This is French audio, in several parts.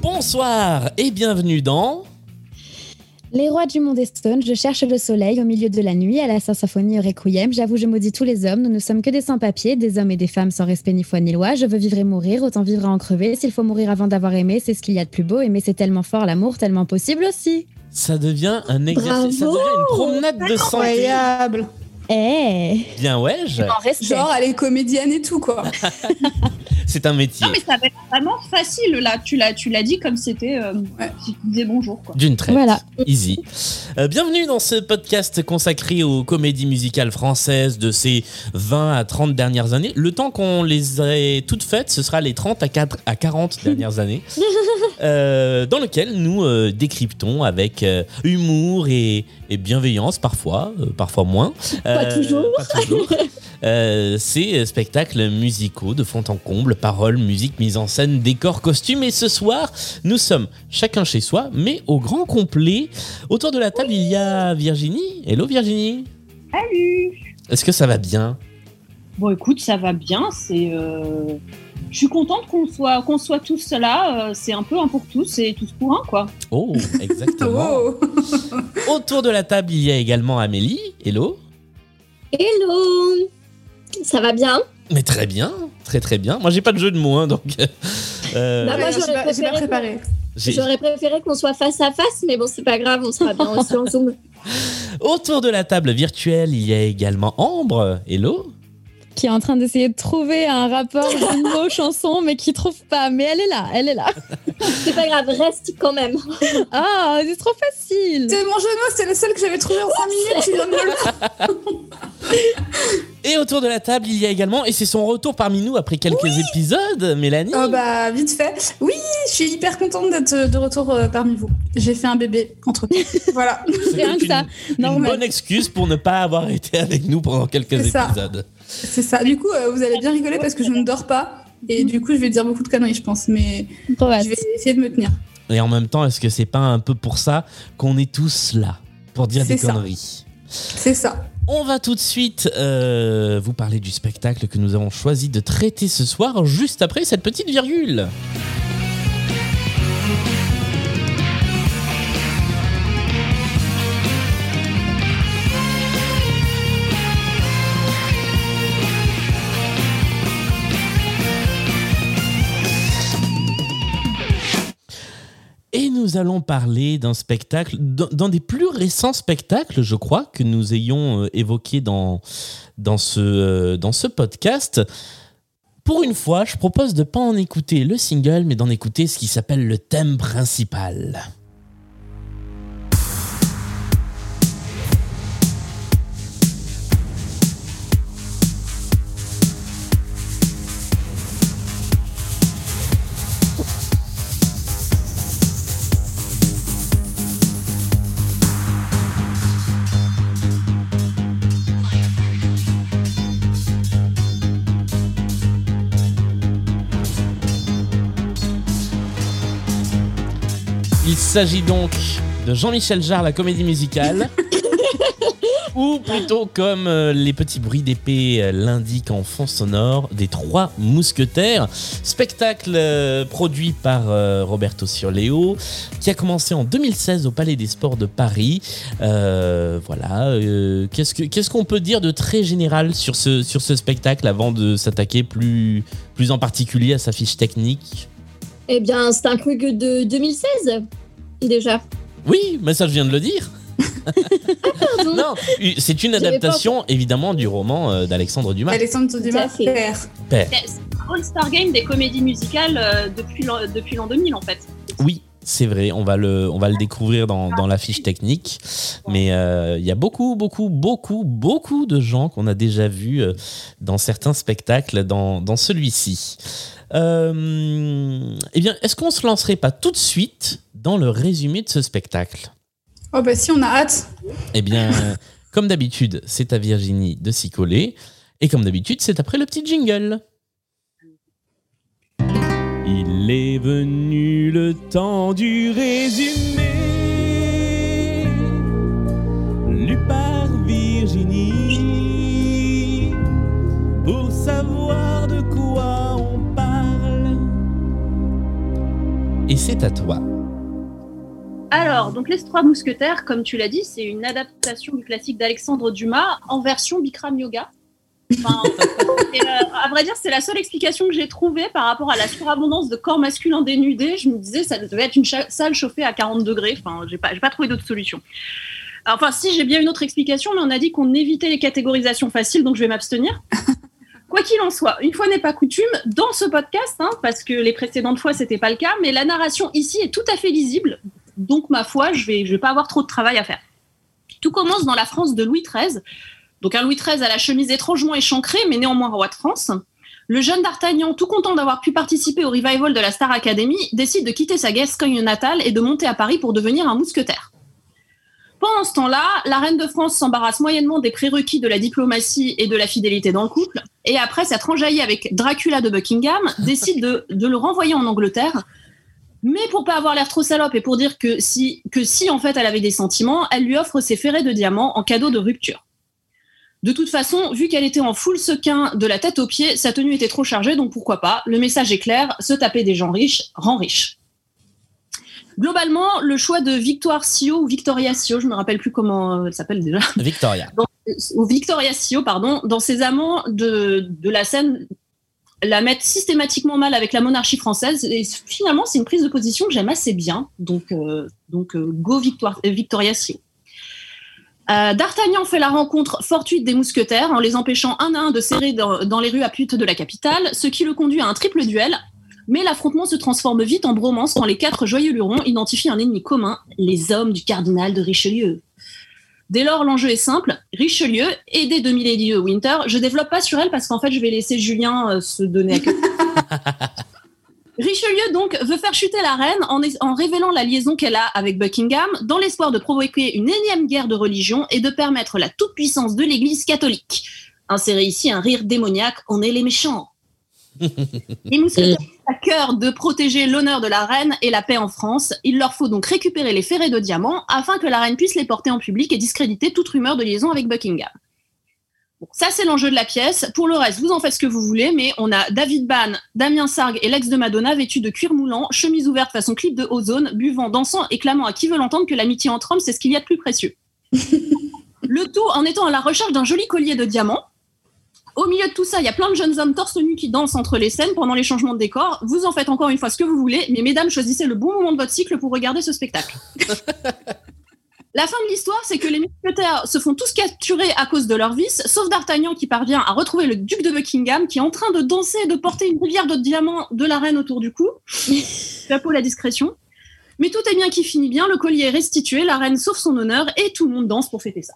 Bonsoir et bienvenue dans Les rois du monde Stone, je cherche le soleil au milieu de la nuit à la symphonie Requiem. J'avoue, je maudis tous les hommes. Nous ne sommes que des sans-papiers, des hommes et des femmes sans respect ni foi ni loi. Je veux vivre et mourir, autant vivre à en crever. S'il faut mourir avant d'avoir aimé, c'est ce qu'il y a de plus beau. Aimer, c'est tellement fort, l'amour, tellement possible aussi. Ça devient un exercice, ça devient une promenade de santé. Incroyable. Eh Bien ouais, je-. Genre, elle est comédienne et tout, quoi. c'est un métier. Non, mais ça va être vraiment facile là. Tu l'as, tu l'as dit comme c'était. Euh, Ouais. Si tu disais bonjour, quoi. D'une traite. Voilà. Easy. Euh, bienvenue dans ce podcast consacré aux comédies musicales françaises de ces 20 à 30 dernières années. Le temps qu'on les ait toutes faites, ce sera les 30 à, 4 à 40 dernières années. Euh, dans lequel nous euh, décryptons avec euh, humour et, et bienveillance parfois, euh, parfois moins. Pas Euh, toujours. pas toujours. Euh, ces spectacles musicaux de fond en comble, paroles, musique, mise en scène, décors, costumes. Et ce soir, nous sommes chacun chez soi, mais au grand complet. Autour de la table, il y a Virginie. Hello Virginie. Salut Est-ce que ça va bien? Bon, écoute, ça va bien. C'est. euh, Je suis contente qu'on soit, qu'on soit tous là. euh, C'est un peu un pour tous et tous pour un, quoi. Oh, exactement. Oh. Autour de la table, il y a également Amélie. Hello. Hello Ça va bien? Mais très bien, très très bien. Moi, j'ai pas de jeu de mots, hein, donc. euh, Bah, moi, j'aurais préféré- préparé. J'aurais préféré qu'on soit face à face, mais bon, c'est pas grave, on sera bien aussi en Zoom. Autour de la table virtuelle, il y a également Ambre. Hello. Qui est en train d'essayer de trouver un rapport d'une mot chanson, mais qui trouve pas. Mais elle est là, elle est là. C'est pas grave, reste quand même. Ah, c'est trop facile. C'est mon jeu de mots, c'était le seul que j'avais trouvé en 5 minutes. Tu viens de me le Et autour de la table, il y a également, et c'est son retour parmi nous après quelques épisodes, Mélanie. Oh bah, vite fait. Oui, je suis hyper contente d'être de retour euh, parmi vous. J'ai fait un bébé entre temps. voilà. C'était rien que une- ça. Une bonne excuse pour ne pas avoir été avec nous pendant quelques C'est ça. C'est ça. Du coup, euh, vous allez bien rigoler parce que je ne dors pas. Et du coup, je vais dire beaucoup de conneries, je pense. Mais je vais essayer de me tenir. Et en même temps, est-ce que c'est pas un peu pour ça qu'on est tous là Pour dire des ça. conneries? C'est ça. On va tout de suite euh, vous parler du spectacle que nous avons choisi de traiter ce soir, juste après cette petite virgule. Et nous allons parler d'un spectacle, dans des plus récents spectacles, je crois, que nous ayons euh, évoqués dans, dans, ce, euh, dans ce podcast. Pour une fois, je propose de pas en écouter le single, mais d'en écouter ce qui s'appelle le thème principal. S'agit donc de Jean-Michel Jarre, la comédie musicale. Ou plutôt comme euh, les petits bruits d'épée euh, l'indiquent en fond sonore, des Trois Mousquetaires. Spectacle euh, produit par Roberto Cioleo, qui a commencé en 2016 au Palais des Sports de Paris. Euh, voilà. euh, Qu'est-ce que- qu'est-ce qu'on peut dire de très général sur ce, sur ce spectacle avant de s'attaquer plus, plus en particulier à sa fiche technique? Eh bien, c'est un truc de 2016, déjà. Oui, mais ça je viens de le dire. Pardon. non, c'est une adaptation évidemment du roman euh, d'Alexandre Dumas. Alexandre Dumas, père. Père. C'est un All-Star Game des comédies musicales euh, depuis l'an depuis l'an 2000 en fait. Oui, c'est vrai, on va le, on va le découvrir dans, dans la fiche technique. Mais euh, il y a beaucoup, beaucoup, beaucoup, beaucoup de gens qu'on a déjà vus euh, dans certains spectacles, dans, dans celui-ci. Euh, eh bien, est-ce qu'on se lancerait pas tout de suite dans le résumé de ce spectacle? Oh bah si, on a hâte. Eh bien, comme d'habitude, c'est à Virginie de s'y coller. Et comme d'habitude, c'est après le petit jingle. Il est venu le temps du résumé, lu par Virginie, pour savoir de quoi on parle. Et c'est à toi. Alors, donc Les Trois Mousquetaires, comme tu l'as dit, c'est une adaptation du classique d'Alexandre Dumas en version Bikram Yoga. Enfin, et, euh, à vrai dire, c'est la seule explication que j'ai trouvée par rapport à la surabondance de corps masculins dénudés. Je me disais, ça devait être une salle chauffée à 40 degrés. Enfin, j'ai pas, pas trouvé d'autre solution. Enfin, si, j'ai bien une autre explication, mais on a dit qu'on évitait les catégorisations faciles, donc je vais m'abstenir. Quoi qu'il en soit, une fois n'est pas coutume, dans ce podcast, hein, parce que les précédentes fois c'était pas le cas, mais la narration ici est tout à fait lisible, donc ma foi, je vais, je vais pas avoir trop de travail à faire. Tout commence dans la France de Louis XIII, donc un Louis XIII à la chemise étrangement échancrée, mais néanmoins roi de France. Le jeune D'Artagnan, tout content d'avoir pu participer au revival de la Star Academy, décide de quitter sa Gascogne natale et de monter à Paris pour devenir un mousquetaire. Pendant ce temps-là, la reine de France s'embarrasse moyennement des prérequis de la diplomatie et de la fidélité dans le couple, et après s'être enjaillée avec Dracula de Buckingham, décide de, de le renvoyer en Angleterre. Mais pour pas avoir l'air trop salope et pour dire que si, que si en fait elle avait des sentiments, elle lui offre ses ferrets de diamants en cadeau de rupture. De toute façon, vu qu'elle était en full sequin de la tête aux pieds, sa tenue était trop chargée, donc pourquoi pas. Le message est clair, se taper des gens riches rend riche. Globalement, le choix de Victoire Sio ou Victoria Sio, je me rappelle plus comment euh, elle s'appelle déjà, Victoria. ou Victoria Sio, pardon, dans ses amants de, de la scène, la mettent systématiquement mal avec la monarchie française. Et finalement, c'est une prise de position que j'aime assez bien. Donc, euh, donc euh, go Victoire, Victoria Sio. Euh, D'Artagnan fait la rencontre fortuite des mousquetaires en les empêchant un à un de serrer dans, les rues à pute de la capitale, ce qui le conduit à un triple duel. Mais l'affrontement se transforme vite en bromance quand les quatre joyeux lurons identifient un ennemi commun, les hommes du cardinal de Richelieu. Dès lors, l'enjeu est simple. Richelieu, aidé de Milady de Winter, je développe pas sur elle parce qu'en fait, je vais laisser Julien euh, se donner à. Richelieu, donc, veut faire chuter la reine en, en révélant la liaison qu'elle a avec Buckingham, dans l'espoir de provoquer une énième guerre de religion et de permettre la toute-puissance de l'Église catholique. Insérer ici un rire démoniaque, on est les méchants. Les mousquetaires à cœur de protéger l'honneur de la reine et la paix en France. Il leur faut donc récupérer les ferrets de diamants afin que la reine puisse les porter en public et discréditer toute rumeur de liaison avec Buckingham. Ça, c'est l'enjeu de la pièce. Pour le reste, vous en faites ce que vous voulez, mais on a David Ban, Damien Sargue et l'ex de Madonna vêtus de cuir moulant, chemise ouverte façon clip de Ozone, buvant, dansant et clamant à qui veut l'entendre que l'amitié entre hommes, c'est ce qu'il y a de plus précieux. le tout en étant à la recherche d'un joli collier de diamants. Au milieu de tout ça, il y a plein de jeunes hommes torse nus qui dansent entre les scènes pendant les changements de décor. Vous en faites encore une fois ce que vous voulez, mais mesdames, choisissez le bon moment de votre cycle pour regarder ce spectacle. La fin de l'histoire, c'est que les mousquetaires se font tous capturer à cause de leur vice, sauf D'Artagnan qui parvient à retrouver le duc de Buckingham qui est en train de danser et de porter une rivière de diamants de la reine autour du cou. Chapeau la discrétion. Mais tout est bien qui finit bien, le collier est restitué, la reine sauve son honneur et tout le monde danse pour fêter ça.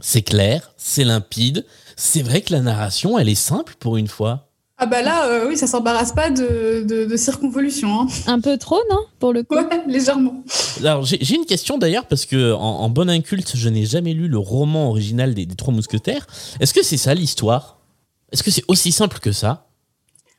C'est clair, c'est limpide. C'est vrai que la narration, elle est simple pour une fois. Ah bah là, euh, oui, ça s'embarrasse pas de, de, de circonvolution. Hein. Un peu trop, non Pour le coup? Ouais, légèrement. Alors j'ai une question d'ailleurs parce que en, en bon inculte, je n'ai jamais lu le roman original des, des Trois Mousquetaires. Est-ce que c'est ça l'histoire? Est-ce que c'est aussi simple que ça?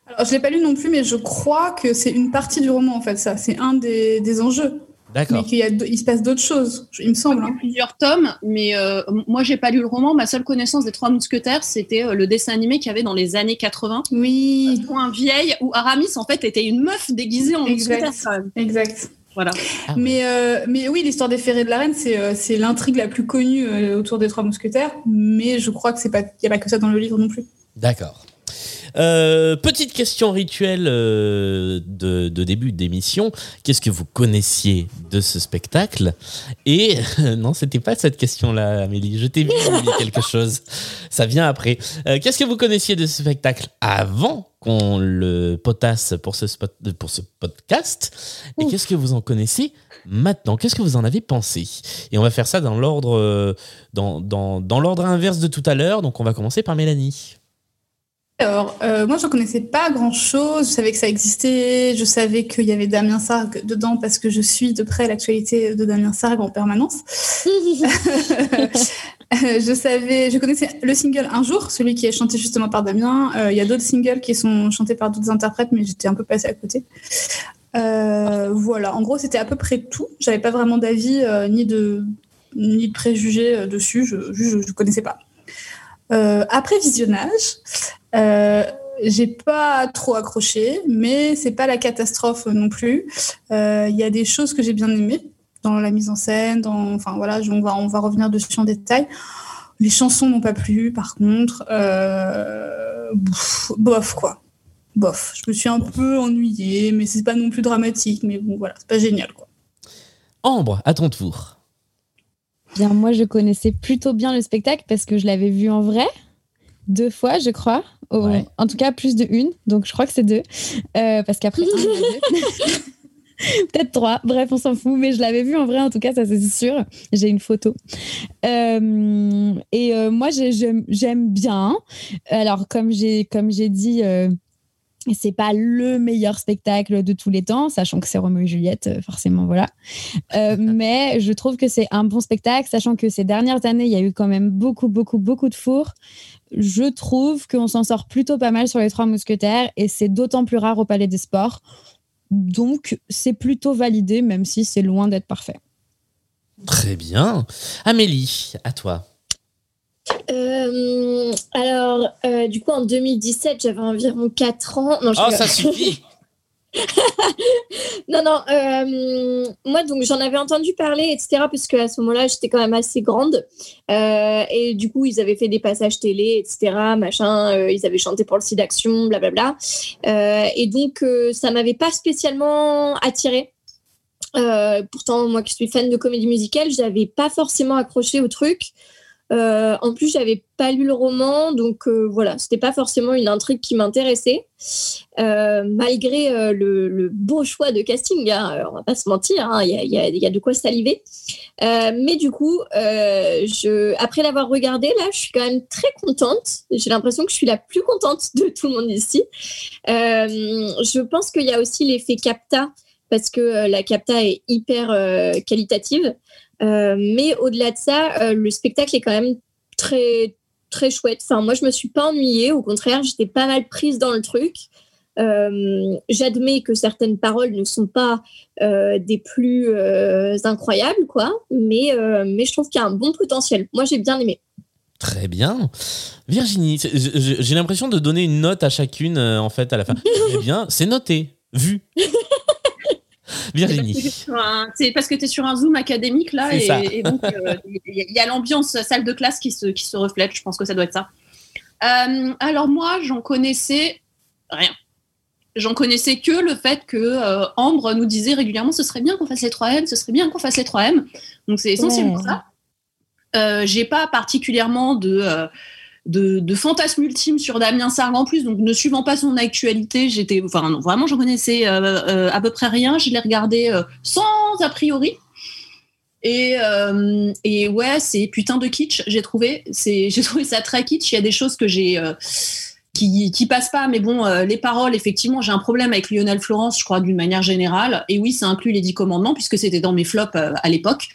Alors, je l'ai pas lu non plus, mais je crois que c'est une partie du roman, en fait, ça. C'est un des, des enjeux. Mais D'accord. qu'il y a, il se passe d'autres choses, il me semble. Il y a hein. plusieurs tomes, mais euh, moi j'ai pas lu le roman. Ma seule connaissance des Trois Mousquetaires, c'était euh, le dessin animé qu'il y avait dans les années 80. Oui, Point vieille où Aramis en fait était une meuf déguisée en Exact. mousquetaire. quand même. exact. Voilà. Ah ouais. Mais, euh, mais oui, l'histoire des ferrets de la reine, c'est euh, l'intrigue la plus connue euh, autour des Trois Mousquetaires. Mais je crois que c'est pas, il y a pas que ça dans le livre non plus. D'accord. Euh, petite question rituelle euh, de, de début d'émission. Qu'est-ce que vous connaissiez de ce spectacle? Et non, c'était pas cette question-là, Amélie. Je t'ai oublier quelque chose. Ça vient après. Euh, Qu'est-ce que vous connaissiez de ce spectacle avant qu'on le potasse pour ce, spot, pour ce podcast? Et qu'est-ce que vous en connaissez maintenant? Qu'est-ce que vous en avez pensé? Et on va faire ça dans l'ordre euh, dans, dans, dans l'ordre inverse de tout à l'heure. Donc on va commencer par Mélanie. Alors, euh, moi, je ne connaissais pas grand-chose. Je savais que ça existait. Je savais qu'il y avait Damien Sargue dedans parce que je suis de près l'actualité de Damien Sargue en permanence. je savais, je connaissais le single Un jour, celui qui est chanté justement par Damien. Euh, Il y a d'autres singles qui sont chantés par d'autres interprètes, mais j'étais un peu passée à côté. Euh, voilà, en gros, c'était à peu près tout. J'avais pas vraiment d'avis ni de ni de préjugés dessus. Je je, je connaissais pas. Euh, après visionnage, euh, j'ai pas trop accroché, mais c'est pas la catastrophe non plus. Euh, Il y a des choses que j'ai bien aimées dans la mise en scène, enfin voilà, on va on va revenir dessus en détail. Les chansons n'ont pas plu, par contre, euh, pff, bof quoi, bof. Je me suis un peu ennuyée, mais c'est pas non plus dramatique, mais bon voilà, c'est pas génial quoi. Ambre, à ton tour. Bien, moi, je connaissais plutôt bien le spectacle parce que je l'avais vu en vrai deux fois, je crois. Au- Ouais. En tout cas, plus de une. Donc, je crois que c'est deux. Euh, parce qu'après, peut-être trois. Bref, on s'en fout. Mais je l'avais vu en vrai, en tout cas, ça c'est sûr. J'ai une photo. Euh, et euh, moi, j'ai- j'aime j'aime bien. Alors, comme j'ai comme j'ai dit. C'est pas le meilleur spectacle de tous les temps, sachant que c'est Roméo et Juliette, euh, forcément, voilà. Euh, mais je trouve que c'est un bon spectacle, sachant que ces dernières années, il y a eu quand même beaucoup, beaucoup, beaucoup de fours. Je trouve qu'on s'en sort plutôt pas mal sur les Trois Mousquetaires et c'est d'autant plus rare au Palais des Sports. Donc, c'est plutôt validé, même si c'est loin d'être parfait. Très bien. Amélie, à toi. Euh, alors, euh, du coup, en 2017, j'avais environ 4 ans. Non, je Oh, ça suffit non, non. euh, moi, donc, j'en avais entendu parler, etc. Parce qu'à ce moment-là, j'étais quand même assez grande. Euh, et du coup, ils avaient fait des passages télé, etc. Machin. euh, ils avaient chanté pour le site d'action, blablabla. Et donc, ça m'avait pas spécialement attiré. Euh, pourtant, moi qui suis fan de comédie musicale, j'avais pas forcément accroché au truc. Euh, en plus, j'avais pas lu le roman, donc euh, voilà, c'était pas forcément une intrigue qui m'intéressait. Euh, malgré euh, le, beau choix de casting, hein, on va pas se mentir, hein, il y, a, de quoi saliver. Mais du coup, après l'avoir regardé, là, je suis quand même très contente. J'ai l'impression que je suis la plus contente de tout le monde ici. Je pense qu'il y a aussi l'effet capta, parce que la capta est hyper qualitative. Euh, mais au-delà de ça, euh, le spectacle est quand même très très chouette. Enfin, moi, je me suis pas ennuyée. Au contraire, j'étais pas mal prise dans le truc. Euh, J'admets que certaines paroles ne sont pas euh, des plus euh, incroyables, quoi. Mais mais je trouve qu'il y a un bon potentiel. Moi, j'ai bien aimé. Très bien. Virginie, j'ai l'impression de donner une note à chacune, en fait, à la fin. Très bien, c'est noté, vu. Virginie. C'est parce que tu es sur un Zoom académique là, et, donc euh, il y a- l'ambiance salle de classe qui se, qui se reflète. Je pense que ça doit être ça. Euh, alors moi, j'en connaissais rien. J'en connaissais que le fait que euh, Ambre nous disait régulièrement ce serait bien qu'on fasse les 3M, ce serait bien qu'on fasse les 3M. Donc c'est essentiellement Ouais. ça. Euh, J'ai pas particulièrement de, de, de fantasme ultime sur Damien Sargue en plus, donc ne suivant pas son actualité, j'étais, enfin non, vraiment j'en connaissais euh, euh, à peu près rien. Je l'ai regardé euh, sans a priori. Et, euh, et ouais, c'est putain de kitsch, j'ai trouvé. C'est, j'ai trouvé ça très kitsch. Il y a des choses que j'ai euh, qui, qui passent pas, mais bon, euh, les paroles, effectivement, j'ai un problème avec Lionel Florence, je crois, d'une manière générale. Et oui, ça inclut les Dix Commandements, puisque c'était dans mes flops euh, à l'époque.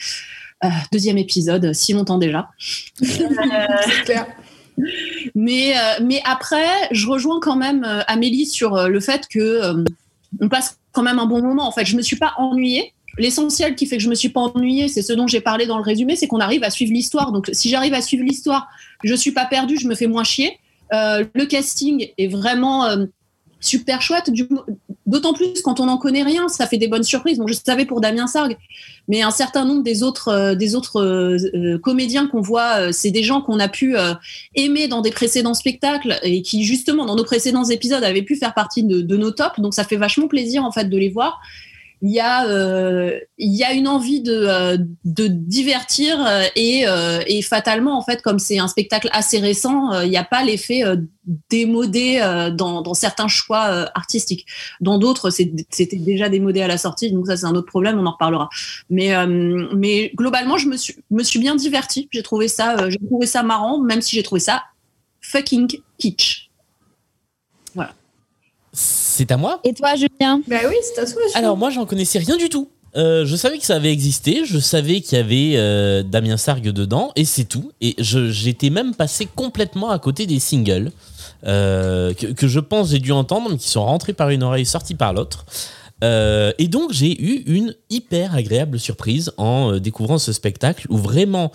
Euh, deuxième épisode, si longtemps déjà. C'est clair. Mais, euh, mais après, je rejoins quand même euh, Amélie sur euh, le fait que on passe quand même un bon moment. En fait, je me suis pas ennuyée. L'essentiel qui fait que je me suis pas ennuyée, c'est ce dont j'ai parlé dans le résumé, c'est qu'on arrive à suivre l'histoire. Donc, si j'arrive à suivre l'histoire, je suis pas perdue, je me fais moins chier. Le casting est vraiment super chouette. D'autant plus quand on n'en connaît rien, ça fait des bonnes surprises. Donc je savais pour Damien Sargue, mais un certain nombre des autres, euh, euh, euh, comédiens qu'on voit, c'est des gens qu'on a pu aimer dans des précédents spectacles et qui justement dans nos précédents épisodes avaient pu faire partie de, de nos tops. Donc ça fait vachement plaisir en fait de les voir il y a euh, il y a une envie de, euh, divertir euh, et, fatalement en fait comme c'est un spectacle assez récent il n'y a pas l'effet démodé dans, certains choix artistiques. Dans d'autres c'était déjà démodé à la sortie donc ça c'est un autre problème on en reparlera. Mais globalement je me suis me suis bien divertie. J'ai trouvé ça j'ai trouvé ça marrant même si j'ai trouvé ça fucking kitsch c'est à moi? Et toi, Julien? Bah oui, c'est à toi. Alors moi, j'en connaissais rien du tout. Euh, je savais que ça avait existé, je savais qu'il y avait euh, Damien Sargue dedans, et c'est tout. Et j'étais même passé complètement à côté des singles euh, que, je pense j'ai dû entendre, mais qui sont rentrés par une oreille, sortis par l'autre. et donc j'ai eu une hyper agréable surprise en découvrant ce spectacle où vraiment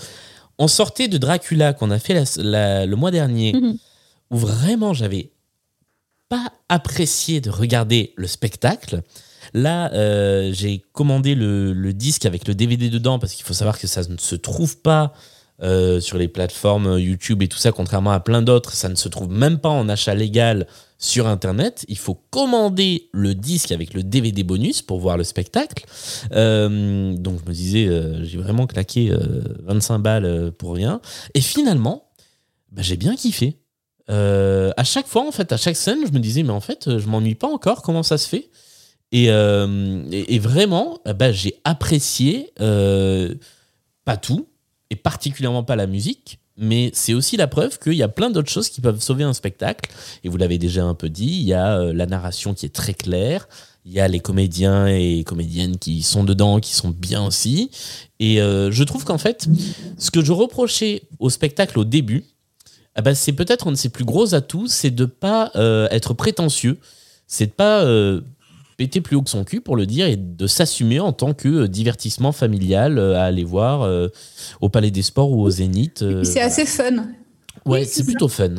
on sortait de Dracula qu'on a fait le mois dernier, mhm. où vraiment j'avais pas apprécié de regarder le spectacle. Là, euh, j'ai commandé le, disque avec le DVD dedans parce qu'il faut savoir que ça ne se trouve pas euh, sur les plateformes YouTube et tout ça, contrairement à plein d'autres. Ça ne se trouve même pas en achat légal sur Internet. Il faut commander le disque avec le DVD bonus pour voir le spectacle. Euh, donc je me disais, j'ai vraiment claqué 25 balles pour rien. Et finalement, bah, j'ai bien kiffé. Euh, à chaque fois, en fait, à chaque scène, je me disais, mais en fait, je m'ennuie pas encore, comment ça se fait? Et, euh, vraiment, bah, j'ai apprécié euh, pas tout, et particulièrement pas la musique, mais c'est aussi la preuve qu'il y a plein d'autres choses qui peuvent sauver un spectacle. Et vous l'avez déjà un peu dit, il y a la narration qui est très claire, il y a les comédiens et comédiennes qui sont dedans, qui sont bien aussi. Et je trouve qu'en fait, ce que je reprochais au spectacle au début, ah bah, c'est peut-être un de ses plus gros atouts, c'est de pas euh, être prétentieux, c'est de pas euh, péter plus haut que son cul pour le dire et de s'assumer en tant que euh, divertissement familial à aller voir au Palais des Sports ou au Zénith. c'est assez fun. Ouais, c'est plutôt fun.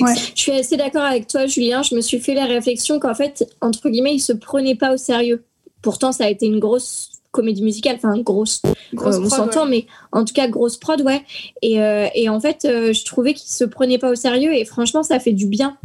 Ouais. Je suis assez d'accord avec toi, Julien. Je me suis fait la réflexion qu'en fait, entre guillemets, il se prenait pas au sérieux. Pourtant, ça a été une grosse comédie musicale, enfin grosse, grosse euh, on s'entend, mais en tout cas grosse prod, ouais. Et, euh, et en fait, euh, je trouvais qu'il se prenait pas au sérieux et franchement, ça fait du bien.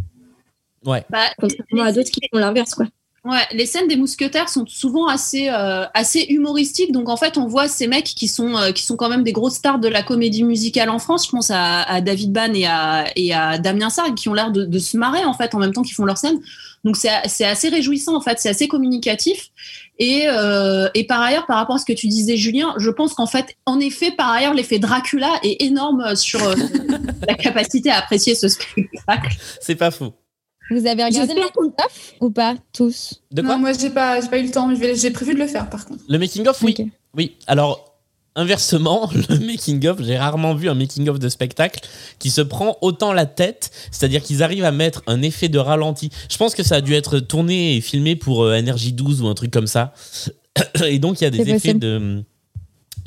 Ouais. Bah, contrairement à d'autres qui font l'inverse, quoi. Ouais, les scènes des mousquetaires sont souvent assez assez humoristiques, donc en fait on voit ces mecs qui sont qui sont quand même des grosses stars de la comédie musicale en France. Je pense à, David Ban et à et à Damien Sargue qui ont l'air de, de, se marrer en fait en même temps qu'ils font leur scène. Donc c'est assez réjouissant en fait, c'est assez communicatif. Et, euh, et, par ailleurs, par rapport à ce que tu disais, Julien, je pense qu'en fait, en effet, par ailleurs, l'effet Dracula est énorme sur euh, la capacité à apprécier ce spectacle. C'est pas fou. Vous avez regardé le making of ou pas tous? De quoi? Non, moi j'ai pas, pas eu le temps. J'ai prévu de le faire par contre. Le making of, oui. Oui. Alors Inversement, le making-of, j'ai rarement vu un making-of de spectacle qui se prend autant la tête, c'est-à-dire qu'ils arrivent à mettre un effet de ralenti. Je pense que ça a dû être tourné et filmé pour euh, NRJ12 ou un truc comme ça. Et donc, il y a des effets de,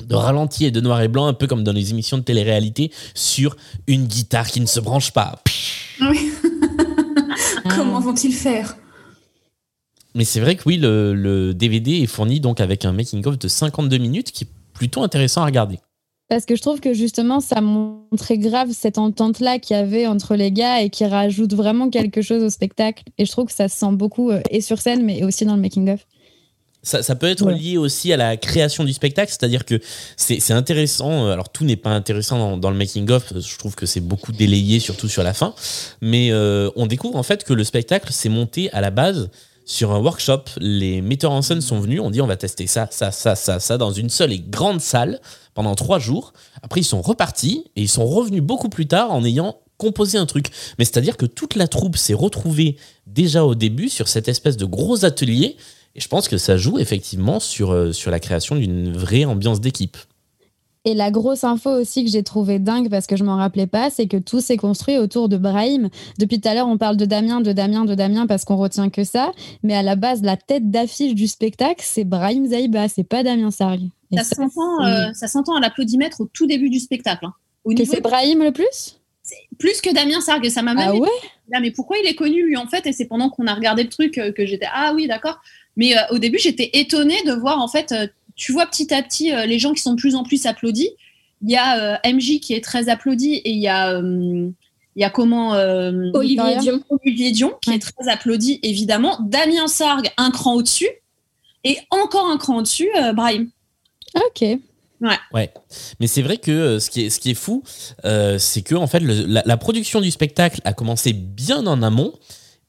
de ralenti et de noir et blanc, un peu comme dans les émissions de télé-réalité, sur une guitare qui ne se branche pas. Oui. Comment vont-ils faire? Mais c'est vrai que oui, le, le, DVD est fourni donc avec un making-of de 52 minutes qui plutôt intéressant à regarder. Parce que je trouve que justement, ça montrait grave cette entente-là qu'il y avait entre les gars et qui rajoute vraiment quelque chose au spectacle. Et je trouve que ça se sent beaucoup, euh, et sur scène, mais aussi dans le making-of. Ça, peut être lié aussi à la création du spectacle, c'est-à-dire que c'est intéressant. Euh, alors tout n'est pas intéressant dans, le making-of, je trouve que c'est beaucoup délayé, surtout sur la fin. Mais euh, on découvre en fait que le spectacle s'est monté à la base sur un workshop. Les metteurs en scène sont venus, on dit on va tester ça, ça, ça, ça, ça dans une seule et grande salle pendant trois jours. Après, ils sont repartis et ils sont revenus beaucoup plus tard en ayant composé un truc. Mais c'est-à-dire que toute la troupe s'est retrouvée déjà au début sur cette espèce de gros atelier. Et je pense que ça joue effectivement sur, euh, sur la création d'une vraie ambiance d'équipe. Et la grosse info aussi que j'ai trouvé dingue parce que je m'en rappelais pas, c'est que tout s'est construit autour de Brahim. Depuis tout à l'heure, on parle de Damien, de Damien, de Damien parce qu'on retient que ça. Mais à la base, la tête d'affiche du spectacle, c'est Brahim Zaïba, c'est pas Damien Sarg. Ça s'entend, euh, ça s'entend à l'applaudimètre au tout début du spectacle. Hein. que c'est Brahim le plus? Plus que Damien Sargue, ça m'a même Ah ouais? Là, mais pourquoi il est connu lui en fait? Et c'est pendant qu'on a regardé le truc euh, que j'étais ah oui d'accord. Mais euh, au début j'étais étonnée de voir en fait, euh, tu vois petit à petit euh, les gens qui sont de plus en plus applaudis. Il y a euh, MJ qui est très applaudi et il y a euh, il y a comment euh, Olivier. Dion. Olivier Dion qui est très applaudi évidemment. Damien Sargue un cran au-dessus et encore un cran au-dessus euh, Brahim. Ok. Ouais, mais c'est vrai que ce qui est, ce qui est fou, euh, c'est que en fait, le- la, la production du spectacle a commencé bien en amont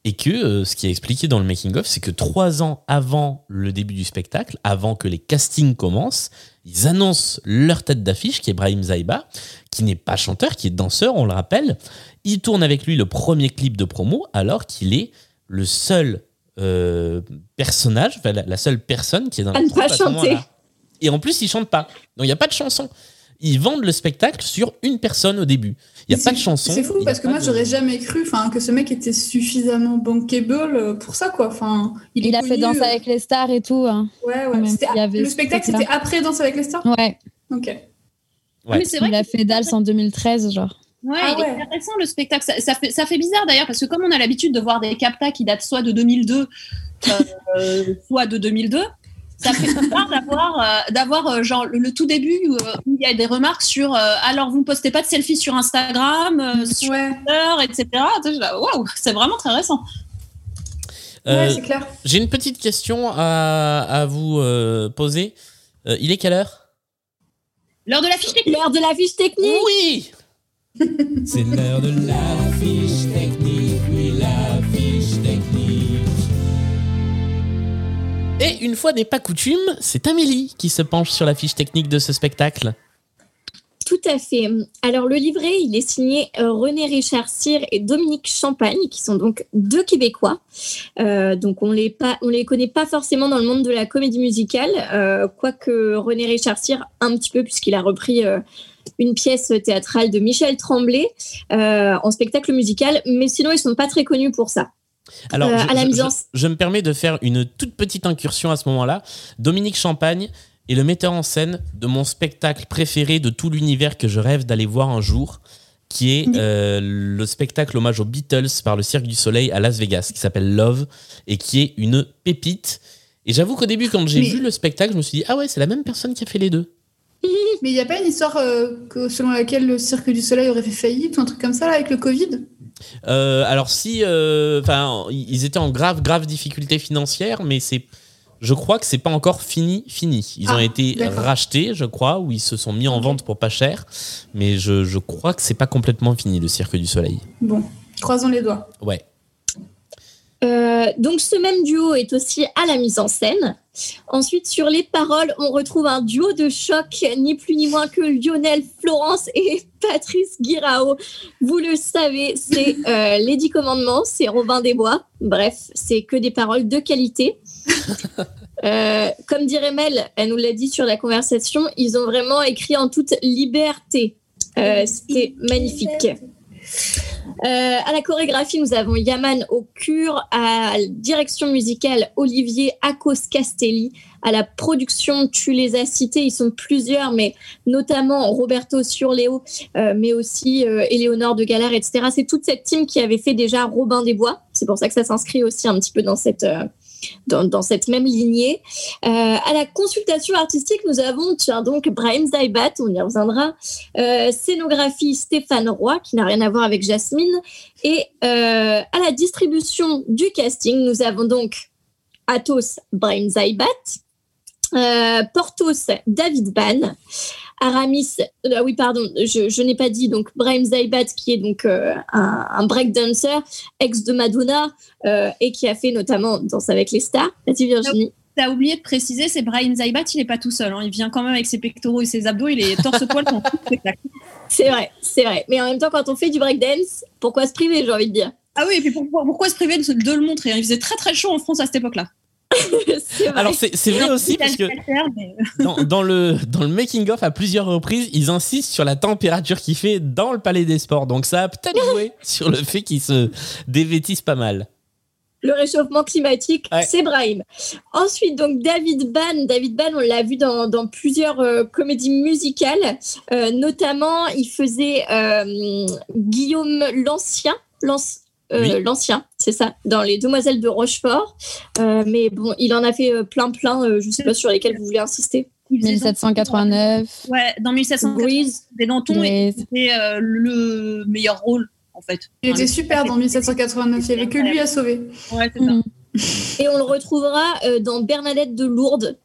et que euh, ce qui est expliqué dans le making-of, c'est que trois ans avant le début du spectacle, avant que les castings commencent, ils annoncent leur tête d'affiche, qui est Brahim Zaiba, qui n'est pas chanteur, qui est danseur, on le rappelle. Ils tournent avec lui le premier clip de promo, alors qu'il est le seul euh, personnage, enfin, la, la seule personne qui est dans pas groupe à chanter. Et en plus, il chante pas. Donc il n'y a pas de chanson. Ils vendent le spectacle sur une personne au début. Il n'y a pas de chanson. C'est fou parce que moi de- j'aurais jamais cru enfin, que ce mec était suffisamment bankable euh, pour ça quoi. Enfin, il, Il a fait Danse euh, avec les stars et tout. hein. Ouais, ouais. même. C'était- Il y avait Le spectacle c'était après Danse avec les stars? Ouais. Ok. Ouais. Mais c'est vrai Il a fait Dals en 2013, genre. Ouais, Ah il est ouais. intéressant le spectacle. Ça, ça fait, ça fait bizarre d'ailleurs parce que comme on a l'habitude de voir des captas qui datent soit de 2002, euh, soit de 2002, ça fait bizarre d'avoir, euh, d'avoir euh, genre le, le tout début où, euh, où il y a des remarques sur euh, alors vous ne postez pas de selfies sur Instagram, euh, sur Ouais, Twitter, etc. Waouh, c'est vraiment très récent. Euh, ouais c'est clair. J'ai une petite question à, à vous euh, poser. Euh, il est quelle heure? L'heure de la fiche technique. L'heure de la fiche technique. Oui C'est l'heure de la fiche Une fois n'est pas coutume, c'est Amélie qui se penche sur la fiche technique de ce spectacle. Tout à fait. Alors le livret, il est signé euh, René Richard Cyr et Dominique Champagne, qui sont donc deux Québécois. Euh, donc on les les connaît pas forcément dans le monde de la comédie musicale, euh, quoique René Richard Cyr un petit peu puisqu'il a repris une pièce théâtrale de Michel Tremblay en spectacle musical, mais sinon ils sont pas très connus pour ça. Alors, Euh, je, à la je- mise en- je- je me permets de faire une toute petite incursion à ce moment-là. Dominique Champagne est le metteur en scène de mon spectacle préféré de tout l'univers que je rêve d'aller voir un jour, qui est euh, le spectacle hommage aux Beatles par le Cirque du Soleil à Las Vegas, qui s'appelle Love, et qui est une pépite. Et j'avoue qu'au début, quand j'ai Mais- vu le spectacle, je me suis dit, ah ouais, c'est la même personne qui a fait les deux. Mais il n'y a pas une histoire euh, que, selon laquelle le Cirque du Soleil aurait fait faillite ou un truc comme ça là, avec le Covid? Euh, alors si, euh, enfin, ils étaient en grave, grave difficulté financière, mais c'est, je crois que c'est pas encore fini, fini. Ils ont Ah, été rachetés, je crois, ou ils se sont mis en vente pour pas cher, mais je, je crois que c'est pas complètement fini le Cirque du Soleil. Bon, croisons les doigts. Ouais. Euh, donc ce même duo est aussi à la mise en scène. Ensuite, sur les paroles, on retrouve un duo de choc, ni plus ni moins que Lionel Florence et Patrice Guirao. Vous le savez, c'est euh, les Dix Commandements, c'est Robin des Bois. Bref, c'est que des paroles de qualité. Euh, comme dirait Mel, elle nous l'a dit sur la conversation, ils ont vraiment écrit en toute liberté. Euh, C'était magnifique. Euh, à la chorégraphie, nous avons Yaman au cure, à la direction musicale Olivier Akos Castelli, à la production, tu les as cités, ils sont plusieurs, mais notamment Roberto Surleo, euh, mais aussi euh, Éléonore de Galard, etc. C'est toute cette team qui avait fait déjà Robin des Bois. C'est pour ça que ça s'inscrit aussi un petit peu dans cette, euh, dans, cette même lignée. Euh, à la consultation artistique, nous avons donc Brahim Zaibat, on y reviendra, euh, scénographie Stéphane Roy, qui n'a rien à voir avec Jasmine, et euh, à la distribution du casting, nous avons donc Athos Brahim Zaibat, euh, Portos David Ban, Aramis, euh, oui pardon, je, je n'ai pas dit donc Brahim Zaibat qui est donc euh, un, un breakdancer ex de Madonna euh, et qui a fait notamment Danse avec les stars. Vas-y Virginie. T'as oublié de préciser, c'est Brian Zaibat, il est pas tout seul. hein. Il vient quand même avec ses pectoraux et ses abdos, il est torse-poil. C'est vrai, c'est vrai. Mais en même temps, quand on fait du breakdance, pourquoi se priver, j'ai envie de dire? Ah oui, et puis pourquoi, pourquoi se priver de, de le montrer hein? Il faisait très très chaud en France à cette époque-là. C'est vrai. Alors c'est vrai aussi parce que dans, dans le dans le making of à plusieurs reprises, ils insistent sur la température qu'il fait dans le Palais des Sports. Donc ça a peut-être joué sur le fait qu'ils se dévêtissent pas mal. le réchauffement climatique, Ouais. c'est Brahim. Ensuite, donc David Ban. David Ban, on l'a vu dans, dans plusieurs euh, comédies musicales. Euh, notamment, il faisait euh, Guillaume l'Ancien. l'Anci- euh, Oui. L'Ancien, c'est ça, dans Les Demoiselles de Rochefort. Euh, mais bon, il en a fait euh, plein, plein. euh, je ne sais pas sur lesquels vous voulez insister. Il faisait 1789. dans- Ouais, dans 1789. Grease. Et Danton, euh, le meilleur rôle, en fait. Il Enfin, était super dans 1789. Il n'y avait que lui à sauver. Ouais, c'est ça. Et on le retrouvera euh, dans Bernadette de Lourdes.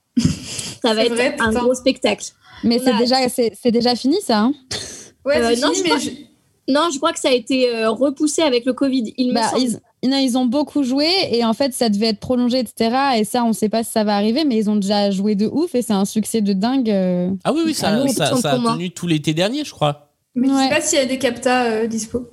Ça va être vrai, un putain. gros spectacle. Mais c'est déjà, c'est c'est déjà fini ça. hein Ouais, c'est non, fini, mais Non, je crois que ça a été euh, repoussé avec le Covid. Il me Bah, semble. ils, non, ils ont beaucoup joué et en fait ça devait être prolongé, etc. Et ça, on ne sait pas si ça va arriver, mais ils ont déjà joué de ouf et c'est un succès de dingue. euh. Ah oui, oui, ça, Ah ça, ça a tenu tout l'été dernier, je crois. mais je Ouais. sais pas s'il y a des captas euh, dispo.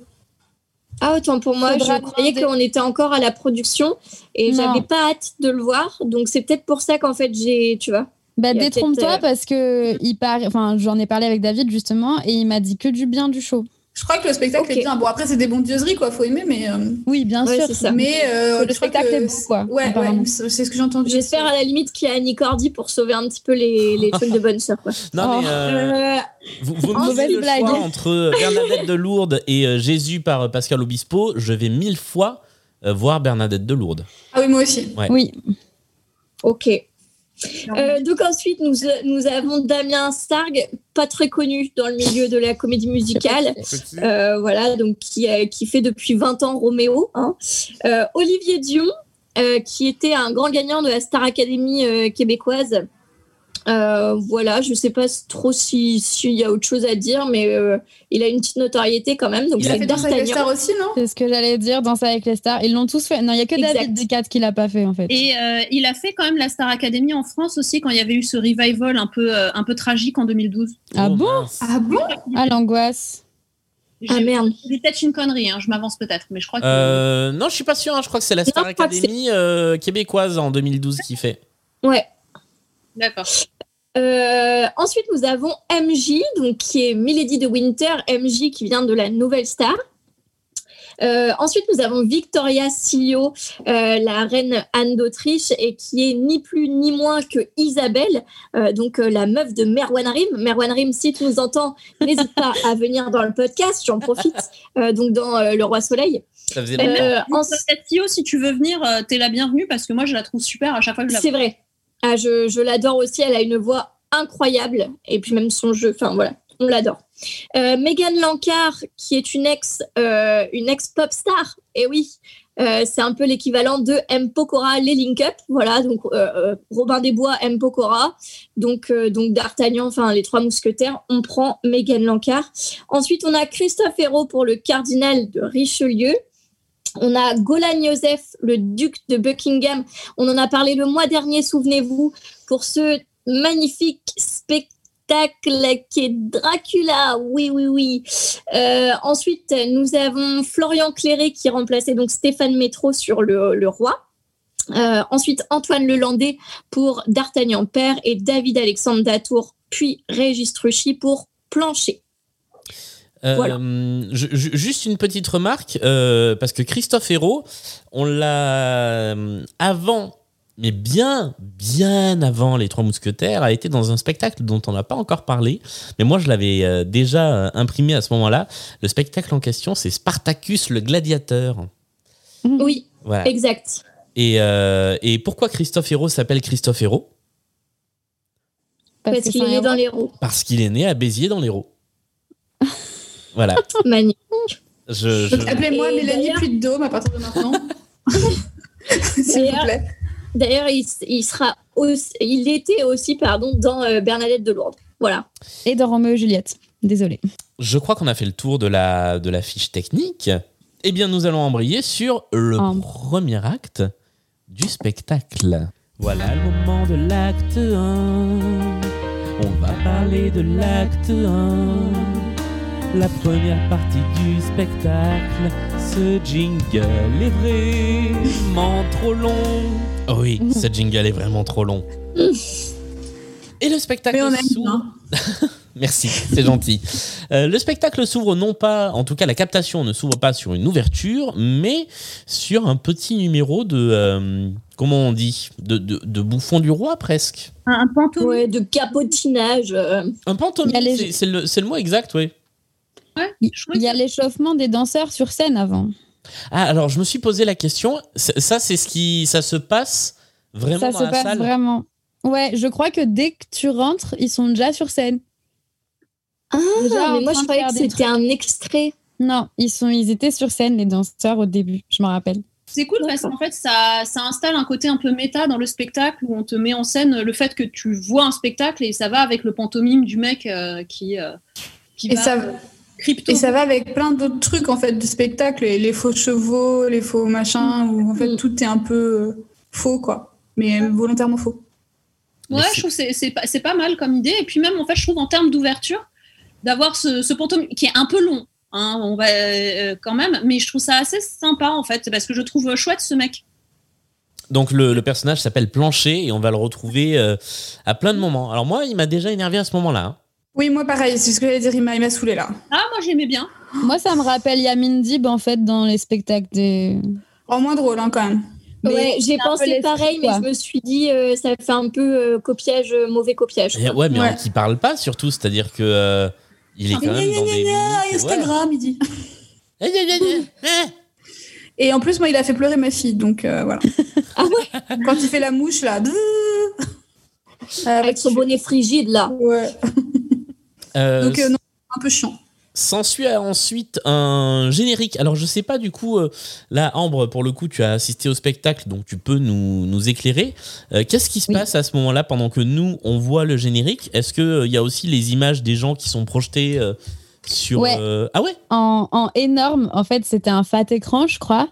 Ah, autant pour moi, Faudra je croyais qu'on était encore à la production et j'avais pas hâte de le voir. Donc c'est peut-être pour ça qu'en fait j'ai, tu vois. Bah, détrompe-toi euh, parce que il paraît, enfin, j'en ai parlé avec David justement et il m'a dit que du bien du show. Je crois que le spectacle est bien. Bon, après, c'est des bondieuseries, quoi. Faut aimer, mais. euh, Oui, bien Ouais, sûr. c'est ça. Mais euh, le spectacle que est beau, quoi, Ouais, c'est ce que j'ai entendu. J'espère à la limite qu'il y a Annie Cordy pour sauver un petit peu les, les trucs de bonne sœur. Quoi. Non, Oh. mais euh, vous, vous me mauvaise le blague. choix entre Bernadette de Lourdes et euh, Jésus par Pascal Obispo. Je vais mille fois voir Bernadette de Lourdes. Ah oui, moi aussi. Oui. ok. Euh, donc ensuite, nous, nous avons Damien Starg, pas très connu dans le milieu de la comédie musicale. Euh, voilà, donc qui, qui fait depuis 20 ans Roméo. hein. Euh, Olivier Dion, euh, qui était un grand gagnant de la Star Academy québécoise. Euh, voilà, je sais pas trop si- s'il y a autre chose à dire, mais euh, il a une petite notoriété quand même. Donc Il a c'est fait Danse avec les stars aussi, non? C'est ce que j'allais dire, Danse avec les stars. Ils l'ont tous fait. Non, il y a que Exact. David Descartes qui l'a pas fait en fait. Et euh, il a fait quand même la Star Academy en France aussi quand il y avait eu ce revival un peu, euh, un peu tragique en 2012. Ah Oh, bon mince. Ah bon? Ah l'angoisse. Ah J'ai- merde. C'est peut-être une connerie, hein, je m'avance peut-être, mais je crois que. Euh, non, je suis pas sûr. hein. Je crois que c'est la Star Academy euh, québécoise en 2012 qui fait. Ouais. D'accord. Euh, ensuite, nous avons MJ, donc qui est Milady de Winter, MJ qui vient de la Nouvelle Star. Euh, ensuite, nous avons Victoria Silio, euh, la reine Anne d'Autriche, et qui est ni plus ni moins que Isabelle, euh, donc euh, la meuf de Merwan Rim. Merwan Rim, si tu nous entends, n'hésite pas à venir dans le podcast, j'en profite, euh, donc dans euh, Le Roi Soleil. Ça faisait Euh, longtemps. en- Tio, si tu veux venir, euh, t'es la bienvenue parce que moi je la trouve super à chaque fois que je la C'est vrai. Ah, je l'adore aussi. Elle a une voix incroyable. Et puis même son jeu. Enfin voilà, on l'adore. Euh, Megan Lankar, qui est une ex, euh, une ex pop star. Et oui, euh, c'est un peu l'équivalent de M. Pokora, les Link Up. Voilà, donc euh, euh, Robin des Bois, M. Pokora. Donc, donc D'Artagnan, enfin les trois mousquetaires. On prend Megan Lankar. Ensuite, on a Christophe Hérault pour le cardinal de Richelieu. On a Golan Joseph, le duc de Buckingham. On en a parlé le mois dernier, souvenez-vous, pour ce magnifique spectacle qui est Dracula. Oui, oui, oui. Euh, ensuite, nous avons Florian Cléré qui remplaçait donc Stéphane Métro sur le, roi. Euh, ensuite, Antoine Lelandais pour D'Artagnan Père et David Alexandre Datour, puis Régis Truchy pour Plancher. Euh, voilà. je- je- juste une petite remarque, euh, parce que Christophe Hérault, on l'a euh, avant, mais bien, bien avant Les Trois Mousquetaires, a été dans un spectacle dont on n'a pas encore parlé, mais moi je l'avais euh, déjà imprimé à ce moment-là. Le spectacle en question, c'est Spartacus le gladiateur. Oui, Voilà. exact. Et, euh, et pourquoi Christophe Hérault s'appelle Christophe Hérault? Parce, qu'il est né dans roues. Parce qu'il est né à Béziers dans l'Hérault. voilà. Magnifique. Je, Appelez-moi Mélanie Puy de Dôme à partir de maintenant. S'il vous D'ailleurs- plaît. D'ailleurs, il, il sera aussi, il était aussi pardon dans euh, Bernadette de Lourdes. Voilà. Et dans Roméo et Juliette. Désolée. Je crois qu'on a fait le tour de la, de la fiche technique. Eh bien, nous allons embrayer sur le premier acte du spectacle. Voilà le moment de l'acte 1. On va parler de l'acte 1. La première partie du spectacle. Ce jingle est vraiment trop long. Oh oui, ce jingle est vraiment trop long. Et le spectacle Mais on aime s'ouvre. Merci, c'est gentil. Euh, le spectacle s'ouvre non pas, en tout cas la captation ne s'ouvre pas sur une ouverture, mais sur un petit numéro de, euh, comment on dit, de, de, de bouffon du roi presque. Un. Ouais, de capotinage. euh. Un pantomime, les- c'est- le, c'est le mot exact, oui. Ouais, Il y a l'échauffement des danseurs sur scène avant. Ah, alors je me suis posé la question, ça c'est ce qui, ça se passe vraiment Ça dans se la passe salle vraiment. Ouais, je crois que dès que tu rentres, ils sont déjà sur scène. Ah, Déjà mais moi, je croyais que c'était un extrait. Non, ils, sont, ils étaient sur scène, les danseurs, au début, je me rappelle. C'est cool parce qu'en fait, ça, ça installe un côté un peu méta dans le spectacle où on te met en scène le fait que tu vois un spectacle et ça va avec le pantomime du mec euh, qui, euh, qui Et va ça, euh, crypto. et ça va avec plein d'autres trucs en fait du spectacle, les, les faux chevaux, les faux machins, où en fait Mm. tout est un peu euh, faux quoi, mais volontairement faux. Ouais, je trouve que c'est- c'est pas, mal comme idée. Et puis même, en fait, je trouve en termes d'ouverture, d'avoir ce, ce pantomime qui est un peu long, hein, on va euh, quand même, mais je trouve ça assez sympa en fait, parce que je trouve chouette ce mec. Donc le, le personnage s'appelle Plancher et on va le retrouver euh, à plein de moments. Alors moi, il m'a déjà énervé à ce moment-là. hein. Oui, moi pareil, c'est ce que j'allais dire, il m'a il m'a saoulé là. Ah, moi j'aimais bien. Moi, ça me rappelle Yamin Dib, en fait, dans les spectacles des. En moins drôle hein, quand même. Mais ouais, j'ai pensé pareil, mais quoi. je me suis dit, euh, ça fait un peu euh, copiage, euh, mauvais copiage. Quoi. ouais, mais Ouais. qui parle pas surtout, c'est-à-dire que euh, il est quand même dans des. Instagram, il dit. Et en plus, moi, il a fait pleurer ma fille, donc euh, voilà. Ah ouais Quand il fait la mouche là. Avec son bonnet frigide, là. Ouais. Euh, Donc euh, non, un peu chiant. S'ensuit ensuite un générique. Alors je sais pas du coup, euh, là Ambre, pour le coup tu as assisté au spectacle, donc tu peux nous, nous éclairer. Euh, Qu'est-ce qui se Oui. passe à ce moment-là pendant que nous on voit le générique? Est-ce qu'il y a aussi les images des gens qui sont projetés sur... Ouais. euh, Ah ouais En, en énorme, en fait, c'était un fat écran, je crois,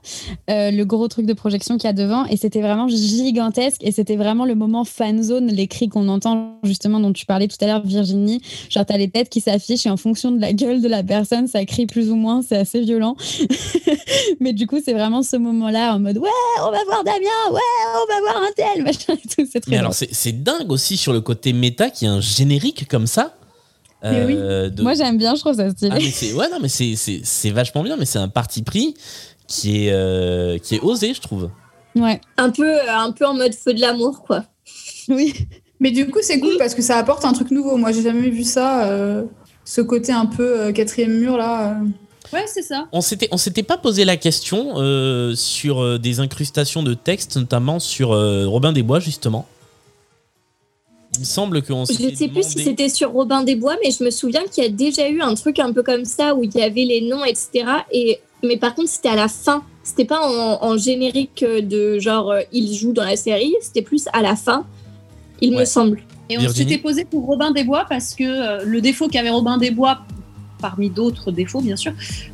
euh, le gros truc de projection qu'il y a devant, et c'était vraiment gigantesque, et c'était vraiment le moment fan zone, les cris qu'on entend, justement, dont tu parlais tout à l'heure, Virginie. Genre, t'as les têtes qui s'affichent, et en fonction de la gueule de la personne, ça crie plus ou moins, c'est assez violent. Mais du coup, c'est vraiment ce moment-là, en mode, ouais, on va voir Damien, ouais, on va voir un tel, machin et tout, c'est très Mais drôle. alors c'est c'est dingue aussi sur le côté méta qu'il y a un générique comme ça. Oui. euh, de- Moi, j'aime bien, je trouve ça stylé. Ah, mais ouais non mais c'est c'est c'est vachement bien mais c'est un parti pris qui est euh, qui est osé je trouve. Ouais, Un peu, euh, un peu en mode feu de l'amour, quoi. oui. Mais du coup, c'est cool parce que ça apporte un truc nouveau. Moi, j'ai jamais vu ça. euh, ce côté un peu euh, quatrième mur là. euh. Ouais, c'est ça. On s'était on s'était pas posé la question euh, sur euh, des incrustations de texte notamment sur euh, Robin des Bois justement. Il me semble qu'on Je ne sais plus si c'était sur Robin des Bois, mais je me souviens qu'il y a déjà eu un truc un peu comme ça où il y avait les noms, etc. Et, mais par contre, c'était à la fin. C'était pas en, en générique de genre euh, il joue dans la série, c'était plus à la fin, il Ouais. me semble. Et on s'était posé pour Robin des Bois parce que euh, le défaut qu'avait Robin des Bois, parmi d'autres défauts bien sûr,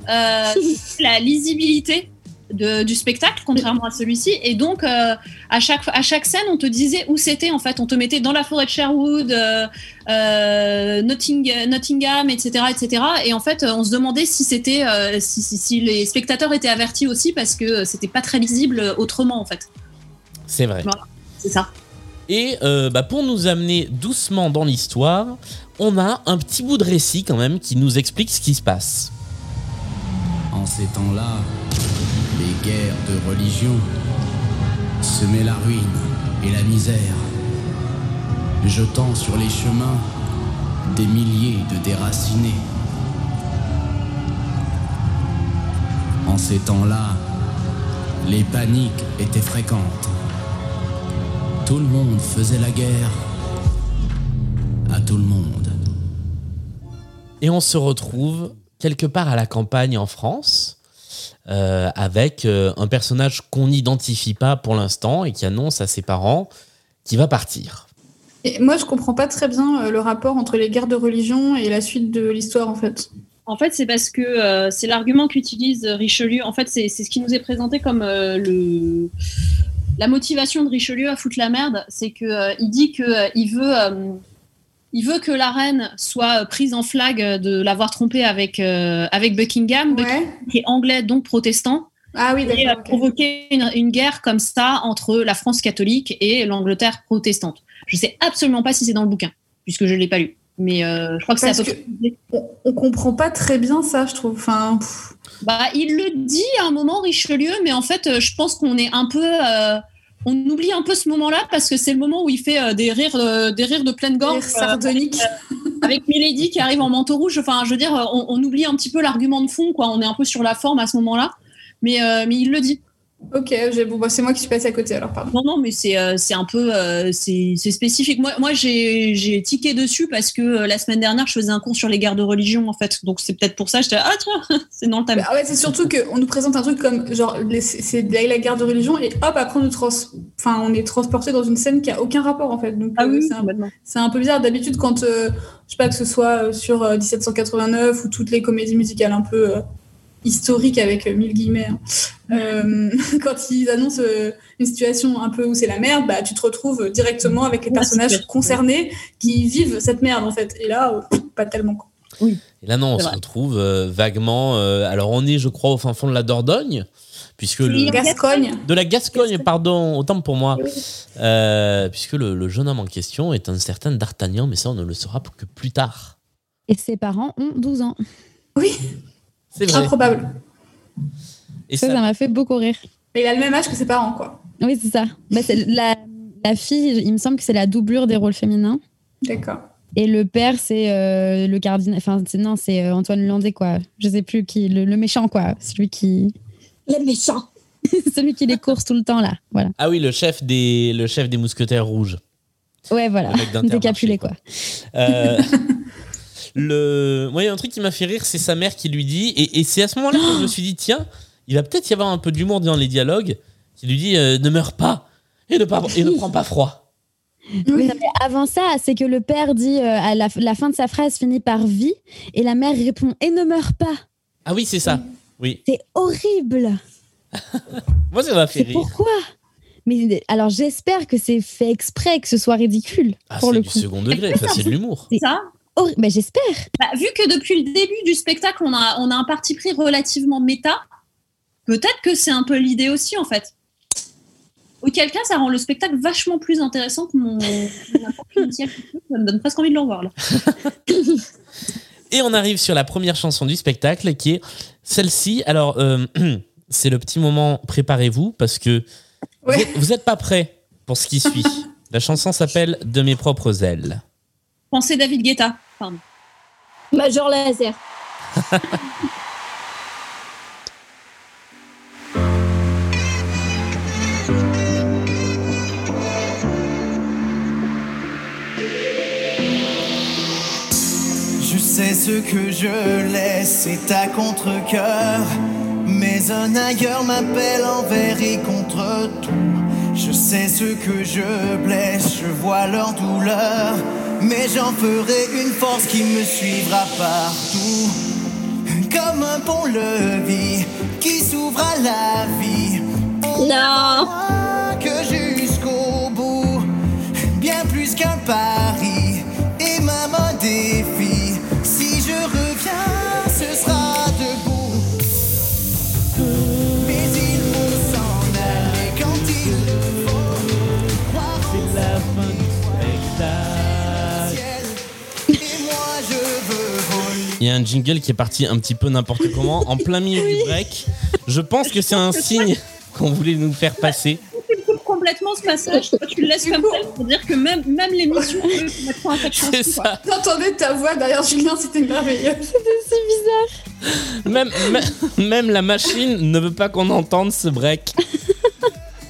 euh, c'est la lisibilité de- du spectacle, contrairement à celui-ci. Et donc, euh, à, chaque, à chaque scène, on te disait où c'était en fait. On te mettait dans la forêt de Sherwood, euh, euh, Notting- Nottingham, etc., etc. Et en fait, on se demandait si c'était, euh, si, si- si les spectateurs étaient avertis aussi parce que c'était pas très lisible autrement en fait. C'est vrai. C'est ça. Et euh, bah, pour nous amener doucement dans l'histoire, on a un petit bout de récit quand même qui nous explique ce qui se passe. En ces temps-là, les guerres de religion semaient la ruine et la misère, jetant sur les chemins des milliers de déracinés. En ces temps-là, les paniques étaient fréquentes. Tout le monde faisait la guerre à tout le monde. Et on se retrouve quelque part à la campagne en France, euh, avec euh, un personnage qu'on n'identifie pas pour l'instant et qui annonce à ses parents qu'il va partir. Et moi, je comprends pas très bien euh, le rapport entre les guerres de religion et la suite de l'histoire en fait. En fait, c'est parce que euh, c'est l'argument qu'utilise Richelieu. En fait, c'est ce qui nous est présenté comme euh, le la motivation de Richelieu à foutre la merde, c'est que euh, il dit que euh, il veut euh, il veut que la reine soit euh, prise en flag de l'avoir trompée avec euh, avec Buckingham, qui est anglais donc protestant, Ah oui, et euh, ok. provoquer une, une guerre comme ça entre la France catholique et l'Angleterre protestante. Je sais absolument pas si c'est dans le bouquin, puisque je l'ai pas lu. Mais euh, je crois que c'est à peu près. On, on comprend pas très bien ça, je trouve. Enfin, pff. Bah, il le dit à un moment, Richelieu, mais en fait, euh, je pense qu'on est un peu. euh, on oublie un peu ce moment-là parce que c'est le moment où il fait euh, des, rires, euh, des rires de pleine gorge. euh, sardonique. avec Milady qui arrive en manteau rouge. Enfin, je veux dire, on, on oublie un petit peu l'argument de fond, quoi. On est un peu sur la forme à ce moment-là. Mais, euh, mais il le dit. Ok, bon, bah, c'est moi qui suis passée à côté alors, pardon. Non, non, mais c'est euh, c'est un peu euh, c'est c'est spécifique. Moi, moi j'ai j'ai tiqué dessus parce que euh, la semaine dernière, je faisais un cours sur les guerres de religion, en fait. Donc, c'est peut-être pour ça. J'étais ah, tiens, c'est dans le thème. Bah, ouais, c'est surtout qu'on nous présente un truc comme genre c'est la, guerre de religion et hop après on nous trans enfin on est transporté dans une scène qui a aucun rapport en fait donc Ah euh, oui, c'est un, un peu bizarre d'habitude quand euh, je sais pas que ce soit euh, sur euh, 1789 ou toutes les comédies musicales un peu historiques avec euh, mille guillemets hein. Euh, quand ils annoncent euh, une situation un peu où c'est la merde bah tu te retrouves directement avec les personnages concernés qui vivent cette merde en fait et là euh, pas tellement quoi. Et là, non, on se vrai. retrouve euh, vaguement. euh, alors, on est, je crois, au fin fond de la Dordogne, puisque le, Oui. Gascogne de la Gascogne, pardon, autant pour moi, Oui. Euh, puisque le, le jeune homme en question est un certain D'Artagnan, mais ça, on ne le saura que plus tard. Et ses parents ont 12 ans. oui C'est vrai. improbable Et Ça, ça, m'a fait beaucoup rire. mais il a le même âge que ses parents quoi Oui, c'est ça. Bah, la, la fille, il me semble que c'est la doublure des rôles féminins. d'accord Et le père, c'est euh, le cardinal. Enfin, non, c'est euh, Antoine Landais, quoi. Je sais plus qui. Le, le méchant, quoi. Celui qui. Les méchants. Celui qui les course tout le temps, là. Voilà. Ah oui, le chef des, le chef des mousquetaires rouges. Ouais, voilà. Le Décapulé, quoi. Euh, le... Moi, il y a un truc qui m'a fait rire, c'est sa mère qui lui dit, et, et c'est à ce moment-là que je me suis dit, tiens, il va peut-être y avoir un peu d'humour dans les dialogues, qui lui dit, euh, ne meurs pas, et ne, pas, et ne prends pas froid. Mais non, mais avant ça, c'est que le père dit euh, à la, la fin de sa phrase finit par vie, et la mère répond et ne meurs pas. Ah oui, c'est ça. Oui. C'est horrible. Moi, ça m'a fait C'est rire. pourquoi? Mais alors j'espère que c'est fait exprès que ce soit ridicule Ah, pour c'est le du coup. second degré, c'est de l'humour. Ça, Horri- Mais j'espère. bah, vu que depuis le début du spectacle, on a, on a un parti pris relativement méta, peut-être que c'est un peu l'idée aussi, en fait. Auquel cas, ça rend le spectacle vachement plus intéressant que mon. Ça me donne presque envie de le revoir, là. Et on arrive sur la première chanson du spectacle, qui est celle-ci. Alors, euh, c'est le petit moment, préparez-vous, parce que Ouais. vous n'êtes pas prêts pour ce qui suit. La chanson s'appelle De mes propres ailes. Pensez David Guetta. Pardon. Major Laser. Je sais ce que je laisse, c'est à contre-coeur. Mais un ailleurs m'appelle envers et contre tout. Je sais ce que je blesse, je vois leur douleur. Mais j'en ferai une force qui me suivra partout. Comme un pont-levis qui s'ouvre à la vie. On Non. que jusqu'au bout, bien plus qu'un pari un jingle qui est parti un petit peu n'importe comment, en plein milieu du break. Je pense que c'est un signe qu'on voulait nous faire passer. Tu coupes complètement ce passage, toi, tu le laisses comme tel pour dire que même, même l'émission peut. C'est ça. T'entendais ta voix derrière Julien, c'était merveilleux. C'est bizarre. Même, même, même la machine ne veut pas qu'on entende ce break.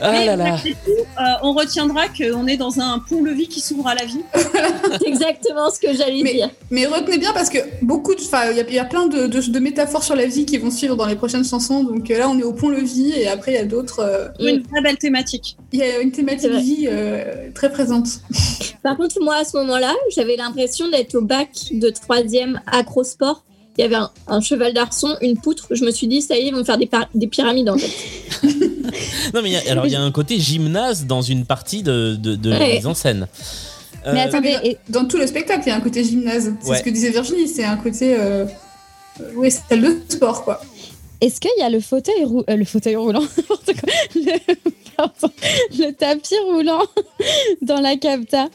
Ah Mais là là. malgré tout, euh, on retiendra qu'on est dans un pont-levis qui s'ouvre à la vie. C'est exactement ce que j'allais Mais- dire. Mais retenez bien parce que beaucoup de, enfin, il y, a- il y a plein de, de- de métaphores sur la vie qui vont suivre dans les prochaines chansons. Donc euh, là, on est au pont-levis et après, il y a d'autres. euh, Une très belle thématique. Il y a une thématique vie euh, très présente. Par contre, moi, à ce moment-là, j'avais l'impression d'être au bac de troisième acrosport. Il y avait un, un cheval d'arçon, une poutre. Je me suis dit, ça y est, ils vont faire des, pyramides en fait. Non, mais il y a- alors il y a un côté gymnase dans une partie de, de, de Ouais. mise en scène. Euh, Mais attendez, et- Dans tout le spectacle, il y a un côté gymnase. C'est Ouais. ce que disait Virginie. C'est un côté. Euh... euh, Oui, c'est de sport, quoi. est-ce qu'il y a le fauteuil, rou- euh, le fauteuil roulant, n'importe quoi, le, pardon, le tapis roulant dans la capta?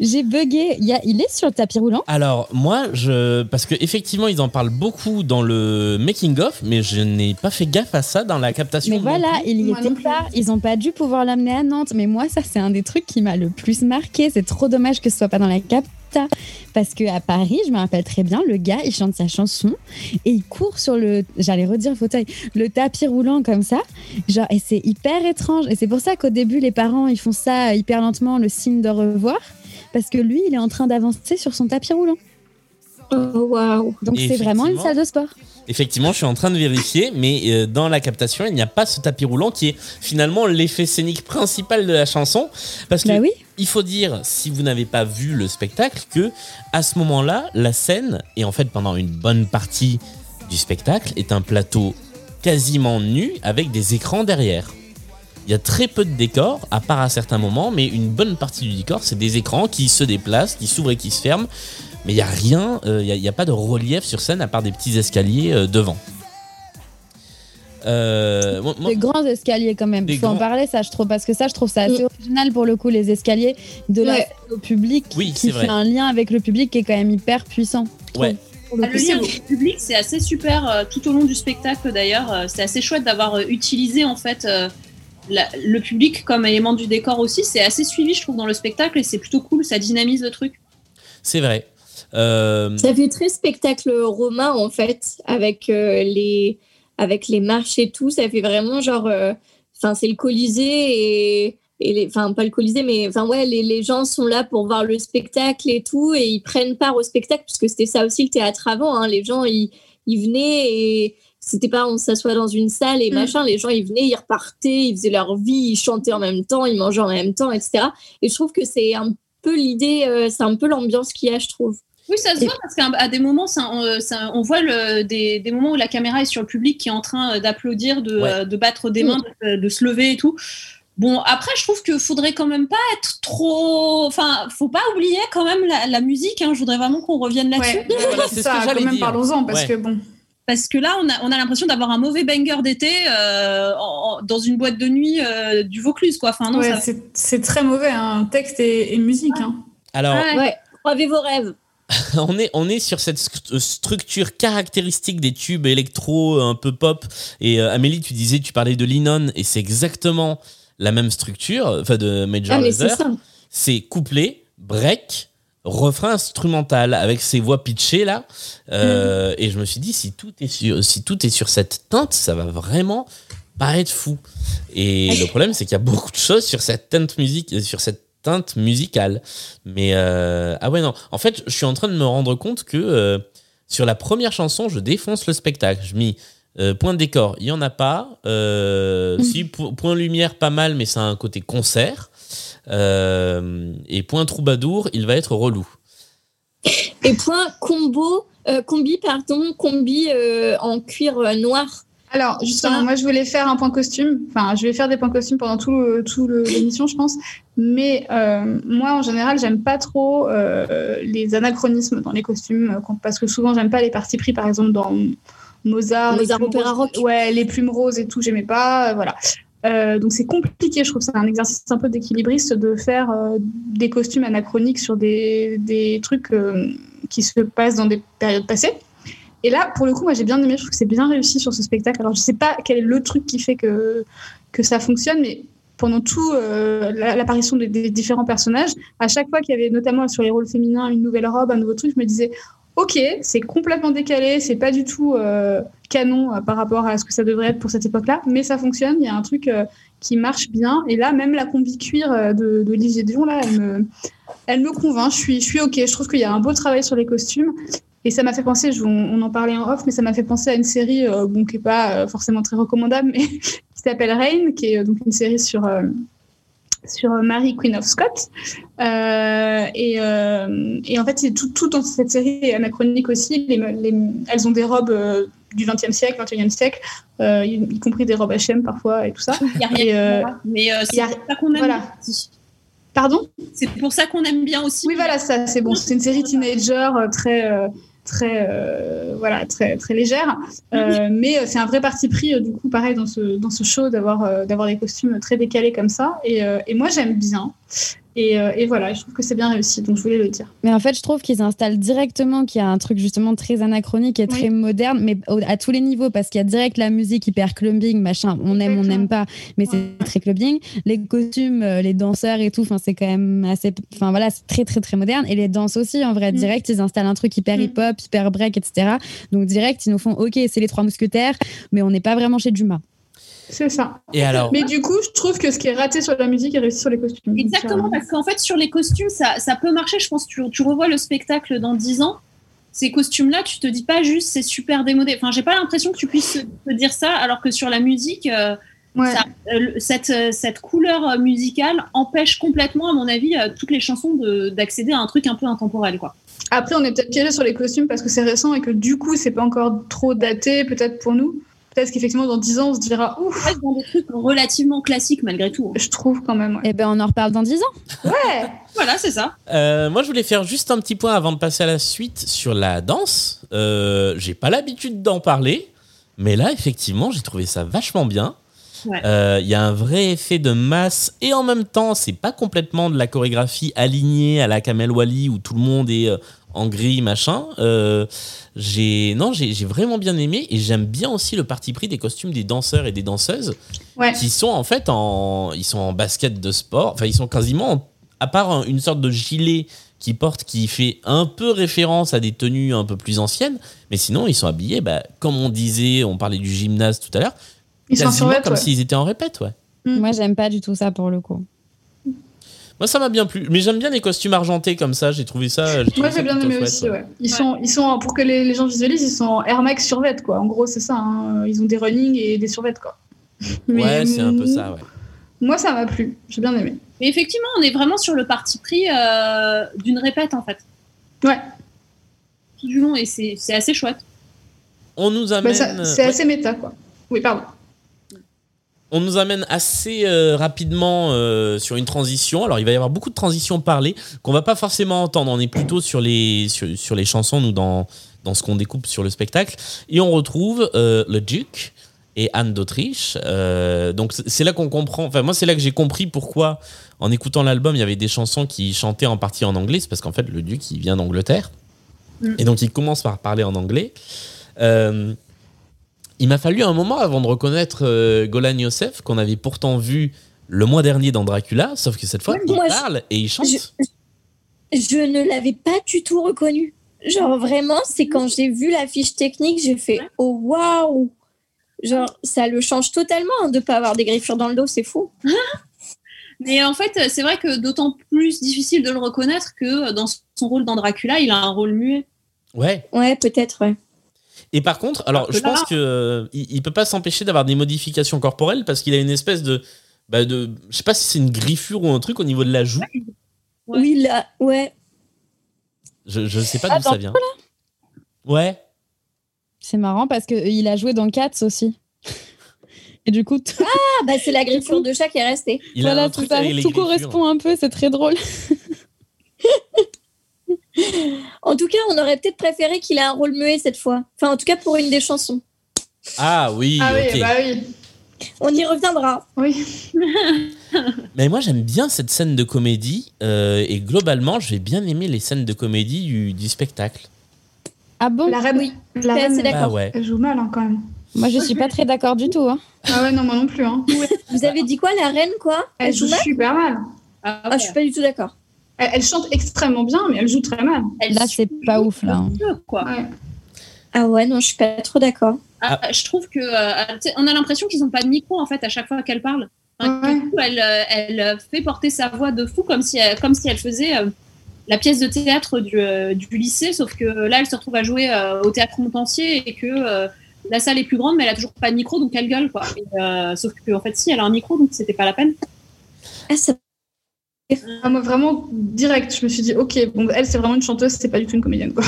J'ai bugué. Il, y a- il est sur le tapis roulant Alors moi, je parce que effectivement ils en parlent beaucoup dans le making of, mais je n'ai pas fait gaffe à ça dans la captation. Mais voilà, il y était pas. Ils ont pas dû pouvoir l'amener à Nantes. Mais moi, ça, c'est un des trucs qui m'a le plus marqué. C'est trop dommage que ce soit pas dans la capta. Parce que à Paris, je me rappelle très bien, le gars, il chante sa chanson et il court sur le. J'allais redire fauteuil. Le tapis roulant comme ça. Genre, et c'est hyper étrange. Et c'est pour ça qu'au début, les parents, ils font ça hyper lentement, le signe de revoir. Parce que lui, il est en train d'avancer sur son tapis roulant. Oh, waouh. Donc c'est vraiment une salle de sport. Effectivement, je suis en train de vérifier, mais euh, dans la captation, il n'y a pas ce tapis roulant qui est finalement l'effet scénique principal de la chanson, parce que Bah oui. il faut dire, si vous n'avez pas vu le spectacle, que à ce moment-là, la scène, et en fait pendant une bonne partie du spectacle, est un plateau quasiment nu avec des écrans derrière. Il y a très peu de décors, à part à certains moments, mais une bonne partie du décor, c'est des écrans qui se déplacent, qui s'ouvrent et qui se ferment. Mais il n'y a rien, euh, il n'y a, il y a pas de relief sur scène à part des petits escaliers euh, devant. Euh, moi- moi- Des grands escaliers quand même. Il faut en parler, ça, je trouve, parce que ça, je trouve ça assez original pour le coup, les escaliers de la Ouais. scène au public, Oui, c'est qui vrai. fait un lien avec le public qui est quand même hyper puissant. Ouais. Le Ah, le lien avec le public, c'est assez super euh, tout au long du spectacle d'ailleurs. Euh, c'est assez chouette d'avoir euh, utilisé en fait euh, la- le public comme élément du décor aussi. C'est assez suivi, je trouve, dans le spectacle et c'est plutôt cool. Ça dynamise le truc. C'est vrai. Euh, Ça fait très spectacle romain en fait, avec euh, les avec les marches et tout. Ça fait vraiment genre, euh, enfin c'est le Colisée et enfin pas le Colisée, mais enfin ouais, les, les gens sont là pour voir le spectacle et tout et ils prennent part au spectacle puisque c'était ça aussi le théâtre avant. hein. Les gens ils ils venaient et c'était pas on s'assoit dans une salle et Mm. machin. Les gens ils venaient, ils repartaient, ils faisaient leur vie, ils chantaient en même temps, ils mangeaient en même temps, etc. Et je trouve que c'est un peu l'idée, euh, c'est un peu l'ambiance qu'il y a, je trouve. Oui, ça se voit parce qu'à des moments, ça, on, ça- on voit le- des, des moments où la caméra est sur le public qui est en train euh, d'applaudir, de, Ouais. euh, de battre des mains, de, de se lever et tout. Bon, après, je trouve qu'il faudrait quand même pas être trop. Enfin, faut pas oublier quand même la, la musique. hein. Je voudrais vraiment qu'on revienne là-dessus. Ouais, Voilà, c'est ce ça, que quand même, parlons-en, parce Ouais. que bon. Parce que là, on a, on a l'impression d'avoir un mauvais banger d'été euh, dans une boîte de nuit euh, du Vaucluse, quoi. Enfin, non, Ouais, ça- c'est- c'est très mauvais, hein, texte et, et musique. hein. alors, Ouais. Ouais, croyez vos rêves. on est, on est sur cette st- structure caractéristique des tubes électro un peu pop. Et euh, Amélie, tu disais, tu parlais de Linon, et c'est exactement la même structure, enfin de Major Ah mais c'est Lazer. ça. C'est couplet, break, refrain instrumental avec ses voix pitchées là. Euh, Et je me suis dit, si tout est sur, si tout est sur cette teinte, ça va vraiment paraître fou. Et le problème, c'est qu'il y a beaucoup de choses sur cette teinte musique, euh, sur cette teinte musicale. Mais euh, ah ouais non, en fait, je suis en train de me rendre compte que euh, sur la première chanson, je défonce le spectacle. Je mis euh, point de décor, il y en a pas. Euh, Si po- point lumière, pas mal, mais ça a un côté concert. Euh, et point troubadour, il va être relou. Et point combo, euh, combi, pardon, combi euh, en cuir noir. Alors, justement, moi, je voulais faire un point costume. Enfin, je vais faire des points costumes pendant tout, le- tout l'émission, je pense. Mais euh, moi, en général, j'aime pas trop euh, les anachronismes dans les costumes, parce que souvent, j'aime pas les partis pris, par exemple, dans Mozart. les Mozart plumes opéra roses- rock. Ouais, les plumes roses et tout, j'aimais pas. euh, voilà. Euh, donc c'est compliqué, je trouve c'est un exercice un peu d'équilibriste de faire euh, des costumes anachroniques sur des, des trucs euh, qui se passent dans des périodes passées. Et là, pour le coup, moi j'ai bien aimé, je trouve que c'est bien réussi sur ce spectacle. Alors je sais pas quel est le truc qui fait que, que ça fonctionne, mais pendant tout la- l'apparition des différents personnages, à chaque fois qu'il y avait notamment sur les rôles féminins une nouvelle robe, un nouveau truc, je me disais ok, c'est complètement décalé, c'est pas du tout euh, canon euh, par rapport à ce que ça devrait être pour cette époque-là, mais ça fonctionne, il y a un truc euh, qui marche bien. Et là, même la combi cuir de, de Olivier Dion, là, elle me, convainc, je suis, je suis ok, je trouve qu'il y a un beau travail sur les costumes. Et ça m'a fait penser, on, en parlait en off, mais ça m'a fait penser à une série bon, qui n'est pas forcément très recommandable, mais qui s'appelle Reign, qui est donc une série sur, sur Mary Queen of Scots. Euh, et, euh, et en fait, c'est tout, tout dans cette série est anachronique aussi. Les, les- elles ont des robes euh, du XXe siècle, XXIe siècle, euh, y, y compris des robes H&M parfois et tout ça. Il a rien Et. Mais c'est pour ça qu'on aime voilà. bien aussi. Pardon? C'est pour ça qu'on aime bien aussi. Oui, voilà, ça, c'est bon. C'est une série teenager très, très, euh, voilà, très, très légère. Euh, mais euh, c'est un vrai parti pris, euh, du coup, pareil, dans ce, dans ce show, d'avoir, d'avoir des costumes très décalés comme ça. Et, et moi, j'aime bien. Et, euh, et voilà, je trouve que c'est bien réussi, donc je voulais le dire. Mais en fait, je trouve qu'ils installent directement qu'il y a un truc justement très anachronique et très Oui. moderne, mais à tous les niveaux, parce qu'il y a direct la musique hyper clubbing, machin, on aime, on n'aime pas, mais c'est très clubbing. Les costumes, euh, les danseurs et tout, c'est quand même assez, enfin voilà, c'est très très très moderne. Et les danses aussi, en vrai, Mm. direct, ils installent un truc hyper Mm. hip-hop, hyper break, etc. Donc direct, ils nous font, ok, c'est les trois mousquetaires, mais on n'est pas vraiment chez Dumas. C'est ça. Et alors, Mais du coup, je trouve que ce qui est raté sur la musique est réussi sur les costumes. Exactement, parce qu'en fait, sur les costumes, ça, ça peut marcher. Je pense que tu, tu revois le spectacle dans 10 ans. Ces costumes-là, tu te dis pas juste c'est super démodé. Enfin, j'ai pas l'impression que tu puisses te dire ça, alors que sur la musique, euh, ouais. ça- euh, cette, euh, cette couleur musicale empêche complètement, à mon avis, euh, toutes les chansons de- d'accéder à un truc un peu intemporel. Quoi. Après, on est peut-être piégé sur les costumes parce que c'est récent et que du coup, c'est pas encore trop daté, peut-être pour nous. Peut-être qu'effectivement, dans 10 ans, on se dira ouf, On reste dans des trucs relativement classiques malgré tout. je trouve quand même. Ouais. Et ben, on en reparle dans 10 ans. Ouais. Voilà, c'est ça. euh, moi je voulais faire juste un petit point avant de passer à la suite sur la danse. Euh, j'ai pas l'habitude d'en parler, mais là effectivement j'ai trouvé ça vachement bien. Ouais. Euh, Il y a un vrai effet de masse et en même temps c'est pas complètement de la chorégraphie alignée à la Kamel Wally où tout le monde est euh, en gris machin. Euh, j'ai non j'ai vraiment bien aimé et j'aime bien aussi le parti pris des costumes des danseurs et des danseuses Ouais. qui sont en fait en ils sont en basket de sport enfin ils sont quasiment en- à part un- une sorte de gilet qu'ils portent qui fait un peu référence à des tenues un peu plus anciennes mais sinon ils sont habillés bah, comme on disait on parlait du gymnase tout à l'heure Ils sont comme ouais. s'ils étaient en répète ouais Mm. Moi, j'aime pas du tout ça pour le coup. Moi ça m'a bien plu mais j'aime bien les costumes argentés comme ça j'ai trouvé ça Moi, ça j'ai bien aimé chouette, aussi, ouais. ouais. Ils sont, ils sont, pour que les, les gens visualisent, ils sont en Air Max survêt, quoi. En gros, c'est ça. hein. Ils ont des running et des survêt, quoi. Mais, ouais c'est un peu ça ouais Moi, ça m'a plu. J'ai bien aimé. Mais effectivement, on est vraiment sur le parti pris euh, d'une répète, en fait. Ouais. Tout du long, et c'est assez chouette. on nous Bah, amène c'est ouais. assez méta, quoi. Oui, pardon. On nous amène assez euh, rapidement euh, sur une transition. Alors, il va y avoir beaucoup de transitions parlées qu'on va pas forcément entendre. On est plutôt sur les, sur, sur les chansons, nous, dans, dans ce qu'on découpe sur le spectacle. Et on retrouve euh, le Duc et Anne d'Autriche. Donc, c'est là qu'on comprend. Enfin, moi, c'est là que j'ai compris pourquoi, en écoutant l'album, il y avait des chansons qui chantaient en partie en anglais. C'est parce qu'en fait, le Duc, il vient d'Angleterre. Mm. Et donc, il commence par parler en anglais. Euh, il m'a fallu un moment avant de reconnaître euh, Golan Youssef, qu'on avait pourtant vu le mois dernier dans Dracula, sauf que cette fois, Ouais, il moi, je- parle et il chante. Je, je ne l'avais pas du tout reconnu. Genre vraiment, c'est quand j'ai vu la fiche technique, j'ai fait oh waouh. Genre ça le change totalement hein, de pas avoir des griffures dans le dos, c'est fou. Mais en fait, c'est vrai que d'autant plus difficile de le reconnaître que dans son rôle dans Dracula, il a un rôle muet. Ouais. Ouais, peut-être, ouais. Et par contre, alors je pense que euh, il, il peut pas s'empêcher d'avoir des modifications corporelles parce qu'il a une espèce de, bah, de, je sais pas si c'est une griffure ou un truc au niveau de la joue. Ouais. Oui, là, ouais. Je, je sais pas Ah, d'où ça vient. Ouais. C'est marrant parce qu'il a joué dans Cats aussi. Et du coup, tout, Ah bah c'est la griffure de chat qui est restée. Il a voilà, un tout, truc ça, avec les tout griffures. correspond un peu, c'est très drôle. En tout cas, on aurait peut-être préféré qu'il ait un rôle muet cette fois. Enfin, en tout cas pour une des chansons. Ah oui, ah oui, bah oui. On y reviendra. Oui. Mais moi j'aime bien cette scène de comédie euh, et globalement je vais bien aimer les scènes de comédie du, du spectacle. Ah bon? La reine, Oui, la reine, assez d'accord. Ah ouais. elle joue mal hein, quand même. Moi, je suis pas très d'accord du tout. hein. Ah ouais, non, moi non plus. Hein. Vous avez dit quoi, la reine, quoi? Elle Elle joue joue mal? super mal. Ah, Ah, je suis pas du tout d'accord. Elle, elle chante extrêmement bien, mais elle joue très mal. Elle Là, c'est pas ouf, là. hein. suit, quoi. Ouais. Ah ouais, non, je suis pas trop d'accord. Ah, Je trouve que euh, on a l'impression qu'ils n'ont pas de micro en fait à chaque fois qu'elle parle. Enfin, Ouais. coup, elle, euh, elle euh, fait porter sa voix de fou comme si elle, comme si elle faisait euh, la pièce de théâtre du, euh, du lycée, sauf que là, elle se retrouve à jouer euh, au théâtre Montancier et que euh, la salle est plus grande, mais elle a toujours pas de micro, donc elle gueule quoi. Et, euh, sauf que en fait, si, elle a un micro, donc c'était pas la peine. Ah, ça... Moi, vraiment, direct, je me suis dit, ok, bon, elle, c'est vraiment une chanteuse, c'est pas du tout une comédienne, quoi.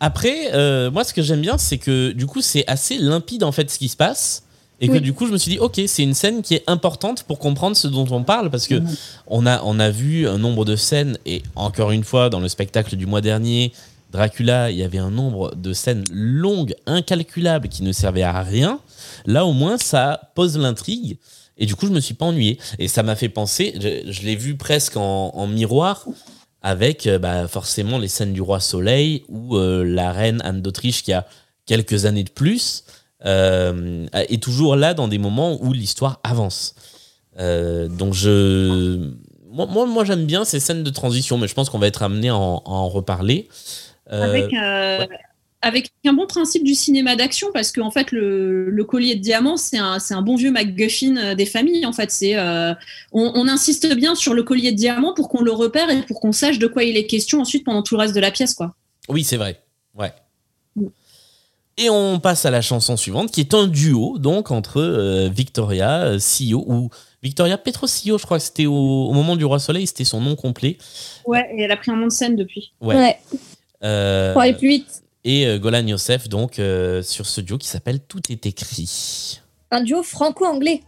Après, euh, moi, ce que j'aime bien, c'est que du coup, c'est assez limpide en fait ce qui se passe. Et que du coup, je me suis dit, ok, c'est une scène qui est importante pour comprendre ce dont on parle. Parce que on, a, on a vu un nombre de scènes, et encore une fois, dans le spectacle du mois dernier, Dracula, il y avait un nombre de scènes longues, incalculables, qui ne servaient à rien. Là, au moins, ça pose l'intrigue. Et du coup, je me suis pas ennuyé. Et ça m'a fait penser, je, je l'ai vu presque en, en miroir avec euh, bah, forcément les scènes du roi Soleil où euh, la reine Anne d'Autriche, qui a quelques années de plus, euh, est toujours là dans des moments où l'histoire avance. Euh, donc je, moi, moi, moi, j'aime bien ces scènes de transition, mais je pense qu'on va être amené à en, à en reparler. Avec, ouais. Avec un bon principe du cinéma d'action, parce qu'en fait, le, le collier de diamant, c'est un, c'est un bon vieux MacGuffin euh, des familles. En fait, c'est euh, on, on insiste bien sur le collier de diamant pour qu'on le repère et pour qu'on sache de quoi il est question ensuite pendant tout le reste de la pièce, quoi. Oui, c'est vrai. Ouais. Et on passe à la chanson suivante, qui est un duo, donc, entre euh, Victoria Sio, ou Victoria Petrosio, je crois que c'était au, au moment du Roi Soleil, c'était son nom complet. Ouais, et elle a pris un nom de scène depuis. Ouais. Ouais. Euh, Pour aller plus vite. Et euh, Golan Youssef, donc, euh, sur ce duo qui s'appelle Tout est écrit. Un duo franco-anglais.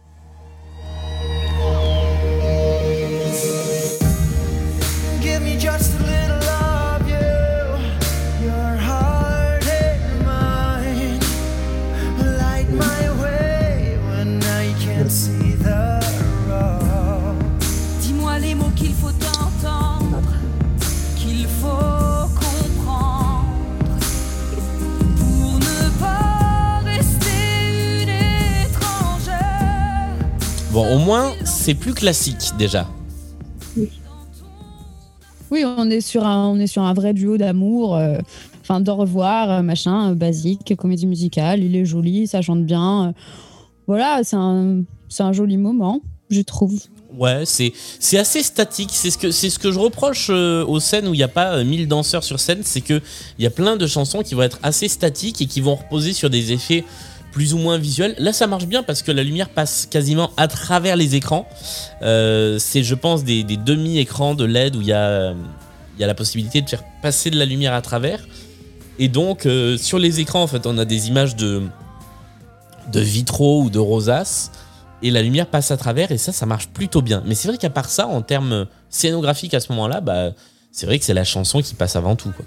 Bon, au moins, c'est plus classique, déjà. Oui, on est sur un, on est sur un vrai duo d'amour. euh, Enfin, d'au revoir, euh, machin, euh, basique, comédie musicale. Il est joli, ça chante bien. euh, voilà, c'est un, c'est un joli moment, je trouve. Ouais, c'est c'est assez statique. C'est ce que c'est ce que je reproche aux scènes où il n'y a pas euh, 1000 danseurs sur scène, c'est que il y a plein de chansons qui vont être assez statiques et qui vont reposer sur des effets plus ou moins visuels. Là, ça marche bien parce que la lumière passe quasiment à travers les écrans. Euh, c'est, je pense, des, des demi-écrans de LED où il y a euh, il y a la possibilité de faire passer de la lumière à travers. Et donc, euh, sur les écrans, en fait, on a des images de de vitraux ou de rosaces et la lumière passe à travers et ça ça marche plutôt bien mais c'est vrai qu'à part ça en termes scénographiques à ce moment là bah c'est vrai que c'est la chanson qui passe avant tout quoi.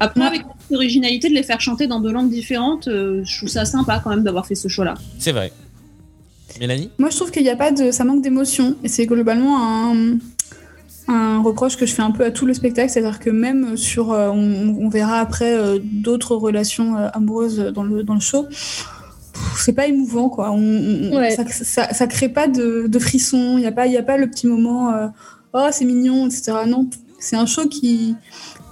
Après, avec l'originalité de les faire chanter dans deux langues différentes, euh, je trouve ça sympa quand même d'avoir fait ce choix-là. c'est vrai Mélanie? Moi, je trouve qu'il n'y a pas de. Ça manque d'émotion. Et c'est globalement un, un reproche que je fais un peu à tout le spectacle. C'est-à-dire que même sur. euh, on, on verra après euh, d'autres relations euh, amoureuses dans le, dans le show. C'est pas émouvant, quoi. On, on- Ouais. ça, ça, ça crée pas de, de frissons. Il n'y a, pas- il y a pas le petit moment. euh, oh, c'est mignon, etc. Non. C'est un show qui,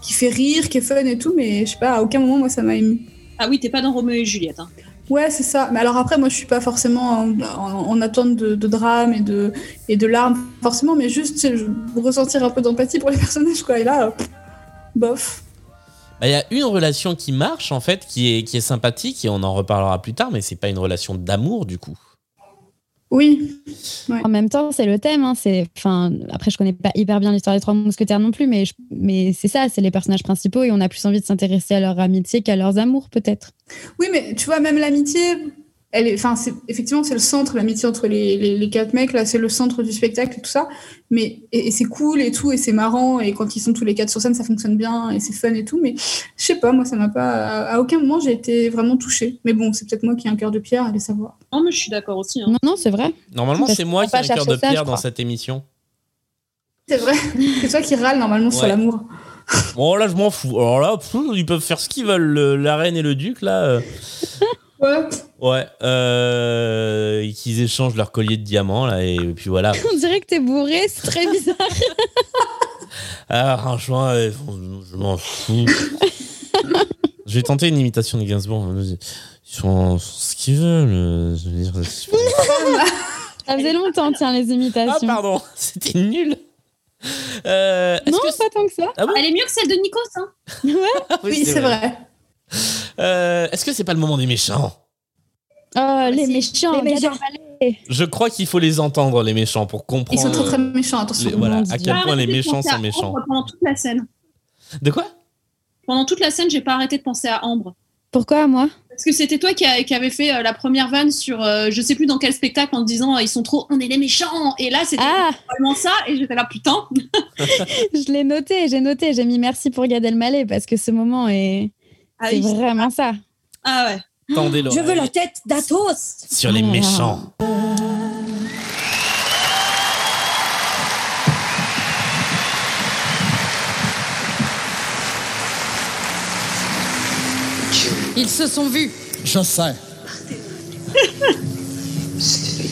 qui fait rire, qui est fun et tout. Mais je sais pas, à aucun moment, moi, ça m'a ému. Ah oui, t'es pas dans Roméo et Juliette. Hein. Ouais, c'est ça. Mais alors après, moi, je suis pas forcément en, en- en attente de, de drame et de, et de larmes, forcément, mais juste je- ressentir un peu d'empathie pour les personnages, quoi. Et là, pff, bof. Bah, il y a une relation qui marche en fait qui est qui est sympathique et on en reparlera plus tard mais c'est pas une relation d'amour du coup Oui. En même temps, c'est le thème. hein, c'est, enfin, après, je connais pas hyper bien l'histoire des trois mousquetaires non plus, mais, je- mais c'est ça, c'est les personnages principaux et on a plus envie de s'intéresser à leur amitié qu'à leurs amours, peut-être. Oui, mais tu vois, même l'amitié, elle est, enfin, c'est, effectivement, c'est le centre, l'amitié entre les, les, les quatre mecs, là, c'est le centre du spectacle et tout ça. Mais, et, et c'est cool et tout, et c'est marrant, et quand ils sont tous les quatre sur scène, ça fonctionne bien, et c'est fun et tout, mais je sais pas, moi, ça m'a pas, à, à aucun moment, j'ai été vraiment touchée. Mais bon, c'est peut-être moi qui ai un cœur de pierre, allez savoir. Non, mais je suis d'accord aussi. hein. Non, non, c'est vrai. normalement c'est moi qui ai un cœur de ça, pierre dans cette émission C'est vrai, c'est toi qui râle normalement sur l'amour. bon là je m'en fous alors là pff, ils peuvent faire ce qu'ils veulent le- la reine et le duc là euh, Ouais. ouais euh, qu'ils échangent leur collier de diamants là et puis voilà On dirait que t'es bourré, c'est très bizarre. Ah, franchement, euh, je m'en fous. je vais tenter une imitation de Gainsbourg. Ils font ce qu'ils veulent. euh, je veux dire, Ça faisait longtemps, tiens, les Ah, imitations. pardon, c'était nul. Euh, est-ce non, que pas tant que ça. Ah bon Elle est mieux que celle de Nikos. Hein. Ah Oui, c'est vrai. Euh, Est-ce que c'est pas le moment des méchants? Oh, les méchants, les méchants. Gad Elmaleh. Je crois qu'il faut les entendre, les méchants, pour Ils comprendre sont très très méchants, attention. les- voilà, à quel point les méchants sont méchants. Pendant toute la scène. De quoi? Pendant toute la scène, j'ai pas arrêté de penser à Ambre. Pourquoi, moi? Parce que c'était toi qui, a- qui avait fait euh, la première vanne sur euh, je sais plus dans quel spectacle en te disant ils sont trop, on est les méchants. Et là, c'était Ah, vraiment ça. Et j'étais là, putain. je l'ai noté, j'ai noté, j'ai mis merci pour Gad Elmaleh parce que ce moment est. Ah, c'est vraiment ça. Ah ouais. Tendez Je veux la tête d'Athos. Sur les ah. méchants. Ils se sont vus. Je sais.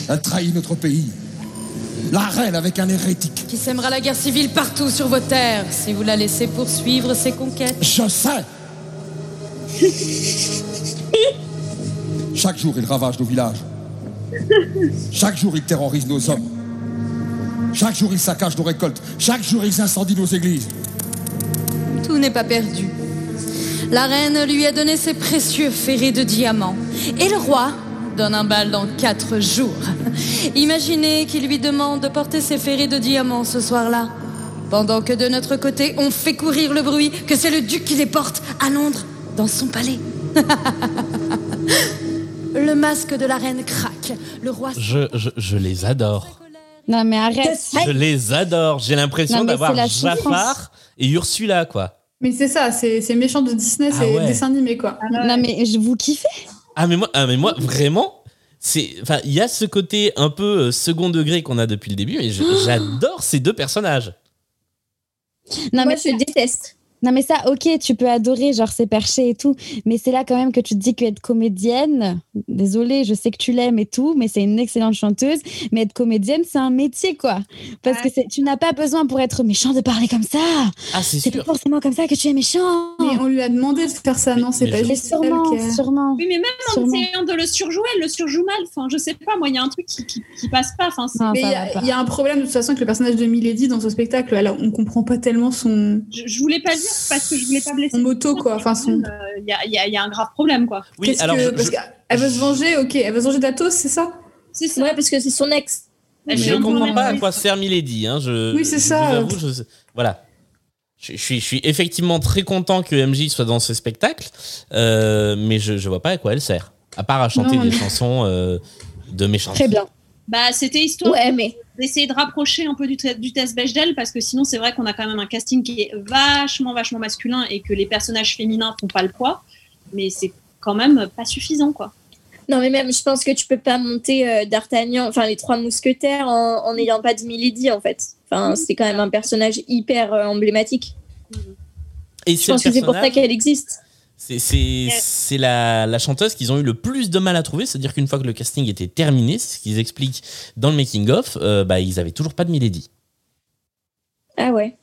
A trahi notre pays. La reine avec un hérétique. Qui sèmera la guerre civile partout sur vos terres si vous la laissez poursuivre ses conquêtes. Je sais. Chaque jour, il ravage nos villages. Chaque jour, il terrorise nos hommes. Chaque jour, il saccage nos récoltes. Chaque jour, il incendie nos églises. Tout n'est pas perdu. La reine lui a donné ses précieux ferrets de diamants. Et le roi donne un bal dans quatre jours. Imaginez qu'il lui demande de porter ses ferrets de diamants ce soir-là. Pendant que de notre côté, on fait courir le bruit que c'est le duc qui les porte à Londres, dans son palais. le masque de la reine craque. Le roi... Je, je, je les adore. Non, mais arrête. Je les adore. J'ai l'impression d'avoir. Jafar et Ursula, quoi. Mais c'est ça, c'est c'est méchant de Disney, Ah c'est ouais. dessin animé quoi. Non, mais je vous kiffez Ah mais moi, ah, mais moi vraiment, c'est, enfin, il y a ce côté un peu euh, second degré qu'on a depuis le début, et j'adore ces deux personnages. Non, Moi, mais je déteste. Non mais ça, ok, tu peux adorer, genre c'est perché et tout, mais c'est là quand même que tu te dis qu'être comédienne, désolée, je sais que tu l'aimes et tout, mais c'est une excellente chanteuse, mais être comédienne, c'est un métier quoi, parce que tu n'as pas besoin pour être méchant de parler comme ça. Ah c'est pas forcément comme ça que tu es méchant. Mais on lui a demandé de faire ça, non, c'est pas juste sûrement, elle qui a- sûrement. Oui, mais même en essayant de le surjouer, elle le surjoue mal. Enfin, je sais pas, moi, il y a un truc qui, qui, qui passe pas. Enfin, il y, a- pas. il y a un problème de toute façon avec le personnage de Milady dans ce spectacle. Elle, on comprend pas tellement son, je, je voulais pas le dire parce que je voulais pas blesser. son moto, quoi. Enfin, son. Euh, Il y, a, il y y a un grave problème, quoi. Oui, alors que- je- parce je- qu'elle veut se venger, ok, elle veut se venger d'Athos, c'est ça? C'est ça. Ouais, parce que c'est son ex. Elle je ne comprends pas à quoi sert Milady. Hein. Je, Oui, c'est ça. vous avoue, je- voilà. Je, suis, je suis effectivement très content que MJ soit dans ce spectacle, euh, mais je, je vois pas à quoi elle sert. À part à chanter Non, des mais- chansons euh, de méchants. Très bien. Bah, c'était histoire Ouais, mais. D'essayer de rapprocher un peu du, du test Bechdel parce que sinon, c'est vrai qu'on a quand même un casting qui est vachement, vachement masculin et que les personnages féminins font pas le poids, mais c'est quand même pas suffisant, quoi. Non, mais même, je pense que tu peux pas monter euh, D'Artagnan, enfin les trois mousquetaires, en n'ayant pas de Milady, en fait. Enfin, c'est quand même un personnage hyper euh, emblématique. Et Je pense que c'est pour ça qu'elle existe. C'est la, la chanteuse qu'ils ont eu le plus de mal à trouver, c'est-à-dire qu'une fois que le casting était terminé, c'est ce qu'ils expliquent dans le making-of, euh, bah, ils avaient toujours pas de Milady. Ah ouais.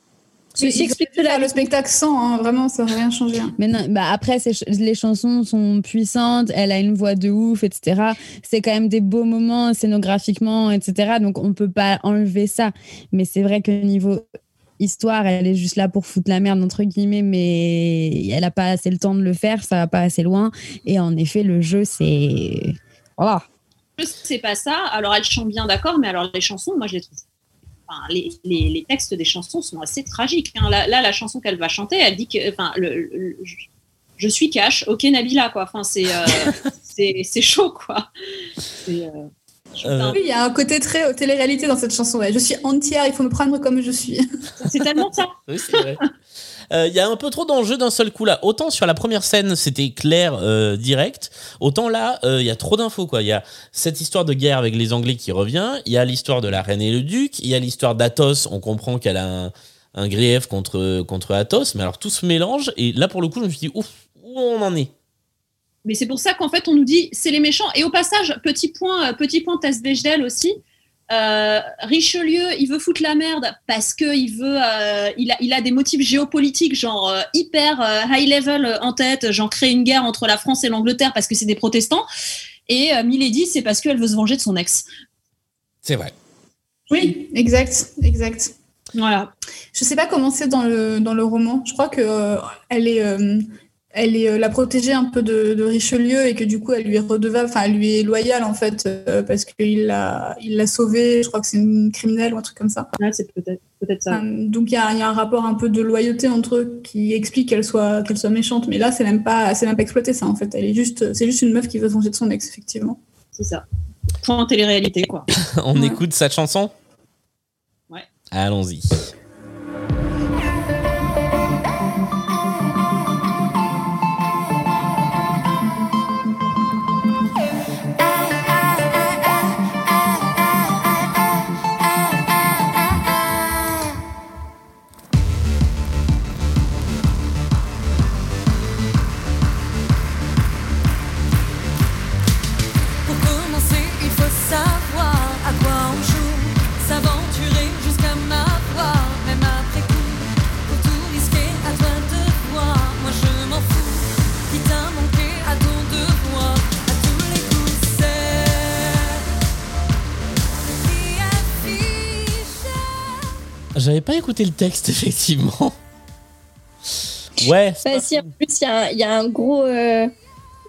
Ceci explique le spectacle sans, hein, vraiment, ça aurait rien changé. hein. Mais non, bah après, les chansons sont puissantes, elle a une voix de ouf, etc. C'est quand même des beaux moments scénographiquement, etc. Donc on peut pas enlever ça. Mais c'est vrai que niveau histoire, elle est juste là pour foutre la merde, entre guillemets, mais elle a pas assez le temps de le faire, ça va pas assez loin. Et en effet, le jeu, c'est. Voilà. C'est pas ça. Alors, elle chante bien, d'accord, mais alors les chansons, moi, je les trouve. Les, textes des chansons sont assez tragiques. hein. Là, là, la chanson qu'elle va chanter, elle dit que. Enfin, je, suis cash, ok, Nabila, quoi. Enfin, c'est euh, chaud, quoi. C'est. euh, Euh, Oui, il y a un côté très euh, télé-réalité dans cette chanson. ouais. Je suis entière, il faut me prendre comme je suis. C'est tellement ça. Oui, c'est vrai. Euh, Il y a un peu trop d'enjeux d'un seul coup là. Autant sur la première scène, c'était clair, euh, direct. Autant là, euh, il y a trop d'infos quoi. Il y a cette histoire de guerre avec les Anglais qui revient. Il y a l'histoire de la reine et le duc. Il y a l'histoire d'Athos. On comprend qu'elle a un, un grief contre, contre Athos. Mais alors tout se mélange. Et là, pour le coup, je me suis dit, ouf, où on en est? Mais c'est pour ça qu'en fait, on nous dit c'est les méchants. Et au passage, petit point, petit point test Bechdel aussi. euh, Richelieu, il veut foutre la merde parce que il veut, euh, il, a, il a des motifs géopolitiques, genre euh, hyper euh, high level en tête, genre créer une guerre entre la France et l'Angleterre parce que c'est des protestants. Et euh, Milady, c'est parce qu'elle veut se venger de son ex. C'est vrai. Oui, exact, exact. Voilà. Je sais pas comment c'est dans le, dans le roman. Je crois que euh, elle est, euh, elle est euh, la protégée un peu de, de Richelieu et que du coup elle lui est redevable, enfin elle lui est loyale en fait euh, parce qu'il l'a, il l'a sauvée. Je crois que c'est une criminelle ou un truc comme ça. Ouais, c'est peut-être peut-être ça. Euh, donc il y a, il y a un rapport un peu de loyauté entre eux qui explique qu'elle soit, qu'elle soit méchante. Mais là c'est même pas, c'est même pas exploité ça en fait. Elle est juste, c'est juste une meuf qui veut se venger de son ex effectivement. C'est ça. Point télé-réalité, quoi. on Ouais. écoute cette chanson? Ouais. Allons-y. J'avais pas écouté le texte, effectivement. Ouais, c'est Bah, pas si, en plus, il y, a un- il y a un gros. euh,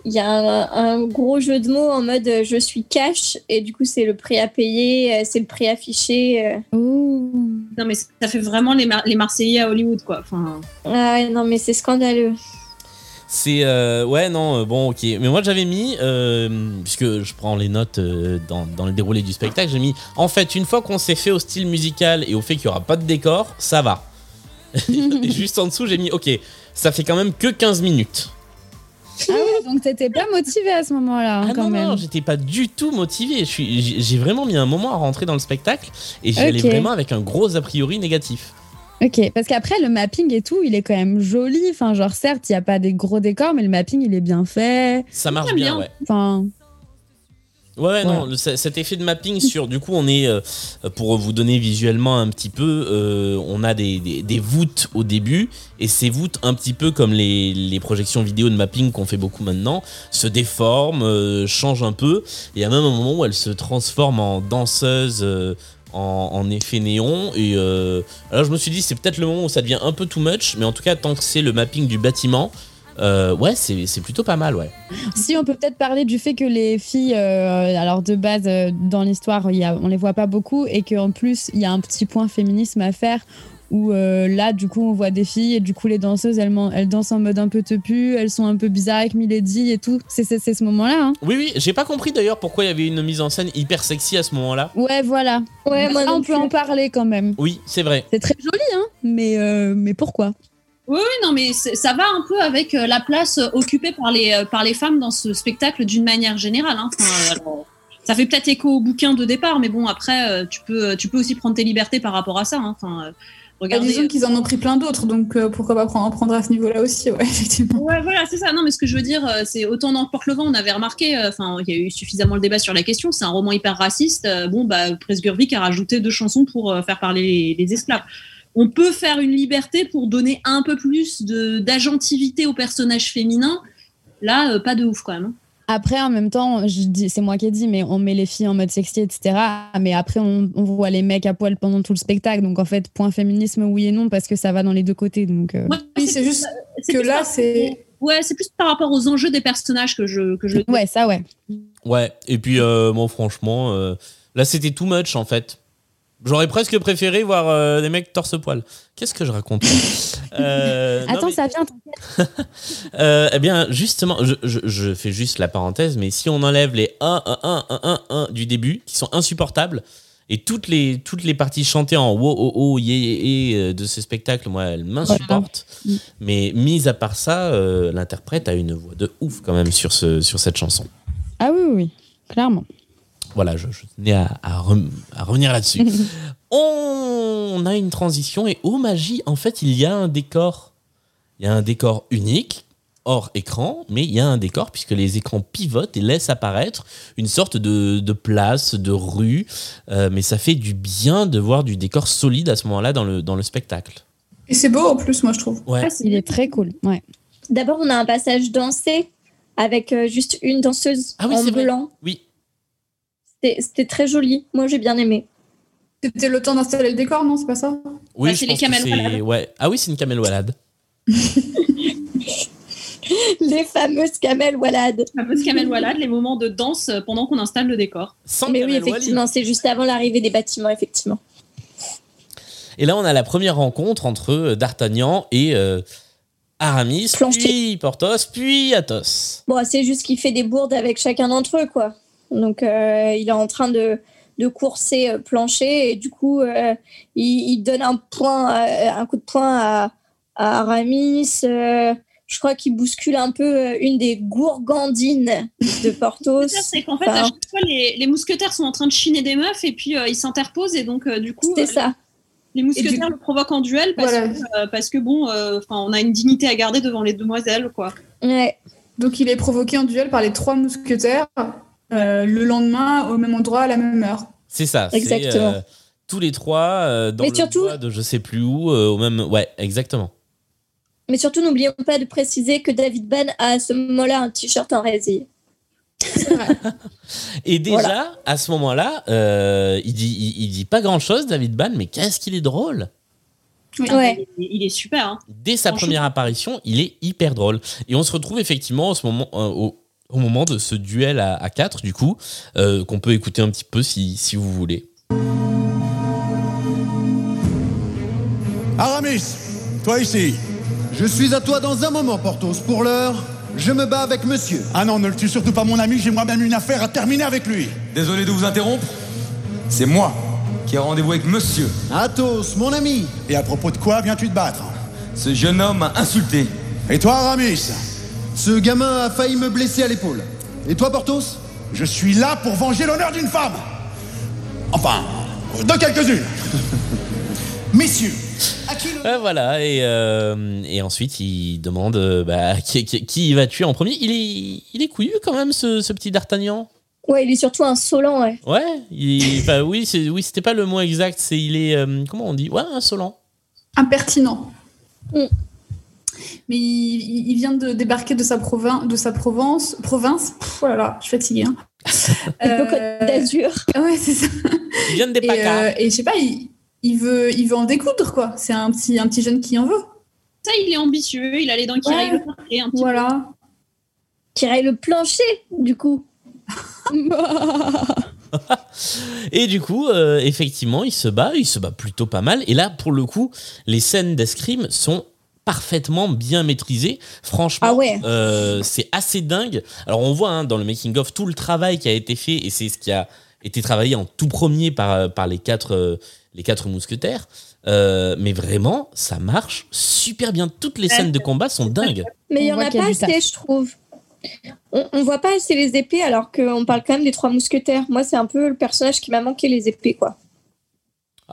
Il y a un, un gros jeu de mots en mode euh, je suis cash et du coup c'est le prix à payer, euh, c'est le prix affiché. euh. Non, mais ça fait vraiment les, Mar- les Marseillais à Hollywood, quoi. Enfin, Ah ouais, non mais c'est scandaleux. C'est euh, ouais non euh, bon ok. Mais moi j'avais mis euh, puisque je prends les notes euh, dans, dans le déroulé du spectacle j'ai mis en fait une fois qu'on s'est fait au style musical et au fait qu'il y aura pas de décor ça va. Et juste en dessous j'ai mis ok ça fait quand même que 15 minutes. Ah ouais, donc t'étais pas motivé à ce moment-là, hein, ah quand non même. non j'étais pas du tout motivé. Je suis j'ai vraiment mis un moment à rentrer dans le spectacle et j'y allais vraiment avec un gros a priori négatif Ok, parce qu'après, le mapping et tout, il est quand même joli. Enfin, genre, certes, il n'y a pas des gros décors, mais le mapping, il est bien fait. ça marche bien bien. ouais Enfin, Ouais, ouais, non, le- cet effet de mapping sur, du coup, on est, euh, pour vous donner visuellement un petit peu, euh, on a des, des, des voûtes au début, et ces voûtes, un petit peu comme les, les projections vidéo de mapping qu'on fait beaucoup maintenant, se déforment, euh, changent un peu, et il y a même un moment où elles se transforment en danseuses euh, en, effet néon, et euh, alors je me suis dit, c'est peut-être le moment où ça devient un peu too much, mais en tout cas, tant que c'est le mapping du bâtiment, euh, ouais, c'est plutôt pas mal, ouais. si on peut peut-être parler du fait que les filles, euh, alors de base, dans l'histoire, on les voit pas beaucoup, et qu'en plus, il y a un petit point féminisme à faire. Où euh, là, du coup, on voit des filles et du coup, les danseuses, elles, dansent en mode un peu tepu, elles sont un peu bizarres avec Milady et tout. C'est ce moment-là. Hein. Oui, oui, j'ai pas compris d'ailleurs pourquoi il y avait une mise en scène hyper sexy à ce moment-là. Ouais, voilà. Ouais, moi on peut en parler quand même. Oui, c'est vrai. C'est très joli, hein, mais, euh, mais pourquoi? Oui, oui, non, mais ça va un peu avec euh, la place euh, occupée par les, euh, par les femmes dans ce spectacle d'une manière générale. hein. Enfin, euh, alors, ça fait peut-être écho au bouquin de départ, mais bon, après, euh, tu peux, tu peux aussi prendre tes libertés par rapport à ça. hein. Enfin, euh, Bah, regardez. disons qu'ils en ont pris plein d'autres, donc euh, pourquoi pas prendre, en prendre à ce niveau-là aussi, ouais, effectivement. Ouais, voilà, c'est ça. Non, mais ce que je veux dire, euh, c'est autant dans Porte le vent, on avait remarqué, euh, enfin, il y a eu suffisamment le débat sur la question. C'est un roman hyper raciste. euh, bon, bah, Presgurvic a rajouté deux chansons pour faire parler les, les esclaves. On peut faire une liberté pour donner un peu plus d'agentivité aux personnages féminins. Là, pas de ouf quand même. hein. Après, en même temps, je dis, c'est moi qui ai dit, mais on met les filles en mode sexy, etc. Mais après, on, on voit les mecs à poil pendant tout le spectacle. Donc, en fait, point féminisme, oui et non, parce que ça va dans les deux côtés. Donc, euh, Ouais, Oui, c'est juste que là, c'est. Ouais, c'est plus par rapport aux enjeux des personnages que je que je. ouais, ça, ouais. Ouais, et puis euh, moi franchement, euh, là c'était too much en fait. J'aurais presque préféré voir euh, des mecs torse-poil. Qu'est-ce que je raconte Euh, non, Attends, mais- ça vient. Euh, eh bien, justement, je, je- je fais juste la parenthèse, mais si on enlève les 1, 1, 1, 1, 1, 1 du début, qui sont insupportables, et toutes les, toutes les parties chantées en wo, oh, oh, yé, yé, yé, euh, de ce spectacle, moi, elles m'insupportent. Mais mis à part ça, l'interprète a une voix de ouf quand même sur, ce, sur cette chanson. Ah oui, oui, clairement. Voilà, je, je tenais à, à rem- à revenir là-dessus. on a une transition et oh magie, en fait, il y a un décor. Il y a un décor unique, hors écran, mais il y a un décor puisque les écrans pivotent et laissent apparaître une sorte de, de place, de rue. Euh, mais ça fait du bien de voir du décor solide à ce moment-là dans le, dans le spectacle. Et c'est beau en plus, moi, je trouve. Ouais. Il est très cool. Ouais. D'abord, on a un passage dansé avec euh, juste une danseuse Ah oui, en vrai. blanc. Oui. C'était très joli. Moi, j'ai bien aimé. C'était le temps d'installer le décor, non C'est pas ça? Oui, Bah, je c'est les camel ouais. Ah oui, c'est une camel walad. Les fameuses camels Walad. Un peu ce Kamel Walad, les moments de danse pendant qu'on installe le décor. Sans Mais oui, camel effectivement, c'est juste avant l'arrivée des bâtiments, effectivement. Et là, on a la première rencontre entre euh, D'Artagnan et euh, Aramis, puis Porthos, puis Athos. Bon, c'est juste qu'il fait des bourdes avec chacun d'entre eux, quoi. Donc, euh, il est en train de, de courser euh, plancher et du coup, euh, il, il donne un, point, euh, un coup de poing à, à Aramis. euh, je crois qu'il bouscule un peu une des gourgandines de Porthos. C'est ça, c'est qu'en fait, Enfin, à chaque fois, les, les mousquetaires sont en train de chiner des meufs et puis euh, ils s'interposent et donc, euh, du coup, c'est euh, ça. les mousquetaires le provoquent en duel parce, Voilà. que, euh, parce que, bon, euh, on a une dignité à garder devant les demoiselles, quoi. Ouais. Donc il est provoqué en duel par les trois mousquetaires euh, le lendemain, au même endroit, à la même heure. C'est ça. c'est, Exactement. euh, tous les trois euh, dans Mais le surtout- de je sais plus où, euh, au même. Ouais, exactement. Mais surtout, n'oublions pas de préciser que David Ban a à ce moment-là un t-shirt en résille. Et déjà, Voilà. à ce moment-là, euh, il, dit, il, il dit pas grand chose, David Ban, mais qu'est-ce qu'il est drôle Ouais. Il, il est super. Hein. Dès sa première apparition, il est hyper drôle. Et on se retrouve effectivement au, ce moment, euh, au, au moment de ce duel à, à 4, du coup, euh, qu'on peut écouter un petit peu si, si vous voulez. Aramis, toi ici. Je suis à toi dans un moment, Porthos. Pour l'heure, je me bats avec monsieur. Ah non, ne le tue surtout pas mon ami, j'ai moi-même une affaire à terminer avec lui. Désolé de vous interrompre. C'est moi qui ai rendez-vous avec monsieur. Athos, mon ami. Et à propos de quoi viens-tu te battre? Ce jeune homme m'a insulté. Et toi, Aramis? Ce gamin a failli me blesser à l'épaule. Et toi, Porthos? Je suis là pour venger l'honneur d'une femme. Enfin, de quelques-unes. Messieurs, Euh, voilà, et, euh, et ensuite il demande euh, bah, qui, qui, qui va tuer en premier. Il est, il est couillu quand même, ce, ce petit D'Artagnan? Ouais, il est surtout insolent, ouais. Ouais, il, enfin, oui, c'est, oui, c'était pas le mot exact, c'est il est, euh, comment on dit? Ouais, insolent. Impertinent. Mm. Mais il, il vient de débarquer de sa, provin- de sa Provence. Province Pff, Oh là là, je suis fatiguée. Hein. Côte d'Azur. Ouais, c'est ça. Il vient des Et, euh, et je sais pas, il, il, veut, il veut en découdre, quoi. C'est un petit, un petit jeune qui en veut. Ça, il est ambitieux, il a les dents qui Ouais. un petit Voilà. Qui raille le plancher, du coup. Et du coup, euh, effectivement, il se bat, il se bat plutôt pas mal. Et là, pour le coup, les scènes d'escrime sont parfaitement bien maîtrisées. Franchement, Ah ouais. euh, c'est assez dingue. Alors, on voit hein, dans le making-of tout le travail qui a été fait, et c'est ce qui a été travaillé en tout premier par, par les, quatre, euh, les quatre mousquetaires. Euh, mais vraiment, ça marche super bien. Toutes les scènes de combat sont dingues. Mais il y en a pas assez, je trouve. On, on voit pas assez les épées alors qu'on parle quand même des trois mousquetaires. Moi, c'est un peu le personnage qui m'a manqué les épées, quoi.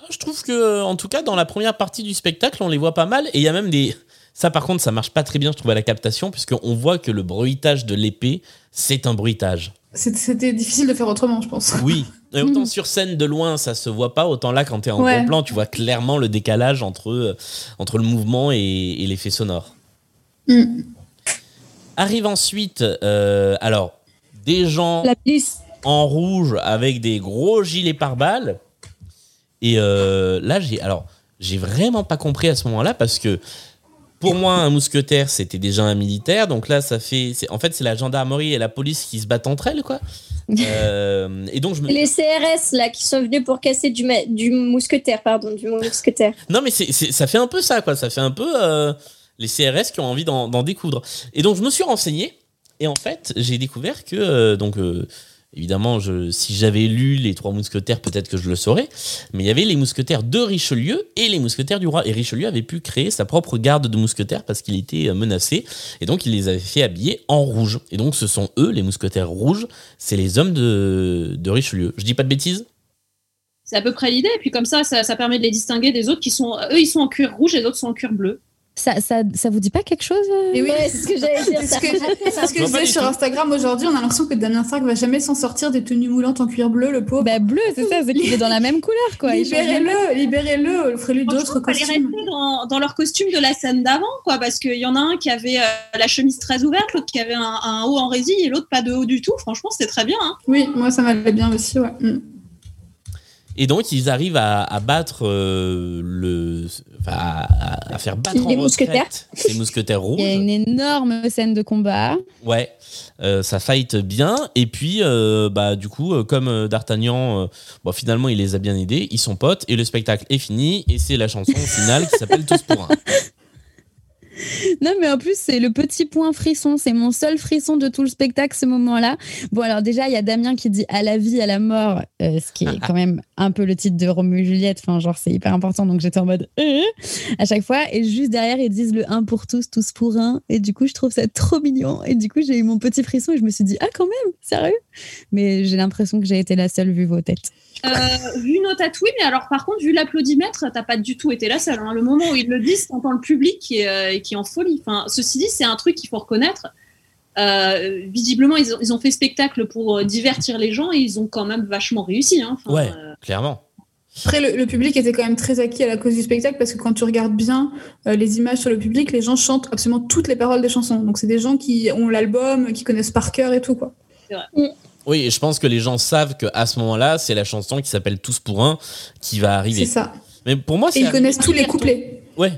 Ah, Je trouve que, en tout cas, dans la première partie du spectacle, on les voit pas mal. Et il y a même des. Ça, par contre, ça marche pas très bien, je trouve, à la captation, puisqu'on voit que le bruitage de l'épée, c'est un bruitage. C'était difficile de faire autrement, je pense. Oui. Et autant sur scène de loin, ça se voit pas, autant là, quand t'es en Ouais. gros plan, tu vois clairement le décalage entre, euh, entre le mouvement et, et l'effet sonore. Mm. Arrive ensuite, euh, alors, des gens en rouge avec des gros gilets pare-balles. Et euh, là, j'ai alors j'ai vraiment pas compris à ce moment-là parce que pour moi, un mousquetaire, c'était déjà un militaire. Donc là, ça fait, en fait, c'est la gendarmerie et la police qui se battent entre elles, quoi. Euh, et donc je me Les CRS, là, qui sont venus pour casser du, ma- du mousquetaire, pardon, du mousquetaire. Non, mais c'est, ça fait un peu ça, quoi. Ça fait un peu euh, les CRS qui ont envie d'en, d'en découdre. Et donc, je me suis renseigné. Et en fait, j'ai découvert que, euh, donc, évidemment, si j'avais lu les trois mousquetaires, peut-être que je le saurais. Mais il y avait les mousquetaires de Richelieu et les mousquetaires du roi. Et Richelieu avait pu créer sa propre garde de mousquetaires parce qu'il était euh, menacé. Et donc, il les avait fait habiller en rouge. Et donc, ce sont eux, les mousquetaires rouges. C'est les hommes de, Richelieu. Je dis pas de bêtises? C'est à peu près l'idée. Et puis comme ça, ça, ça permet de les distinguer des autres qui sont. Eux, ils sont en cuir rouge et les autres sont en cuir bleu. Ça, ça, ça vous dit pas quelque chose euh Et oui, Ouais, c'est ce que j'allais dire. Ce que, ce que Je disais sur. Instagram aujourd'hui. On a l'impression que Damien Sark va jamais s'en sortir des tenues moulantes en cuir bleu, le pauvre. Bah bleu, c'est ça, c'est qu'il est dans la même couleur quoi. Libérez-le, libérez-le, offrez-lui d'autres Franchement, fallait costumes. rester dans, dans leur costume de la scène d'avant, quoi, parce qu'il y en a un qui avait euh, la chemise très ouverte, l'autre qui avait un, un haut en résille et l'autre pas de haut du tout. Franchement, c'était très bien. hein. Oui, moi ça m'allait bien aussi, ouais. Mm. Et donc, ils arrivent à, à battre euh, le. Enfin, à, à faire battre Les en retraite mousquetaires. ces mousquetaires rouges. Il y a une énorme scène de combat. Ouais, euh, ça fight bien. Et puis, euh, bah, du coup, comme D'Artagnan, bon, finalement, il les a bien aidés, ils sont potes, et le spectacle est fini, et c'est la chanson finale qui s'appelle Tous pour un. Non, mais en plus, c'est le petit point frisson. C'est mon seul frisson de tout le spectacle, ce moment-là. Bon, alors déjà, il y a Damien qui dit à la vie, à la mort, euh, ce qui est quand même un peu le titre de Roméo et Juliette. Enfin, genre, c'est hyper important. Donc, j'étais en mode euh, à chaque fois. Et juste derrière, ils disent le un pour tous, tous pour un. Et du coup, je trouve ça trop mignon. Et du coup, j'ai eu mon petit frisson et je me suis dit, ah, quand même, sérieux? Mais j'ai l'impression que j'ai été la seule vu vos têtes. Euh, vu nos têtes, oui, mais alors par contre, vu l'applaudimètre, t'as pas du tout été la seule. hein. Le moment où ils le disent, t'entends le public qui est, euh, qui est en folie. Enfin, ceci dit, c'est un truc qu'il faut reconnaître. Euh, visiblement, ils ont, ils ont fait spectacle pour euh, divertir les gens et ils ont quand même vachement réussi. hein. Enfin, Ouais, euh, clairement. Après, le, le public était quand même très acquis à la cause du spectacle parce que quand tu regardes bien euh, les images sur le public, les gens chantent absolument toutes les paroles des chansons. Donc, c'est des gens qui ont l'album, qui connaissent par cœur et tout, quoi. c'est vrai. Oui, et je pense que les gens savent qu'à ce moment-là, c'est la chanson qui s'appelle Tous pour un qui va arriver. C'est ça. Mais pour moi, c'est ils connaissent tous les couplets. Ouais.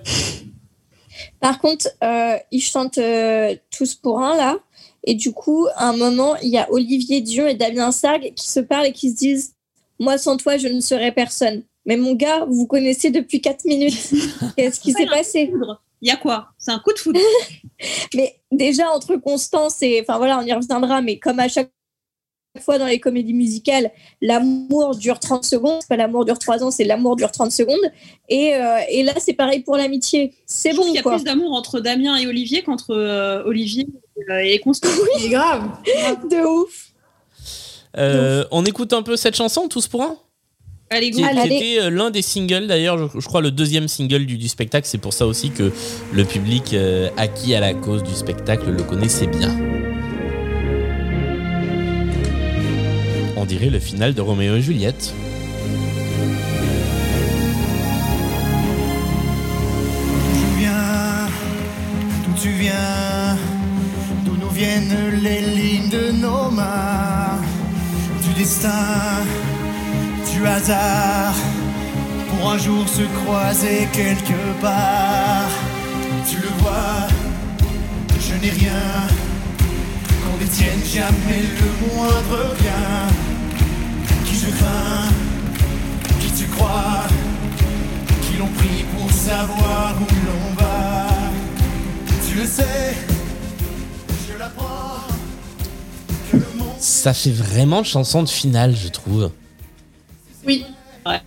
Par contre, euh, ils chantent euh, tous pour un là. Et du coup, à un moment, il y a Olivier Dion et Damien Sargue qui se parlent et qui se disent Moi, sans toi, je ne serais personne. Mais mon gars, vous connaissez depuis 4 minutes. Qu'est-ce qui s'est passé Il y a quoi? C'est un coup de foudre. Mais déjà, entre Constance et. Enfin voilà, on y reviendra, mais comme à chaque fois dans les comédies musicales, l'amour dure 30 secondes. Pas l'amour dure 3 ans, c'est l'amour dure 30 secondes. Et, euh, et là, c'est pareil pour l'amitié. C'est bon, qu'il y a quoi. plus d'amour entre Damien et Olivier qu'entre euh, Olivier euh, et Constance. Oui, grave. De ouf. Euh, on écoute un peu cette chanson, Tous pour un? Allez, Qui go. qui était euh, l'un des singles, d'ailleurs, je, je crois le deuxième single du, du spectacle. C'est pour ça aussi que le public euh, acquis à la cause du spectacle le connaissait bien. On dirait le final de Roméo et Juliette. tu viens, d'où tu viens, d'où nous viennent les lignes de nos mains, du destin, du hasard, pour un jour se croiser quelque part. Tu le vois, je n'ai rien, qu'on détienne jamais le moindre bien. Qui je crains, qui tu crois qui l'ont pris pour savoir où l'on va? Tu le sais, je l'apprends. Ça fait vraiment chanson de finale, je trouve. Oui.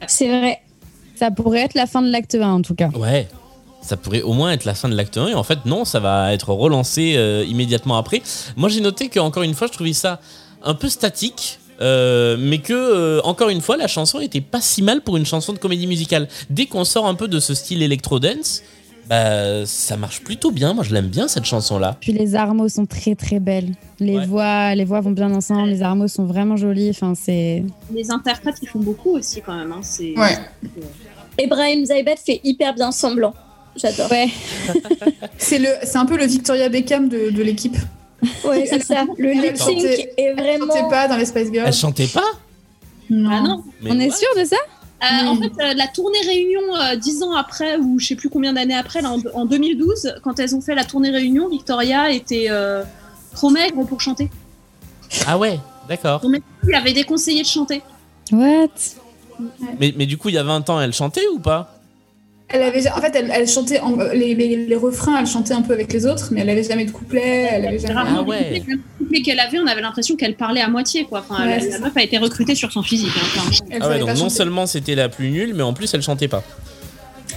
C'est vrai. Ça pourrait être la fin de l'acte 1 en tout cas. Ouais. Ça pourrait au moins être la fin de l'acte 1 et en fait non, ça va être relancé euh, immédiatement après. Moi j'ai noté que encore une fois je trouvais ça un peu statique. Euh, mais que euh, encore une fois la chanson était pas si mal pour une chanson de comédie musicale. Dès qu'on sort un peu de ce style électro dance, bah ça marche plutôt bien. Moi je l'aime bien cette chanson là. Puis les armos sont très très belles. Les voix, les voix vont bien ensemble. Les armos sont vraiment jolies. Enfin c'est. Les interprètes, ils font beaucoup aussi quand même. hein. C'est- Ouais. Et Brahim Zaibet fait hyper bien semblant. J'adore. Ouais. C'est le, c'est un peu le Victoria Beckham de, de l'équipe. Ouais, c'est ça. Le Elle lip sync chantait- est Elle vraiment. chantait pas dans les Spice Girls. Elle chantait pas Non. Ah non. Mais On est sûr de ça Euh, En fait, euh, la tournée Réunion, euh, dix ans après, ou je sais plus combien d'années après, là, en, en 2012, quand elles ont fait la tournée Réunion, Victoria était euh, trop maigre pour chanter. Ah ouais, d'accord. Lui avait déconseillé de chanter. What? Mais, mais du coup il y a 20 ans elle chantait ou pas? Elle avait, en fait, elle, elle chantait en- les, les, les refrains, elle chantait un peu avec les autres, mais elle avait jamais de couplet. Elle avait jamais. Ah ouais. qu'elle avait, on avait l'impression qu'elle parlait à moitié. Quoi. Enfin, Ouais, la, meuf a été recrutée sur son physique. hein. Elle Ah ouais, donc non chanter. seulement c'était la plus nulle, mais en plus elle chantait pas.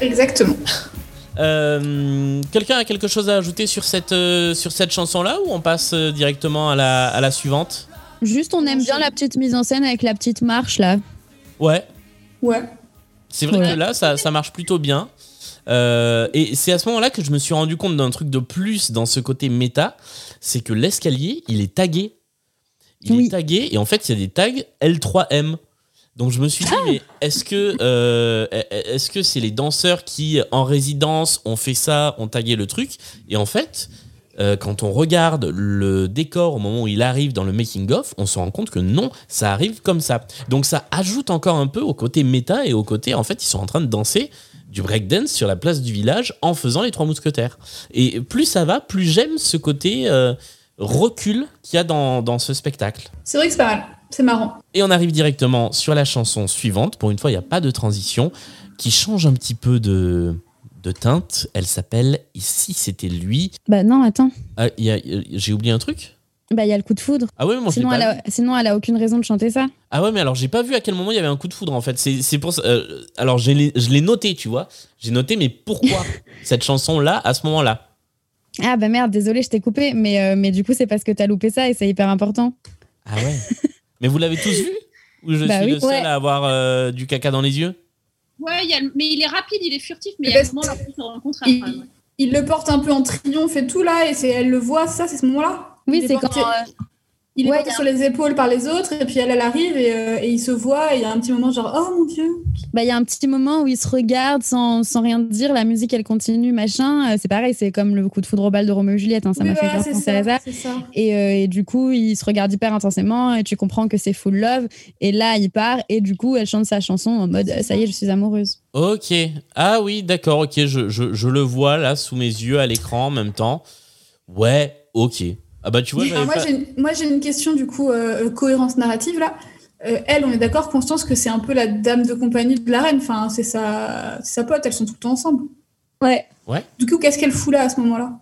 Exactement. Euh, Quelqu'un a quelque chose à ajouter sur cette, euh, sur cette chanson-là ou on passe euh, directement à la, à la suivante? Juste on aime bien la petite mise en scène avec la petite marche là. Ouais, Ouais. C'est vrai Ouais. que là ça, ça marche plutôt bien. Euh, et c'est à ce moment-là que je me suis rendu compte d'un truc de plus dans ce côté méta, c'est que l'escalier, il est tagué. Il Oui. est tagué et en fait il y a des tags L3M. Donc je me suis dit mais est-ce que euh, est-ce que c'est les danseurs qui en résidence ont fait ça, ont tagué le truc? Et en fait euh, quand on regarde le décor au moment où il arrive dans le making of, on se rend compte que non, ça arrive comme ça. Donc ça ajoute encore un peu au côté méta et au côté en fait ils sont en train de danser du breakdance sur la place du village en faisant les trois mousquetaires. Et plus ça va, plus j'aime ce côté euh, recul qu'il y a dans, dans ce spectacle. C'est vrai que c'est pas mal. C'est marrant. Et on arrive directement sur la chanson suivante. Pour une fois, il n'y a pas de transition, qui change un petit peu de, de teinte. Elle s'appelle Ici, c'était lui. Bah non, attends. Ah, J'ai oublié un truc? Bah il y a le coup de foudre. Ah ouais, mais moi, sinon, elle a, sinon elle a aucune raison de chanter ça. Ah ouais, mais alors j'ai pas vu à quel moment il y avait un coup de foudre en fait. C'est pour ça. euh, alors je l'ai je l'ai noté, tu vois. J'ai noté, mais pourquoi cette chanson-là à ce moment-là? Ah bah merde, désolé, je t'ai coupé. Mais, euh, mais du coup c'est parce que t'as loupé ça et c'est hyper important. Ah ouais Mais vous l'avez tous vu? Ou je Bah suis oui. le seul Ouais. à avoir euh, du caca dans les yeux? Ouais, il y a le- mais il est rapide, il est furtif, mais il y Mais a un parce- moment là Il, après. ouais. il le porte un peu en triomphe et tout là, et c'est, elle le voit, ça, c'est ce moment-là Oui, c'est quand, euh, Il est Ouais, sur les épaules par les autres, et puis elle, elle arrive, et, euh, et il se voit, et il y a un petit moment genre, oh mon dieu. Bah, il y a un petit moment où ils se regardent sans, sans rien dire, la musique elle continue, machin. Euh, c'est pareil, c'est comme le coup de foudre au bal de Roméo et Juliette, hein, ça Oui, m'a fait voilà, penser ça, à ça. c'est ça. Et, euh, et du coup, ils se regardent hyper intensément et tu comprends que c'est full love. Et là, il part et du coup, elle chante sa chanson en mode ça y est, je suis amoureuse. Ok. Ah oui, d'accord, ok. Je, je, je le vois là sous mes yeux à l'écran en même temps. Ouais, ok. Ah bah tu vois, j'avais moi, pas- j'ai une- moi, j'ai une question, du coup, euh, cohérence narrative, là. Euh, elle, on est d'accord, Constance, que c'est un peu la dame de compagnie de la reine. Enfin, c'est sa, c'est sa pote, elles sont tout le temps ensemble. Ouais. Ouais. Du coup, qu'est-ce qu'elle fout là à ce moment-là?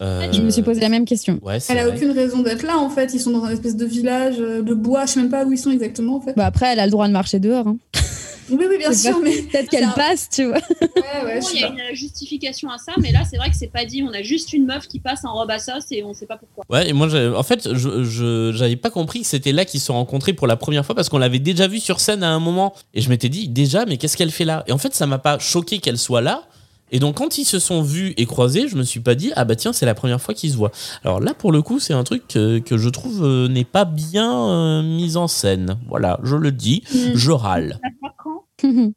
Euh, Je me suis posé la même question. Ouais, Elle a vrai. aucune raison d'être là, en fait. Ils sont dans un espèce de village euh, de bois. Je sais même pas où ils sont exactement, en fait. Bah, après, elle a le droit de marcher dehors. hein. Oui, oui, bien sûr, pas- mais. Peut-être qu'elle passe, tu vois. Ouais, il y a pas. une justification à ça, mais là, c'est vrai que c'est pas dit. On a juste une meuf qui passe en robe à sauce et on sait pas pourquoi. Ouais, et moi, en fait, je j'avais pas compris que c'était là qu'ils se sont rencontrés pour la première fois parce qu'on l'avait déjà vu sur scène à un moment. Et je m'étais dit, déjà, mais qu'est-ce qu'elle fait là? Et en fait, ça m'a pas choqué qu'elle soit là. Et donc, quand ils se sont vus et croisés, je me suis pas dit, ah bah tiens, c'est la première fois qu'ils se voient. Alors là, pour le coup, c'est un truc que, que je trouve euh, n'est pas bien euh, mis en scène. Voilà, je le dis, Mm. je râle. La voit quand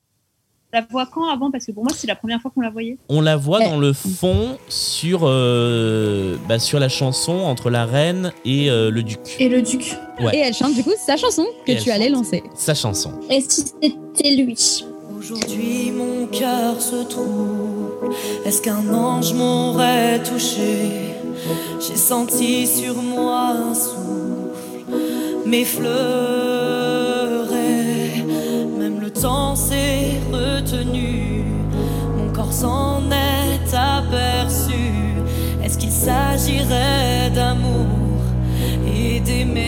La voit quand avant? Parce que pour moi, c'est la première fois qu'on la voyait. On la voit dans le fond sur, euh, bah, sur la chanson entre la reine et euh, le duc. Et le duc. Ouais. Et elle chante du coup sa chanson que Et tu allais lancer. Sa chanson. Et si c'était lui? Aujourd'hui mon cœur se trouble. Est-ce qu'un ange m'aurait touché? J'ai senti sur moi un souffle m'effleurer. Même le temps s'est retenu. Mon corps s'en est aperçu. Est-ce qu'il s'agirait d'amour et d'aimer?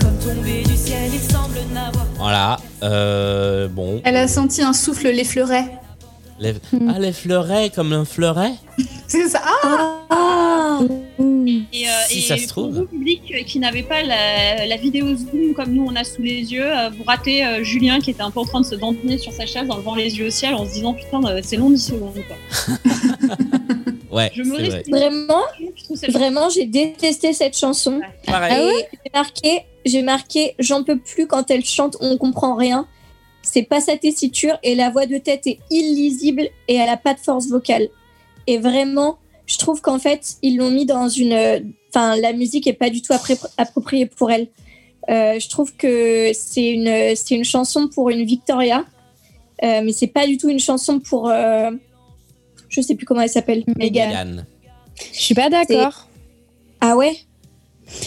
Comme tombé du ciel, il semble n'avoir Voilà. euh, bon. Elle a senti un souffle l'effleurait. Les... Ah, les fleurets comme un fleuret C'est ça. Ah Et, euh, Si et ça se pour trouve. vous, public euh, qui n'avait pas la, la vidéo Zoom comme nous on a sous les yeux, euh, vous ratez euh, Julien qui était un peu en train de se dandiner sur sa chaise en levant les yeux au ciel en se disant putain euh, c'est long 10 secondes quoi. Ouais, Je me vrai. Vraiment, vraiment, j'ai détesté cette chanson. Pareil. Ah ouais j'ai marqué, j'ai marqué, j'en peux plus quand elle chante, on comprend rien. C'est pas sa tessiture et la voix de tête est illisible et elle a pas de force vocale. Et vraiment, je trouve qu'en fait, ils l'ont mis dans une. euh, Enfin, la musique est pas du tout appré- appropriée pour elle. Euh, je trouve que c'est une, c'est une chanson pour une Victoria, euh, mais c'est pas du tout une chanson pour. euh, je sais plus comment elle s'appelle. Megan. Je suis pas d'accord. Ah ouais?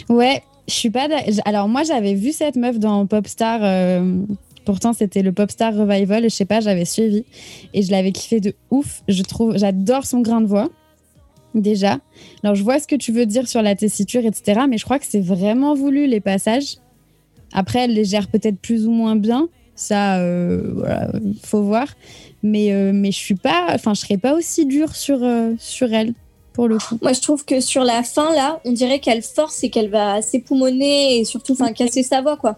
Ouais, je suis pas d'accord. Alors moi, j'avais vu cette meuf dans Popstar. Pourtant, c'était le Popstar Revival. Je sais pas, j'avais suivi et je l'avais kiffé de ouf. Je trouve, j'adore son grain de voix. Déjà. Alors, je vois ce que tu veux dire sur la tessiture, etc. Mais je crois que c'est vraiment voulu les passages. Après, elle les gère peut-être plus ou moins bien. Ça, euh, faut voir. Mais, euh, mais je suis pas, enfin, je serais pas aussi dure sur, euh, sur elle pour le coup. Moi, je trouve que sur la fin, là, on dirait qu'elle force et qu'elle va s'époumoner et surtout, enfin, casser sa voix, quoi.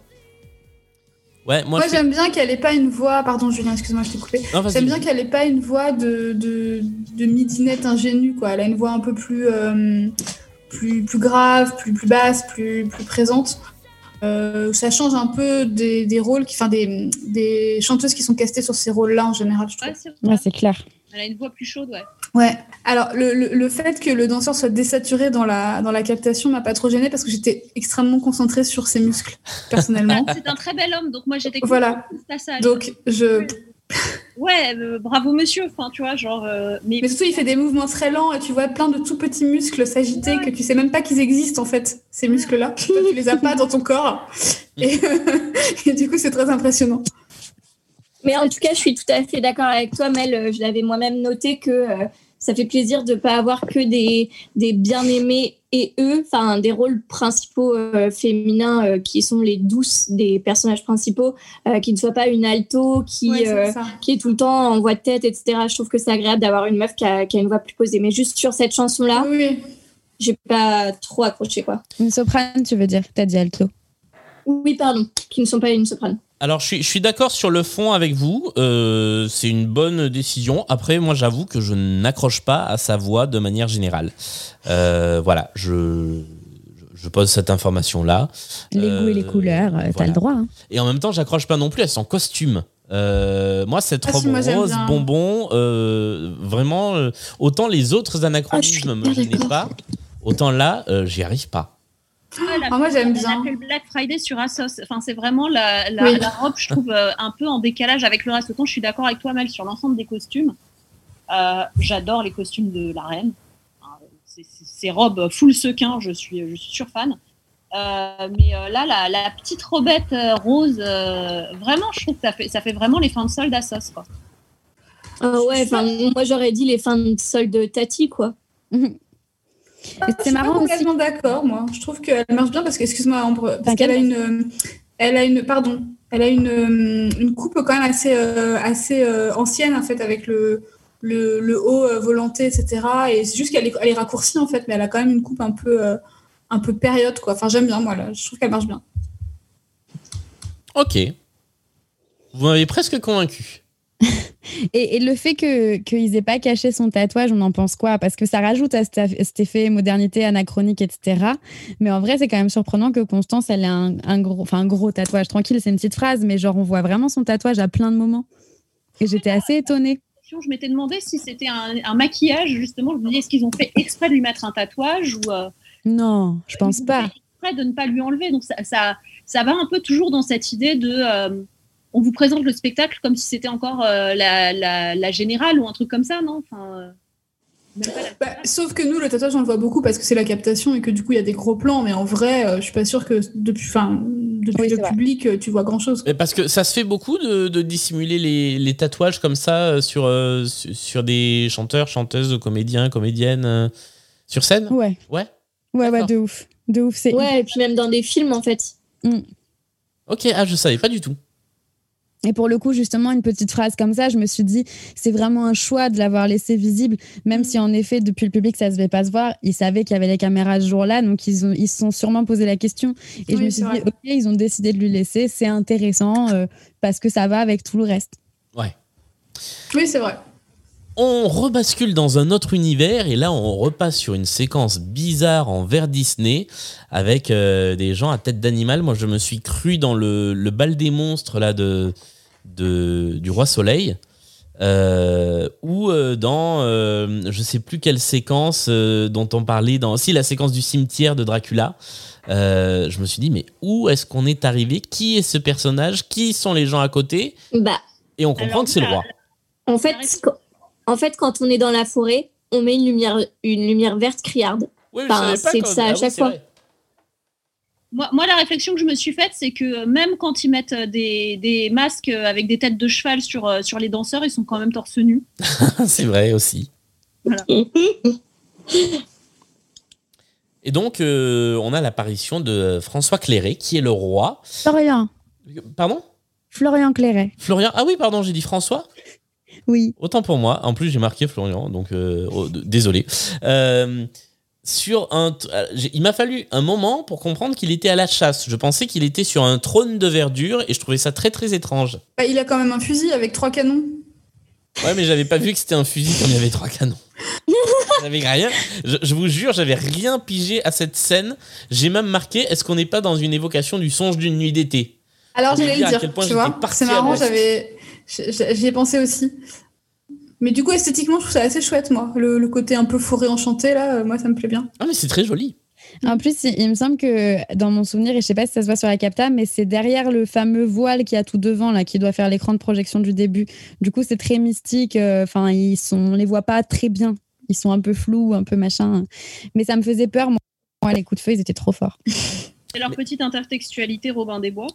Ouais, moi, Moi, j'aime bien qu'elle ait pas une voix. Pardon, Julien, excuse-moi, je t'ai coupé. J'aime bien qu'elle ait pas une voix de, de, de midinette ingénue, quoi. Elle a une voix un peu plus, euh, plus, plus grave, plus, plus basse, plus, plus présente. Euh, ça change un peu des, des rôles, qui, enfin, des, des chanteuses qui sont castées sur ces rôles-là en général, je trouve. Ouais, c'est. Ouais, c'est clair. Elle a une voix plus chaude, ouais. Ouais. Alors, le, le, le fait que le danseur soit désaturé dans la, dans la captation m'a pas trop gênée parce que j'étais extrêmement concentrée sur ses muscles, personnellement. C'est un très bel homme, donc moi j'étais Voilà. de ça. Donc, je. Ouais, euh, bravo monsieur, enfin tu vois, genre. euh, mais... Mais surtout, il fait des mouvements très lents et tu vois plein de tout petits muscles s'agiter que tu sais même pas qu'ils existent en fait, ces muscles-là. Tu les as pas dans ton corps. Et, et du coup, c'est très impressionnant. Mais en tout cas, je suis tout à fait d'accord avec toi, Mel. Euh, Je l'avais moi-même noté que euh, ça fait plaisir de ne pas avoir que des, des bien-aimés et eux, enfin des rôles principaux euh, féminins euh, qui sont les douces des personnages principaux, euh, qui ne soient pas une alto qui, Ouais, euh, qui est tout le temps en voix de tête, etc. Je trouve que c'est agréable d'avoir une meuf qui a, qui a une voix plus posée. Mais juste sur cette chanson-là, oui. j'ai pas trop accroché quoi. Une soprane, tu veux dire T'as dit alto. Oui, pardon, qui ne sont pas une soprane. Alors, je suis, je suis d'accord sur le fond avec vous. euh, c'est une bonne décision. Après, moi, j'avoue que je n'accroche pas à sa voix de manière générale. Euh, voilà, je, je pose cette information-là. Les goûts et les couleurs, euh, t'as voilà. le droit. hein. Et en même temps, j'accroche pas non plus à son costume. Euh, moi, cette Ah, robe si, moi, rose bonbon, euh, vraiment, euh, autant les autres anachronismes me gênaient pas, autant là, euh, j'y arrive pas. La- Ah, moi, j'aime bien. fait le Black Friday sur Asos. Enfin, c'est vraiment la, la, Oui. la robe, je trouve, euh, un peu en décalage avec le reste. Autant je suis d'accord avec toi, Mel, sur l'ensemble des costumes. Euh, J'adore les costumes de la reine. Ces robes full sequin, je suis, je suis sur fan. Euh, mais euh, là, la, la petite robette euh, rose, euh, vraiment, je trouve que ça fait, ça fait vraiment les fins de solde Asos. Quoi. Ah ouais, moi j'aurais dit les fins de solde Tati, quoi. C'est marrant complètement d'accord, moi. Je trouve qu'elle marche bien parce que, excuse-moi, Ambre, parce qu'elle a une, elle a une, pardon, elle a une, une coupe quand même assez, euh, assez euh, ancienne en fait avec le, le, le haut euh, volanté, etc. Et c'est juste qu'elle est, elle est raccourcie en fait, mais elle a quand même une coupe un peu, euh, un peu période quoi. Enfin, j'aime bien moi là. Je trouve qu'elle marche bien. Ok. Vous m'avez presque convaincu. Et, et le fait que qu'ils aient pas caché son tatouage, on en pense quoi? Parce que ça rajoute à cet, cet effet modernité anachronique, etc. Mais en vrai, c'est quand même surprenant que Constance, elle ait un, un gros, enfin un gros tatouage. Tranquille, c'est une petite phrase, mais genre on voit vraiment son tatouage à plein de moments. Et j'étais assez étonnée. Je m'étais demandé si c'était un, un maquillage, justement. Je me disais, est-ce qu'ils ont fait exprès de lui mettre un tatouage ou euh, Non, je pense pas. exprès de ne pas lui enlever. Donc ça, ça, ça va un peu toujours dans cette idée de euh, on vous présente le spectacle comme si c'était encore euh, la, la, la générale ou un truc comme ça, non? Enfin, euh, même pas la- Bah, sauf que nous, le tatouage, on le voit beaucoup parce que c'est la captation et que du coup, il y a des gros plans. Mais en vrai, euh, je suis pas sûre que depuis, enfin, depuis le public, euh, tu vois grand chose. Mais parce que ça se fait beaucoup de, de dissimuler les, les tatouages comme ça euh, sur, euh, sur, des chanteurs, chanteuses, comédiens, comédiennes euh, sur scène? Ouais. Ouais. Ouais, ouais, de ouf. De ouf, c'est. Ouais, et puis même dans des films, en fait. Ok, ah, je savais pas du tout. Et pour le coup, justement, une petite phrase comme ça, je me suis dit, c'est vraiment un choix de l'avoir laissé visible, même si en effet, depuis le public, ça ne se devait pas se voir. Ils savaient qu'il y avait les caméras ce jour-là, donc ils, ont, ils se sont sûrement posé la question. Et je me suis dit, vrai. ok, ils ont décidé de lui laisser, c'est intéressant euh, parce que ça va avec tout le reste. Ouais. Oui, c'est vrai. On rebascule dans un autre univers et là on repasse sur une séquence bizarre en vert Disney avec euh, des gens à tête d'animal. Moi je me suis cru dans le, le bal des monstres là de, de du roi Soleil euh, ou euh, dans euh, je sais plus quelle séquence euh, dont on parlait dans si la séquence du cimetière de Dracula. Euh, je me suis dit mais où est-ce qu'on est arrivé? Qui est ce personnage? Qui sont les gens à côté? Bah, Et on comprend que c'est le roi. en fait, en fait, quand on est dans la forêt, on met une lumière, une lumière verte criarde. Oui, Enfin, c'est ça ah à oui, chaque fois. Moi, moi, la réflexion que je me suis faite, c'est que même quand ils mettent des, des masques avec des têtes de cheval sur, euh, sur les danseurs, ils sont quand même torse nu. c'est vrai aussi. Voilà. Et donc, euh, on a l'apparition de François Clairet, qui est le roi. Florian. Pardon? Florian Clairet. Florian Ah oui, pardon, j'ai dit François Oui. Autant pour moi. En plus, j'ai marqué Florian, donc euh, oh, désolé. Euh, sur un, euh, il m'a fallu un moment pour comprendre qu'il était à la chasse. Je pensais qu'il était sur un trône de verdure et je trouvais ça très très étrange. Bah, il a quand même un fusil avec trois canons. Ouais, mais j'avais pas vu que c'était un fusil comme il y avait trois canons. J'avais rien. Je, je vous jure, j'avais rien pigé à cette scène. J'ai même marqué est-ce qu'on n'est pas dans une évocation du songe d'une nuit d'été? Alors j'allais dire le à dire, quel point tu vois. C'est à marrant, j'avais, j'y ai pensé aussi. Mais du coup, esthétiquement, je trouve ça assez chouette, moi. Le, le côté un peu forêt enchantée, là, euh, moi, ça me plaît bien. Ah, mais c'est très joli. En plus, il, il me semble que dans mon souvenir, et je sais pas si ça se voit sur la capta, mais c'est derrière le fameux voile qui a tout devant, là, qui doit faire l'écran de projection du début. Du coup, c'est très mystique. euh, Enfin, ils sont, on les voit pas très bien. Ils sont un peu flous, un peu machin. Mais ça me faisait peur. Moi, Moi, les coups de feu, ils étaient trop forts. C'est leur petite intertextualité Robin des Bois.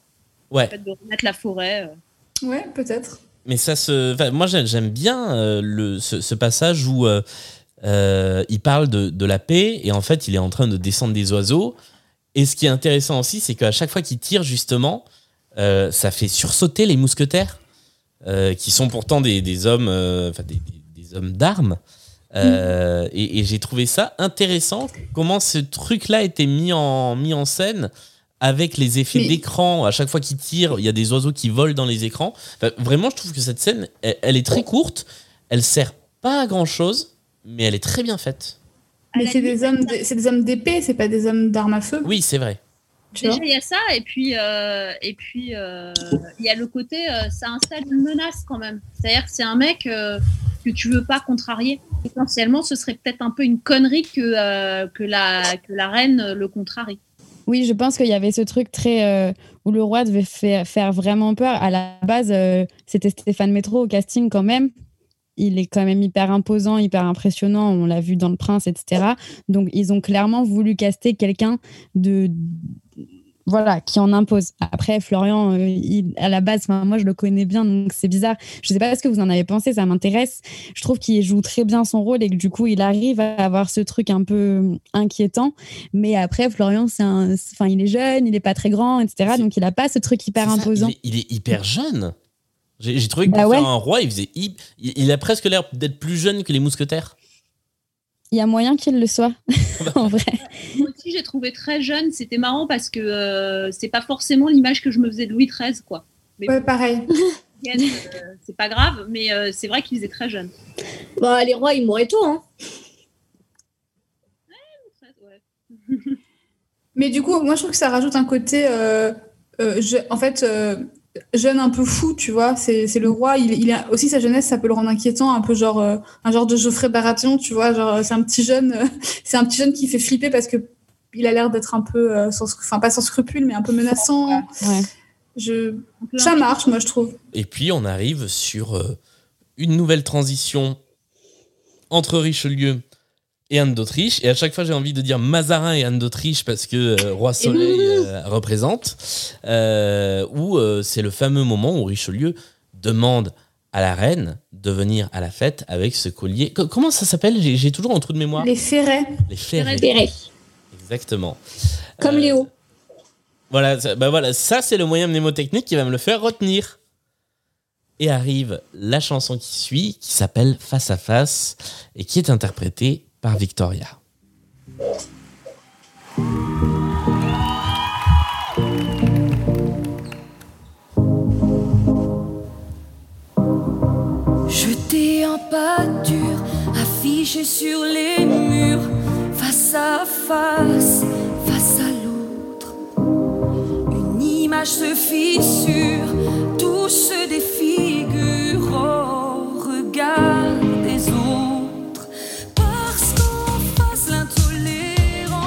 Ouais. Le fait de remettre la forêt. Ouais, peut-être. Mais ça se. enfin, moi, j'aime bien euh, le, ce, ce passage où euh, euh, il parle de, de la paix et en fait, il est en train de descendre des oiseaux. Et ce qui est intéressant aussi, c'est qu'à chaque fois qu'il tire, justement, euh, ça fait sursauter les mousquetaires, qui sont pourtant des, des hommes, enfin, des, des- des hommes d'armes. Euh, et et j'ai trouvé ça intéressant comment ce truc-là était mis en, mis en scène avec les effets d'écran. À chaque fois qu'il tire, il y a des oiseaux qui volent dans les écrans. Enfin, vraiment, je trouve que cette scène, elle, elle est très courte. Elle sert pas à grand chose, mais elle est très bien faite. Mais c'est des hommes, c'est des hommes d'épée, c'est pas des hommes d'armes à feu. Oui, c'est vrai. Tu vois Déjà, il y a ça, et puis euh, et puis euh, il y a le côté, euh, ça installe une menace quand même. C'est-à-dire que c'est un mec euh, que tu veux pas contrarier. Potentiellement, ce serait peut-être un peu une connerie que, euh, que, la, que la reine le contrarie. Oui, je pense qu'il y avait ce truc très euh, où le roi devait faire, vraiment peur. À la base, euh, c'était Stéphane Métro au casting quand même. Il est quand même hyper imposant, hyper impressionnant. On l'a vu dans Le Prince, etc. Donc, ils ont clairement voulu caster quelqu'un de voilà qui en impose. Après, Florian, euh, il- à la base, moi je le connais bien, donc c'est bizarre. Je sais pas ce que vous en avez pensé, ça m'intéresse. Je trouve qu'il joue très bien son rôle et que du coup, il arrive à avoir ce truc un peu inquiétant. Mais après, Florian, c'est un, enfin, il est jeune, il est pas très grand, etc. Donc, il a pas ce truc hyper ça, imposant. Il est, il est hyper jeune. J'ai trouvé que Bah pour ouais. faire un roi, il, faisait hip- il, il a presque l'air d'être plus jeune que les mousquetaires. Il y a moyen qu'il le soit, en vrai. Aussi, j'ai trouvé très jeune. C'était marrant parce que euh, c'est pas forcément l'image que je me faisais de Louis XIII, quoi. Mais Ouais, pareil. euh, c'est pas grave, mais euh, c'est vrai qu'il faisait très jeune. Bah, les rois, ils mouraient tôt, hein. Mais du coup, moi, je trouve que ça rajoute un côté, euh, euh, je- en fait, euh, jeune un peu fou, tu vois. C'est c'est le roi. Il, il a aussi sa jeunesse, ça peut le rendre inquiétant, un peu genre euh, un genre de Geoffrey Baratheon, tu vois. Genre, c'est un petit jeune, euh, c'est un petit jeune qui fait flipper parce que il a l'air d'être un peu, euh, sans, enfin pas sans scrupule, mais un peu menaçant. Je, ça marche, moi, je trouve. Et puis on arrive sur euh, une nouvelle transition entre Richelieu et Anne d'Autriche. Et à chaque fois, j'ai envie de dire Mazarin et Anne d'Autriche parce que euh, Roi Soleil euh, représente. euh, où euh, c'est le fameux moment où Richelieu demande à la reine de venir à la fête avec ce collier. Co- comment ça s'appelle? J'ai toujours un trou de mémoire. Les ferrets. Les ferrets. Ferrets. Exactement. Comme Euh, Léo. Voilà, ça, bah voilà, ça c'est le moyen mnémotechnique qui va me le faire retenir. Et arrive la chanson qui suit, qui s'appelle Face à Face, et qui est interprétée par Victoria. Jeté en pâture, affiché sur les murs, face à face, face à l'autre. Une image se fissure, tout se défigure au regard des autres. Parce qu'en face l'intolérance,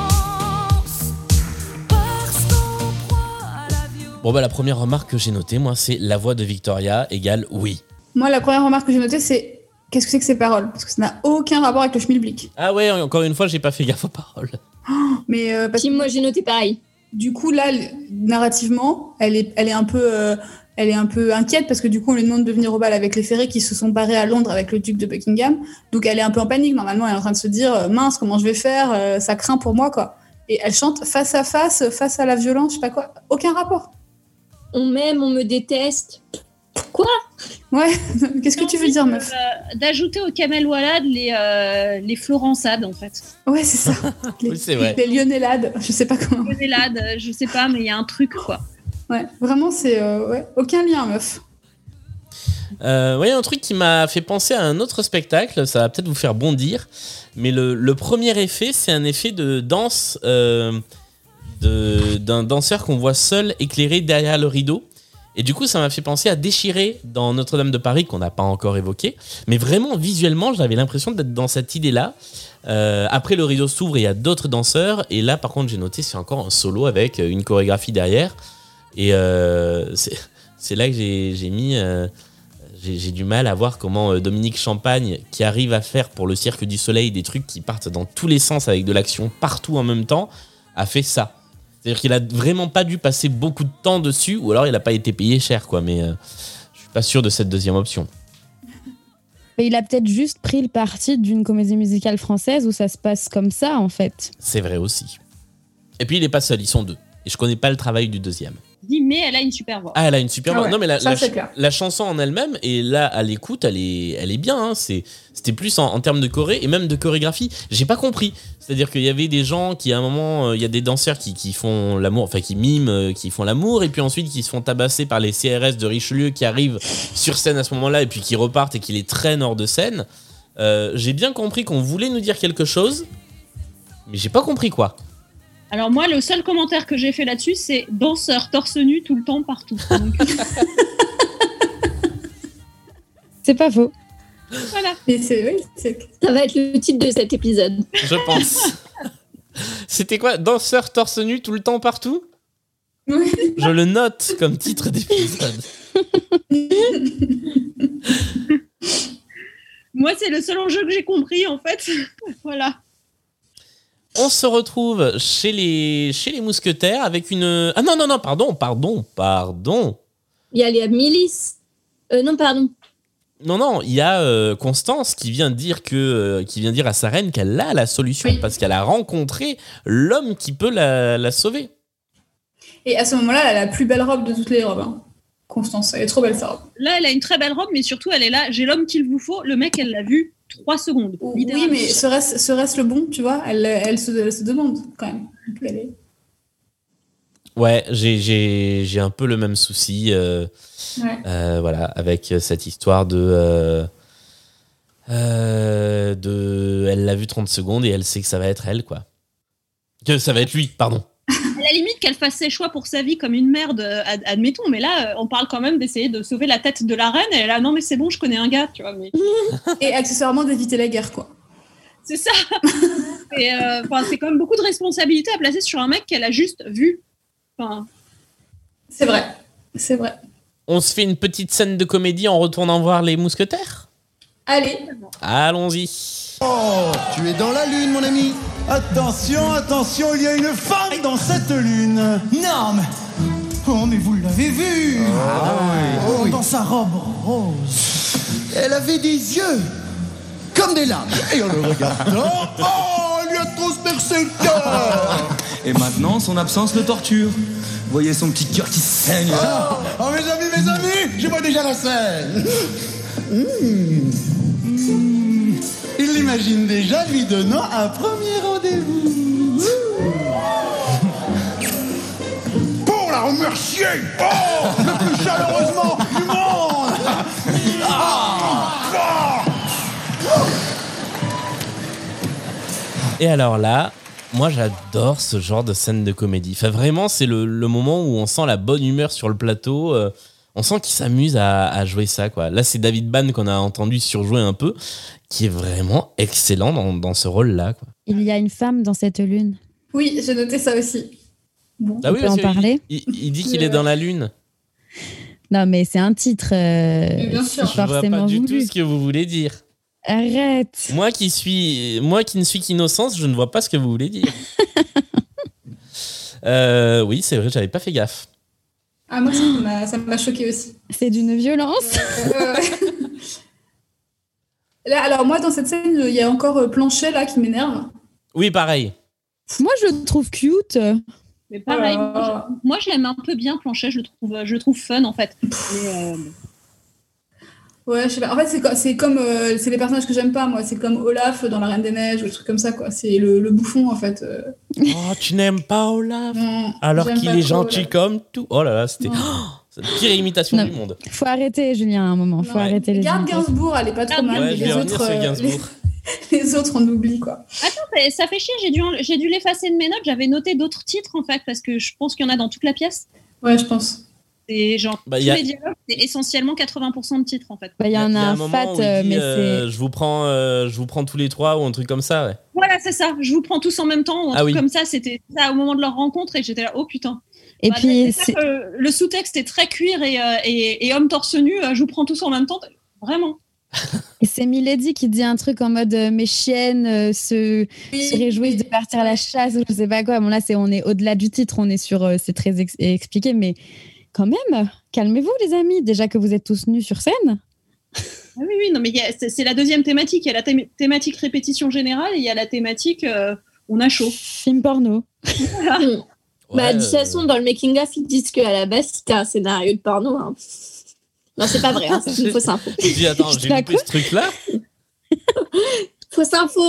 parce qu'on croit à la violence. Bon bah la première remarque que j'ai notée, moi, c'est la voix de Victoria égale oui. Moi, la première remarque que j'ai notée, c'est qu'est-ce que c'est que ces paroles? Parce que ça n'a aucun rapport avec le schmilblick. Ah ouais, encore une fois, j'ai pas fait gaffe aux paroles. Mais euh, parce moi j'ai noté pareil. Du coup là, narrativement, elle est, elle est un peu, euh, elle est un peu inquiète parce que du coup on lui demande de venir au bal avec les ferrés qui se sont barrés à Londres avec le duc de Buckingham. Donc elle est un peu en panique. Normalement, elle est en train de se dire euh, mince, comment je vais faire Ça craint pour moi quoi. Et elle chante face à face, face à la violence, je sais pas quoi. Aucun rapport. On m'aime, on me déteste. Quoi Ouais. Qu'est-ce que tu veux dire, meuf Euh, D'ajouter au Kamel Walad les, euh, les Florençades, en fait. Ouais, c'est ça. Oui, c'est vrai. Les Lionelades, je sais pas comment. Lionelade, euh, je sais pas, mais il y a un truc, quoi. Ouais, vraiment, c'est euh, ouais, aucun lien, meuf. Euh, ouais, un truc qui m'a fait penser à un autre spectacle, ça va peut-être vous faire bondir, mais le, le premier effet, c'est un effet de danse euh, de- d'un danseur qu'on voit seul éclairé derrière le rideau. Et du coup, ça m'a fait penser à Déchiré dans Notre-Dame de Paris, qu'on n'a pas encore évoqué. Mais vraiment, visuellement, j'avais l'impression d'être dans cette idée-là. Euh, après, le rideau s'ouvre et il y a d'autres danseurs. Et là, par contre, j'ai noté, c'est encore un solo avec euh, une chorégraphie derrière. Et euh, c'est là que j'ai mis. j'ai du mal à voir comment Dominique Champagne, qui arrive à faire pour le Cirque du Soleil des trucs qui partent dans tous les sens avec de l'action partout en même temps, a fait ça. C'est-à-dire qu'il a vraiment pas dû passer beaucoup de temps dessus, ou alors il a pas été payé cher, quoi. Mais euh, je suis pas sûr de cette deuxième option. Mais il a peut-être juste pris le parti d'une comédie musicale française où ça se passe comme ça, en fait. C'est vrai aussi. Et puis il est pas seul, ils sont deux. Et je connais pas le travail du deuxième. Dis, mais elle a une super voix. Ah, elle a une super Ah voix. ouais, Non, mais la, ça, la c'est ch- clair. la chanson en elle-même, et là, à l'écoute, elle est, elle est bien. hein. C'est- C'était plus en, en termes de choré et même de chorégraphie. J'ai pas compris. C'est-à-dire qu'il y avait des gens qui, à un moment, euh, il y a des danseurs qui, qui font l'amour, enfin, qui miment, euh, qui font l'amour, et puis ensuite qui se font tabasser par les CRS de Richelieu qui arrivent sur scène à ce moment-là, et puis qui repartent et qui les traînent hors de scène. Euh, j'ai bien compris qu'on voulait nous dire quelque chose, mais j'ai pas compris quoi. Alors moi, le seul commentaire que j'ai fait là-dessus, c'est danseur torse nu tout le temps partout. Donc, C'est pas faux. voilà. Oui. Ça va être le titre de cet épisode. Je pense. C'était quoi? Danseur torse nu tout le temps partout? Je le note comme titre d'épisode. Moi, c'est le seul enjeu que j'ai compris, en fait. voilà. On se retrouve chez les, chez les mousquetaires avec une... Ah non, non, non, pardon, pardon, pardon. Il y a les milices. Euh, non, pardon. Non, non, il y a euh, Constance qui vient dire que, euh, qui vient dire à sa reine qu'elle a la solution parce qu'elle a rencontré l'homme qui peut la, la sauver. Et à ce moment-là, elle a la plus belle robe de toutes les robes. hein. Constance, elle est trop belle sa robe. Là, elle a une très belle robe, mais surtout, elle est là. J'ai l'homme qu'il vous faut. Le mec, elle l'a vu trois secondes. Oui, mais serait-ce serait-ce le bon, tu vois? Elle, elle, se, elle se demande quand même. Donc, elle est- Ouais, j'ai- j'ai j'ai un peu le même souci. euh, Ouais. euh, voilà, avec cette histoire de. euh, euh, de elle l'a vu 30 secondes et elle sait que ça va être elle, quoi. Que ça va être lui, pardon. À la limite qu'elle fasse ses choix pour sa vie comme une merde, euh, ad- admettons, mais là, euh, on parle quand même d'essayer de sauver la tête de la reine, et là, non, mais c'est bon, je connais un gars, tu vois, mais Et accessoirement d'éviter la guerre, quoi. c'est ça. Et, euh, enfin, c'est quand même beaucoup de responsabilité à placer sur un mec qu'elle a juste vu. Enfin, C'est vrai. C'est vrai. On se fait une petite scène de comédie en retournant voir les mousquetaires? Allez. Allons-y. Oh, tu es dans la lune, mon ami. Attention, attention, il y a une femme dans cette lune. Non, mais. Oh, mais vous l'avez vue Oh, Dans sa robe rose. Elle avait des yeux comme des lames. Et en le regardant, oh, elle lui a transpercé le cœur. Et maintenant, son absence le torture. Voyez son petit cœur qui saigne. Oh, oh, mes amis, mes amis, je vois déjà la scène. Mmh. Il l'imagine déjà lui donnant un premier rendez-vous. Pour la remercier Oh Le plus chaleureusement du monde Ah Et alors là, moi j'adore ce genre de scène de comédie. Enfin, vraiment, c'est le, le moment où on sent la bonne humeur sur le plateau. euh, on sent qu'il s'amuse à, à jouer ça. quoi. Là, c'est David Ban qu'on a entendu surjouer un peu, qui est vraiment excellent dans, dans ce rôle-là. quoi. Il y a une femme dans cette lune. Oui, j'ai noté ça aussi. Bon. Ah On oui, peut en parler il, dit qu'il est dans la lune. Non, mais c'est un titre. euh, bien sûr. Je vois pas du voulu. tout ce que vous voulez dire. Arrête. Moi qui suis, moi qui ne suis qu'innocence, je ne vois pas ce que vous voulez dire. Euh, oui, c'est vrai, j'avais pas fait gaffe. Ah, moi, ça m'a- ça m'a choqué aussi. C'est d'une violence. Euh, Là, alors moi, dans cette scène, il y a encore euh, Planchet là qui m'énerve. Oui, pareil. Moi, je le trouve cute. mais pareil, Oh. moi, je, moi, je l'aime un peu bien, Planchet, je le trouve, je le trouve fun, en fait. Mais, euh, Ouais, je sais pas. En fait, c'est co- c'est comme euh, c'est les personnages que j'aime pas moi. C'est comme Olaf dans La Reine des Neiges ou des trucs comme ça quoi. C'est le, le bouffon en fait. euh. Oh, tu n'aimes pas Olaf? Non, Alors qu'il est gentil Olaf. comme tout. Oh là là, c'était oh, c'est la pire imitation Non. du monde. Faut arrêter, Julien, à un moment. Faut Non, arrêter les Garde. Gainsbourg, elle est pas trop mal. Ouais, les autres, euh, Gainsbourg. les, les autres, on oublie quoi. Attends, ça- ça fait chier, j'ai dû, j'ai dû l'effacer de mes notes. J'avais noté d'autres titres en fait, parce que je pense qu'il y en a dans toute la pièce. Ouais, je pense. C'est genre, Bah, tous y a- les dialogues, c'est essentiellement 80% de titres en fait. Bah, Il y en a, un moment fat, où il euh, dit, mais euh, c'est. je vous prends, euh, je vous prends tous les trois ou un truc comme ça. Ouais. Voilà, c'est ça. Je vous prends tous en même temps. ou Un Ah truc oui. comme ça, c'était ça au moment de leur rencontre et j'étais là, oh putain. Et Bah, puis, ça le sous-texte est très cuir et, euh, et, et homme torse nu. je vous prends tous en même temps. Vraiment. et c'est Milady qui dit un truc en mode euh, mes chiennes euh, se, se réjouissent de partir à la chasse ou je sais pas quoi. Bon, là, c'est, on est au-delà du titre, on est sur. euh, c'est très ex- expliqué, mais quand même, calmez-vous, les amis. Déjà que vous êtes tous nus sur scène. Ah oui, oui, non, mais c'est la deuxième thématique. Il y a la thém- thématique répétition générale et il y a la thématique euh, on a chaud. Film porno. Voilà. bah, de toute euh, façon, dans le making-of, ils disent qu'à la base, c'était un scénario de porno. hein. Non, c'est pas vrai, hein, c'est une fausse info. Je dis, attends, j'ai loupé quoi ce truc-là? Fausse info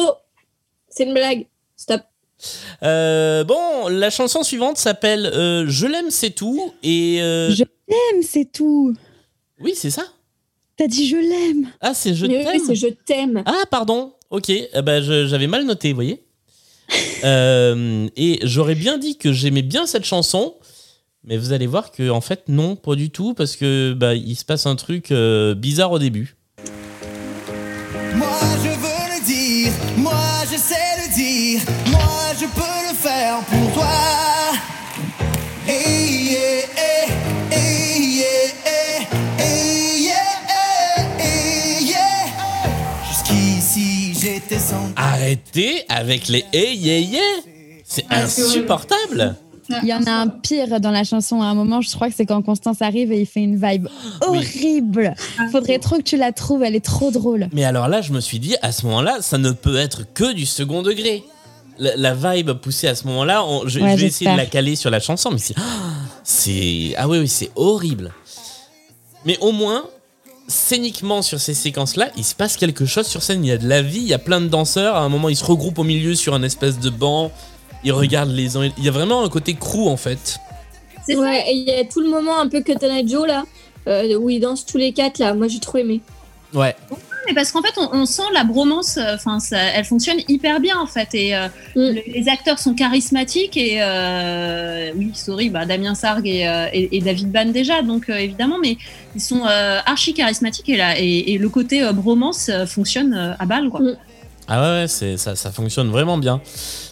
C'est une blague. Stop. Euh, bon, la chanson suivante s'appelle euh, Je l'aime, c'est tout. Et. euh, Je l'aime, c'est tout. Oui, c'est ça. T'as dit je l'aime. Ah, c'est Je Mais oui, t'aime. c'est je t'aime. Ah, pardon. Ok, eh ben, je- j'avais mal noté, vous voyez. Euh, et j'aurais bien dit que j'aimais bien cette chanson, mais vous allez voir que en fait non, pas du tout, parce que bah, il se passe un truc euh, bizarre au début. Je peux le faire pour toi. Hey, yeah, hey, hey, yeah, hey, hey, yeah, hey, yeah. Jusqu'ici j'étais sans. Arrêtez avec les hey yeah yeah, c'est insupportable. Il y en a un pire dans la chanson à un moment, je crois que c'est quand Constance arrive et il fait une vibe horrible. Faudrait trop que tu la trouves, elle est trop drôle. Mais alors là, je me suis dit, à ce moment-là, ça ne peut être que du second degré. La, la vibe poussée à ce moment-là, on- je, Ouais, je vais essayer de la caler sur la chanson, mais c'est. c'est ah oui, oui, c'est horrible. Mais au moins, scéniquement sur ces séquences-là, il se passe quelque chose sur scène. Il y a de la vie, il y a plein de danseurs. À un moment, ils se regroupent au milieu sur un espèce de banc. Ils regardent les uns. Il y a vraiment un côté crew en fait. Ouais, et il y a tout le moment un peu Eye Joe là, euh, où ils dansent tous les quatre là. Moi j'ai trop aimé. Ouais. Mais parce qu'en fait, on, on sent la bromance, euh, enfin, ça- elle fonctionne hyper bien en fait. Et euh, le- les acteurs sont charismatiques. Et euh, oui, sorry, bah, Damien Sargue et, et- et David Ban déjà, donc euh, évidemment, mais ils sont euh, archi charismatiques et, là, et, et le côté euh, bromance fonctionne euh, à balle quoi. Ah ouais, ouais, c'est, ça, ça fonctionne vraiment bien.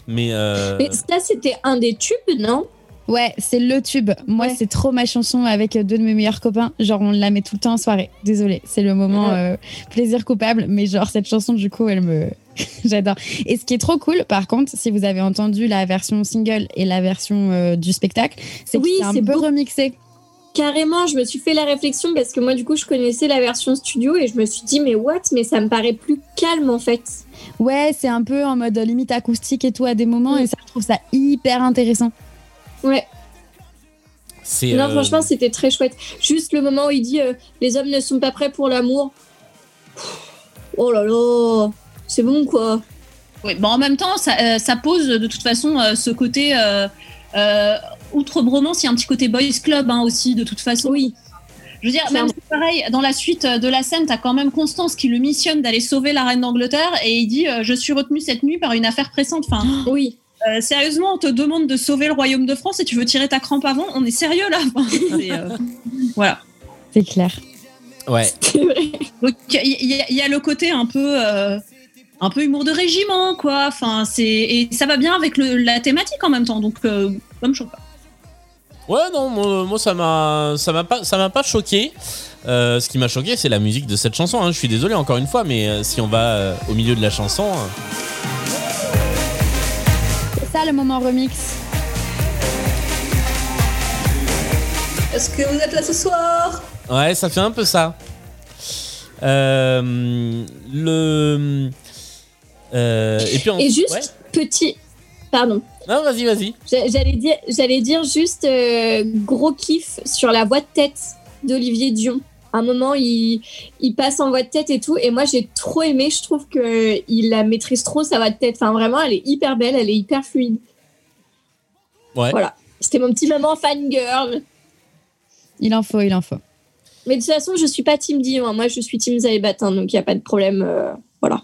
Mais. euh, Mais ça c'était un des tubes, non? Ouais, c'est le tube. Moi, c'est trop ma chanson avec deux de mes meilleurs copains. Genre, on la met tout le temps en soirée. Désolée, c'est le moment euh, plaisir coupable. Mais genre, cette chanson, du coup, elle me. J'adore. Et ce qui est trop cool, par contre, si vous avez entendu la version single et la version euh, du spectacle, c'est Oui, que c'est un peu beau. remixé. Carrément, je me suis fait la réflexion parce que moi du coup je connaissais la version studio et je me suis dit mais what? Mais ça me paraît plus calme en fait. Ouais, c'est un peu en mode limite acoustique et tout à des moments. Et ça, je trouve ça hyper intéressant. Ouais. c'est, Non, euh, franchement, c'était très chouette. Juste le moment où il dit euh, les hommes ne sont pas prêts pour l'amour. Oh là là, c'est bon quoi. Oui, bon, en même temps, ça, euh, ça pose de toute façon euh, ce côté. euh, euh, outre bromance, il y a un petit côté boys club hein, aussi, de toute façon. Oui. Je veux dire, même si, pareil, dans la suite de la scène, t'as quand même Constance qui le missionne d'aller sauver la reine d'Angleterre et il dit euh, Je suis retenu cette nuit par une affaire pressante. Enfin, oui. Euh, sérieusement, on te demande de sauver le royaume de France et tu veux tirer ta crampe avant On est sérieux là euh, Voilà. C'est clair. Ouais. Donc il y, a- il y a le côté un peu, euh, un peu humour de régiment, quoi. Enfin, c'est et ça va bien avec le, la thématique en même temps. Donc, euh, ça me choque pas. Ouais, non, moi, moi, ça m'a, ça m'a pas, ça m'a pas choqué. Euh, ce qui m'a choqué, c'est la musique de cette chanson. hein. Je suis désolé encore une fois, mais euh, si on va euh, au milieu de la chanson, euh, ça le moment remix. Est-ce que vous êtes là ce soir? Ouais, ça fait un peu ça. Euh, le, euh, et puis Et juste ouais. petit, pardon. Non, vas-y, vas-y. J'a- J'allais dire, j'allais dire juste euh, gros kiff sur la voix de tête d'Olivier Dion. Un moment, il, il passe en voix de tête et tout. Et moi, j'ai trop aimé. Je trouve que il la maîtrise trop, sa voix de tête. Enfin, vraiment, elle est hyper belle, elle est hyper fluide. Ouais. Voilà. C'était mon petit moment fangirl. Il en faut, il en faut. Mais de toute façon, je suis pas Team Dion. hein. Moi, je suis Team Zaebatin, donc il n'y a pas de problème. euh, voilà.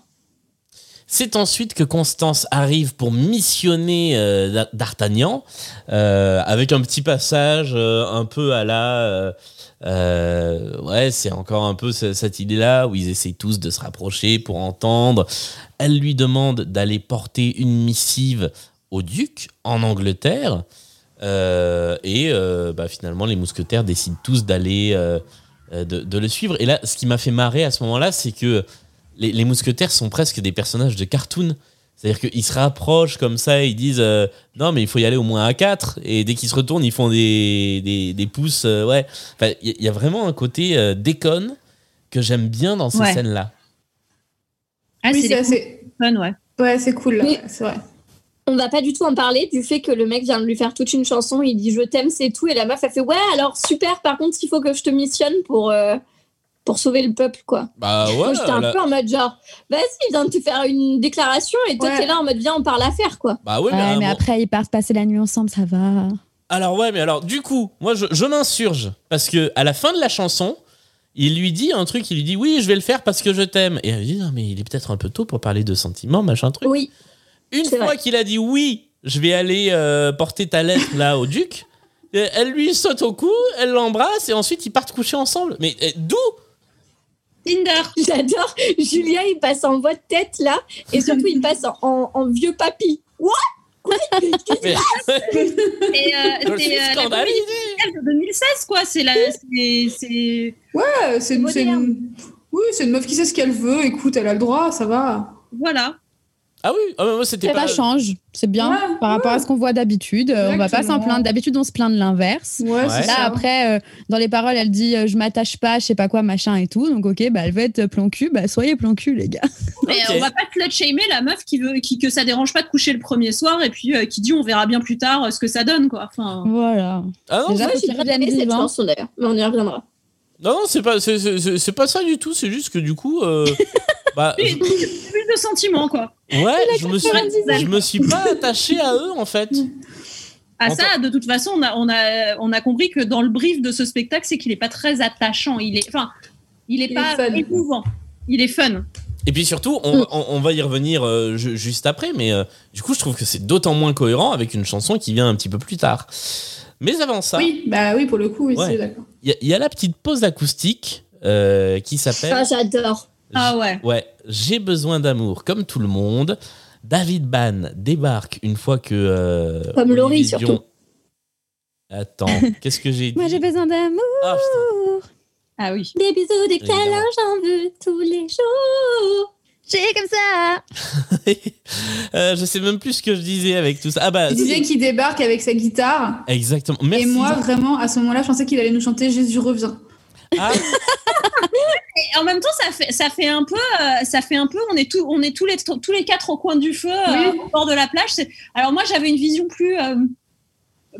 C'est ensuite que Constance arrive pour missionner euh, D'A- D'Artagnan euh, avec un petit passage euh, un peu à la. Euh, ouais, c'est encore un peu ce- cette idée-là où ils essayent tous de se rapprocher pour entendre. Elle lui demande d'aller porter une missive au duc en Angleterre. Euh, et euh, bah, finalement, les mousquetaires décident tous d'aller de, le suivre. Et là, ce qui m'a fait marrer à ce moment-là, c'est que les mousquetaires sont presque des personnages de cartoon. C'est-à-dire qu'ils se rapprochent comme ça et ils disent euh, non, mais il faut y aller au moins à 4. Et dès qu'ils se retournent, ils font des, des, des pouces. euh, ouais. Enfin, Il y, a vraiment un côté euh, déconne que j'aime bien dans ces Ouais. scènes-là. Ah, Oui, c'est assez- fun, ouais. Ouais, c'est cool, c'est vrai. on va pas du tout en parler du fait que le mec vient de lui faire toute une chanson, il dit je t'aime, c'est tout, et la meuf a fait ouais, alors super, par contre, il faut que je te missionne pour, euh, pour sauver le peuple, quoi. Bah ouais. Moi, J'étais un la- peu en mode genre, vas-y, il vient de te faire une déclaration, et toi, Ouais. t'es là en mode viens, on parle affaire, quoi. Bah ouais, Ouais, mais, mais après, ils partent passer la nuit ensemble, ça va. Alors ouais, mais alors du coup, moi je, je m'insurge parce que à la fin de la chanson, il lui dit un truc, il lui dit oui, je vais le faire parce que je t'aime. Et elle lui dit non mais il est peut-être un peu tôt pour parler de sentiments, machin truc. Oui. Une fois qu'il a dit oui, je vais aller euh, porter ta lettre là au duc, elle lui saute au cou, elle l'embrasse et ensuite ils partent coucher ensemble. Mais euh, d'où Tinder. J'adore. Julien, il passe en voix de tête, là, et surtout, il passe en, en- en vieux papy. What? Et, euh, c'est suis euh, la de 2016, quoi. C'est la. c'est- c'est- Ouais, c'est une, c'est une- Oui, c'est une meuf qui sait ce qu'elle veut. Écoute, elle a le droit, ça va. Voilà. Ah oui, ah, moi c'était Ça pas. change, c'est bien Ouais, par rapport à ce qu'on voit d'habitude. Euh, on va pas s'en plaindre. D'habitude, on se plaint de l'inverse. Ouais, Là, ça. après, euh, dans les paroles, elle dit euh, je m'attache pas, je sais pas quoi, machin et tout. Donc, ok, bah, elle veut être plan cul. Bah, soyez plan cul, les gars. Mais Ok. on va pas slut shamer la meuf qui veut qui, que ça dérange pas de coucher le premier soir et puis euh, qui dit on verra bien plus tard euh, ce que ça donne, quoi. Enfin. Voilà. Ah non, Déjà, j'ai bien cette chanson, d'ailleurs, mais on y reviendra. Non, non, c'est pas, c'est- c'est c'est- c'est pas ça du tout. C'est juste que du coup, euh, bah, Plus, je- plus de sentiments, quoi. ouais, je me suis, 90 ans. je me suis pas attaché à eux en fait. À En ça, de toute façon, on a, on, a, on a compris que dans le brief de ce spectacle, c'est qu'il est pas très attachant. Il est, enfin, il est Il pas est fun. émouvant. Il est fun. Et puis surtout, on, on- on va y revenir euh, ju- juste après, mais euh, du coup, je trouve que c'est d'autant moins cohérent avec une chanson qui vient un petit peu plus tard. Mais avant ça, Oui, bah oui, pour le coup, oui, Ouais. c'est d'accord. il y, a- il y a la petite pause acoustique euh, qui s'appelle. Ah, j'adore. Ah ouais. Ouais, j'ai besoin d'amour, comme tout le monde. David Ban débarque une fois que. euh, Comme Laurie, Olivier surtout. Dion- Attends, qu'est-ce que j'ai dit Moi, j'ai besoin d'amour. Ah. Ah oui. Des bisous, des câlins, j'en veux tous les jours. J'ai comme ça. Euh, je sais même plus ce que je disais avec tout ça. Ah bah, Il si. disait qu'il débarque avec sa guitare. exactement. Merci. Et moi, vraiment, à ce moment-là, je pensais qu'il allait nous chanter Jésus revient. Ah, Et en même temps, ça fait, ça fait un peu, euh, ça fait un peu. On est tous, on est tous les, tous les quatre au coin du feu, euh, Oui. au bord de la plage. Alors moi, j'avais une vision plus, euh,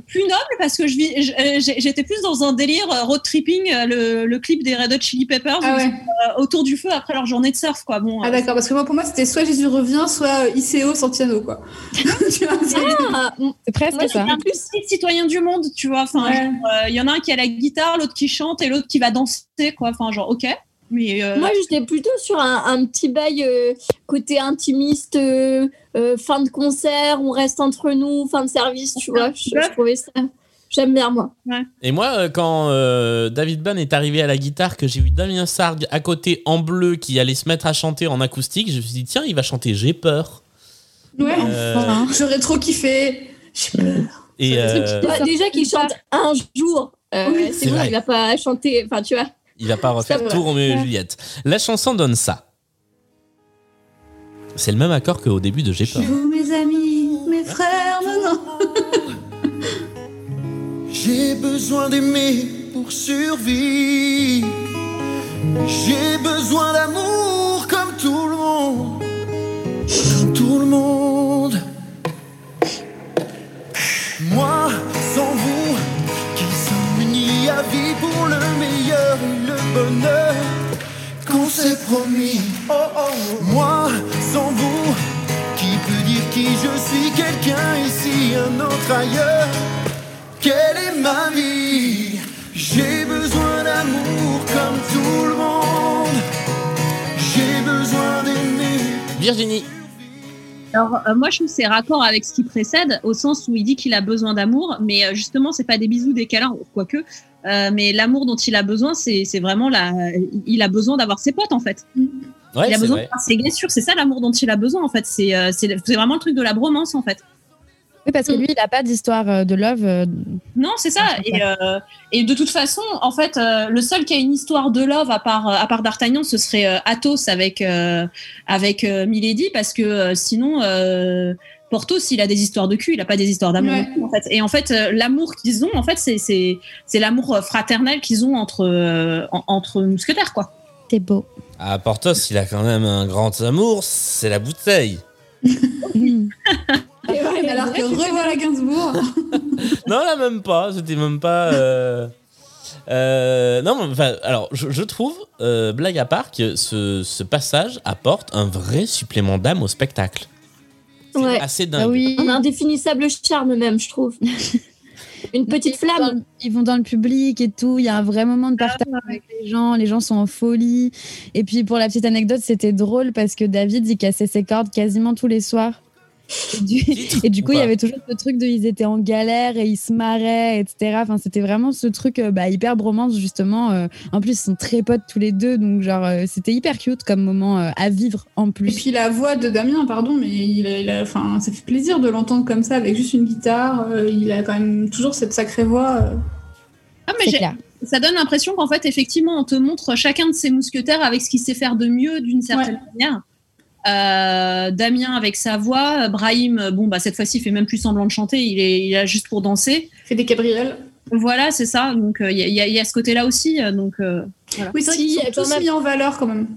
plus noble parce que je euh, j'étais plus dans un délire euh, road tripping, euh, le, le clip des Red Hot Chili Peppers Ah ouais. euh, autour du feu après leur journée de surf, quoi. Bon. Ah euh, d'accord, parce que moi, pour moi, c'était soit Jésus revient, soit ICO Santiano, quoi. Tu vois, c'est- Ah, presque Moi, ça. style citoyen du monde, tu vois. Enfin, Ouais. euh, il y en a un qui a la guitare, l'autre qui chante et l'autre qui va danser, quoi. Enfin, genre, ok. Mais euh, Moi, j'étais plutôt sur un, un petit bail euh, côté intimiste, euh, euh, fin de concert, on reste entre nous, fin de service, tu vois. Je, je trouvais ça. J'aime bien, moi. Et moi, euh, quand euh, David Ban est arrivé à la guitare, que j'ai vu Damien Sargue à côté en bleu qui allait se mettre à chanter en acoustique, je me suis dit, tiens, il va chanter J'ai peur. Ouais, Euh, enfin, j'aurais trop kiffé. J'ai peur. Et euh, Bah, déjà qu'il chante un jour, euh, Oui, c'est c'est bon, vrai. il va pas chanter. Enfin, tu vois. Il va pas refaire tout Roméo et Juliette. La chanson donne ça. C'est le même accord qu'au début de J'ai peur. Vous, mes amis, mes frères. J'ai besoin d'aimer pour survivre. J'ai besoin d'amour comme tout le monde. Comme tout le monde. Pour le meilleur et le bonheur qu'on s'est promis. Oh, oh. Moi, sans vous, qui peut dire qui je suis, quelqu'un ici, un autre ailleurs. Quelle est ma vie? J'ai besoin d'amour comme tout le monde. J'ai besoin d'aimer. Virginie. Alors, euh, moi, je trouve c'est raccord avec ce qui précède, au sens où il dit qu'il a besoin d'amour, mais euh, justement, c'est pas des bisous, des câlins, quoique. Euh, mais l'amour dont il a besoin, c'est vraiment la. Il a besoin d'avoir ses potes, en fait. Ouais, il a besoin vrai. d'avoir ses gars sûrs. C'est ça l'amour dont il a besoin, en fait. C'est euh, vraiment le truc de la bromance, en fait. Oui, parce que lui, il n'a pas d'histoire euh, de love. Non, c'est ça. Et, euh, et de toute façon, en fait, euh, le seul qui a une histoire de love à part à part D'Artagnan, ce serait euh, Athos avec euh, avec euh, Milady, parce que euh, sinon. Euh, Porthos, il a des histoires de cul, il a pas des histoires d'amour. Ouais. En fait. Et en fait, euh, l'amour qu'ils ont, en fait, c'est c'est c'est l'amour euh, fraternel qu'ils ont entre euh, en- entre mousquetaires, quoi. C'est beau. Ah, Porthos, il a quand même un grand amour, c'est la bouteille. Mm. C'est vrai. Revoilà Gainsbourg. non, là même pas. C'était même pas. euh, euh, non, mais, enfin, alors je, je trouve, euh, blague à part, que ce, ce passage apporte un vrai supplément d'âme au spectacle. Ouais. assez Ah dingue. Un indéfinissable charme même, je trouve. Une petite Ils flamme. Ils vont dans le public et tout. Il y a un vrai moment de Ah, partage avec les gens. Les gens sont en folie. Et puis, pour la petite anecdote, c'était drôle parce que David, il cassait ses cordes quasiment tous les soirs. Et du, et du coup, il y avait toujours ce truc de ils étaient en galère et ils se marraient, etc. Enfin, c'était vraiment ce truc euh, bah, hyper bromance, justement. euh. en plus, ils sont très potes tous les deux. Donc, genre, euh, c'était hyper cute comme moment euh, à vivre en Et plus. puis la voix de Damien, pardon, mais il a, il a- enfin, ça fait plaisir de l'entendre comme ça avec juste une guitare. euh, il a quand même toujours cette sacrée voix. euh. Ah, mais j'ai- ça donne l'impression qu'en fait, effectivement, on te montre chacun de ses mousquetaires avec ce qu'il sait faire de mieux d'une certaine manière. Euh, Damien avec sa voix, Brahim, bon, bah, cette fois-ci, il fait même plus semblant de chanter, il est, il est là juste pour danser. Il fait des cabriels. Voilà, c'est ça. Donc, euh, il y, a- y y ce côté-là aussi. euh, Donc, euh, voilà. Oui, c'est vrai Si, y sont tous même- mis en valeur quand même.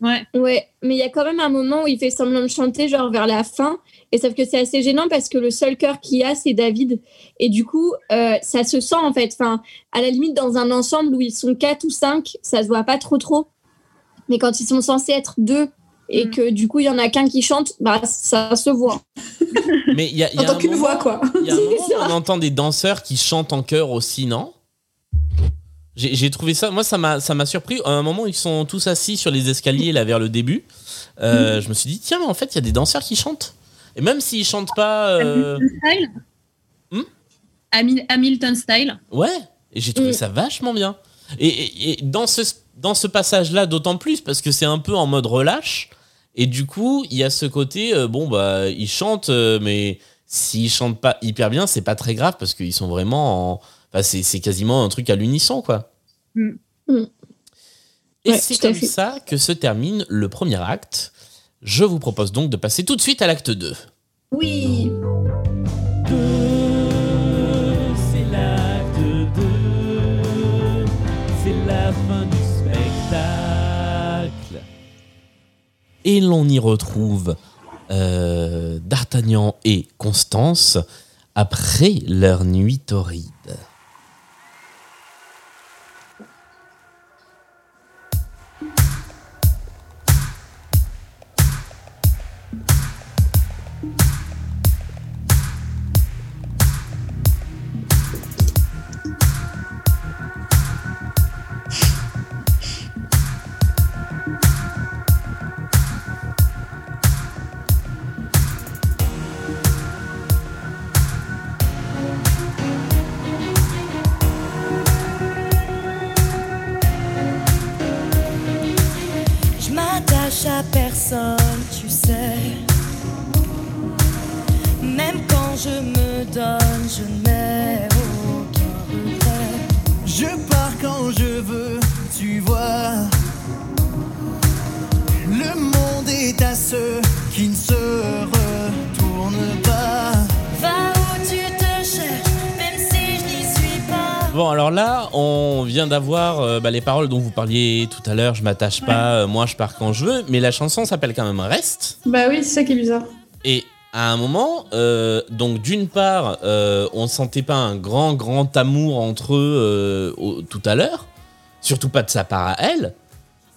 Ouais. Ouais, mais il y a quand même un moment où il fait semblant de chanter, genre vers la fin. Et sauf que c'est assez gênant parce que le seul cœur qu'il y a, c'est David. Et du coup, euh, ça se sent en fait. Enfin, à la limite, dans un ensemble où ils sont quatre ou cinq, ça se voit pas trop trop. Mais quand ils sont censés être deux et que du coup, il y en a qu'un qui chante, bah ça se voit. Mais il y a, il y a Entend un qu'une moment- voix, quoi. y a un moment on entend des danseurs qui chantent en chœur aussi, non? J'ai trouvé ça, moi ça m'a ça m'a surpris. À un moment, ils sont tous assis sur les escaliers là vers le début. Euh, Je me suis dit tiens, mais en fait, il y a des danseurs qui chantent. Et même s'ils chantent pas, euh, Hamilton Style? Hmm? Hamil- Hamilton Style? Ouais. Et j'ai trouvé Mm. ça vachement bien. Et, et- et dans ce dans ce passage-là, d'autant plus parce que c'est un peu en mode relâche. Et du coup, il y a ce côté, euh, bon bah, ils chantent, euh, mais s'ils chantent pas hyper bien, c'est pas très grave parce qu'ils sont vraiment en, enfin, c'est c'est quasiment un truc à l'unisson quoi. Mm. Mm. Et Ouais, c'est comme ça que se termine le premier acte. Je vous propose donc de passer tout de suite à l'acte 2. Oui. Et l'on y retrouve euh, D'Artagnan et Constance après leur nuit torride. Vient d'avoir euh, bah, les paroles dont vous parliez tout à l'heure. Je m'attache pas, euh, moi je pars quand je veux. Mais la chanson s'appelle quand même Reste. Bah oui, c'est ça qui est bizarre. Et à un moment, euh, donc d'une part, on sentait pas un grand, grand amour entre eux au- tout à l'heure. Surtout pas de sa part à elle.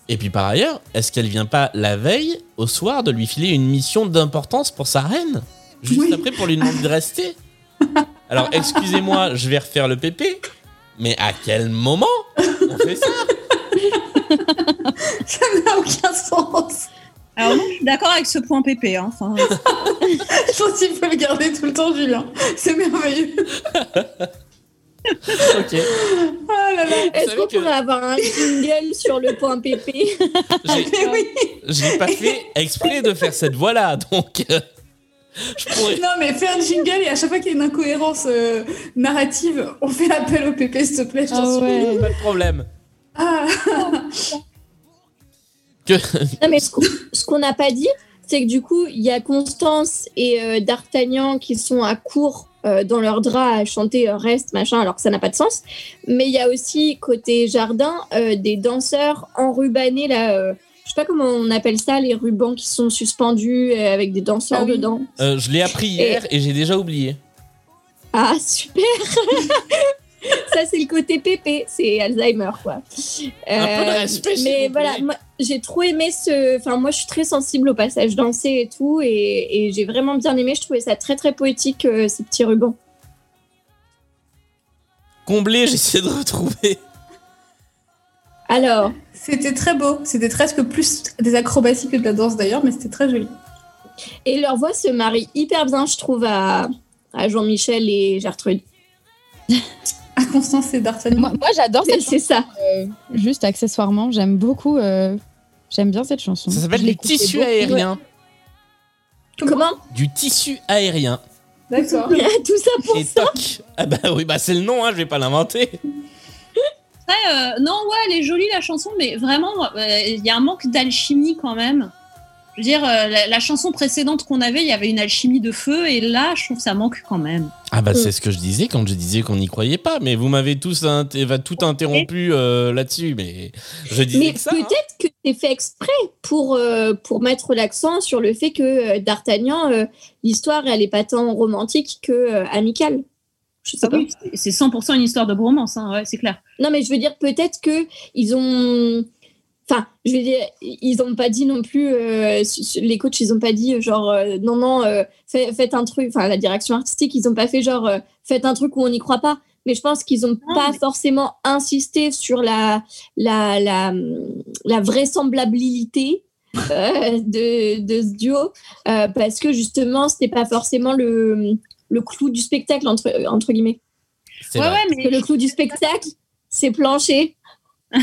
Et puis par ailleurs, est-ce qu'elle vient pas la veille, au soir, de lui filer une mission d'importance pour sa reine? Juste après pour lui demander de rester? Alors excusez-moi, je vais refaire le pépé. Mais à quel moment on fait ça? Ça n'a aucun sens. Alors, non, je suis d'accord avec ce point PP. Hein. Enfin, Je pense qu'il faut le garder tout le temps, Julien. C'est merveilleux. Ok. Oh là là. Est-ce qu'on pourrait avoir un jingle sur le point PP Je n'ai pas fait exprès de faire cette voix-là, donc euh, je pourrais. Non, mais fais un jingle et à chaque fois qu'il y a une incohérence euh, narrative, on fait appel au PP, s'il te plaît. je t'en supplie. Pas de problème. Ah. Que... Non, mais ce qu'on n'a pas dit, c'est que du coup, il y a Constance et euh, D'Artagnan qui sont à court euh, dans leur drap à chanter euh, Reste, machin, alors que ça n'a pas de sens. Mais il y a aussi, côté jardin, euh, des danseurs enrubannés, là. Je sais pas comment on appelle ça, les rubans qui sont suspendus euh, avec des danseurs Ah oui. dedans. Euh, je l'ai appris hier et, j'ai déjà oublié. Ah, super Ça, c'est le côté pépé, c'est Alzheimer, quoi. Euh, Un peu de respect, s'il Mais vous voilà, j'ai trop aimé ce. Enfin, moi, je suis très sensible au passage dansé et tout, et, et j'ai vraiment bien aimé. Je trouvais ça très, très poétique, euh, ces petits rubans. Comblé, j'essaie de retrouver. Alors, C'était très beau. C'était presque plus des acrobaties que de la danse d'ailleurs, mais c'était très joli. et leur voix se marie hyper bien, je trouve, à, à Jean-Michel et Gertrude. À Constance et D'Artagnan. Moi, moi, j'adore cette C'est ça. Euh, juste accessoirement, j'aime beaucoup. euh, j'aime bien cette chanson. Ça s'appelle Je du l'écoutais tissu beaucoup, aérien. Comment Du tissu aérien. D'accord. Tout ça pour Et toc. Ah bah oui, bah c'est le nom, hein, je vais pas l'inventer. Après, euh, non, ouais, elle est jolie la chanson, mais vraiment, euh, il y a un manque d'alchimie quand même. Je veux dire, euh, la, la chanson précédente qu'on avait, il y avait une alchimie de feu, et là, je trouve que ça manque quand même. Ah bah Mm. c'est ce que je disais quand je disais qu'on n'y croyait pas, mais vous m'avez tous tout interrompu euh, là-dessus, mais je disais Mais que ça. hein. peut-être que c'est fait exprès pour, euh, pour mettre l'accent sur le fait que euh, D'Artagnan, euh, l'histoire, elle est pas tant romantique que euh, amicale. Je sais Ah pas. oui, c'est- c'est 100% une histoire de bromance, hein, ouais, c'est clair. Non, mais je veux dire, peut-être que ils ont. Enfin, je veux dire, ils n'ont pas dit non plus. euh, les coachs, ils n'ont pas dit genre euh, non, non, euh, fait- faites un truc. Enfin, la direction artistique, ils n'ont pas fait genre faites un truc où on n'y croit pas. Mais je pense qu'ils n'ont pas forcément insisté sur la, la, la, la vraisemblabilité de, de ce duo parce que justement, c'était pas forcément le, le clou du spectacle, entre, entre guillemets. C'est Ouais, vrai. ouais, mais Parce que le clou du spectacle, c'est plancher.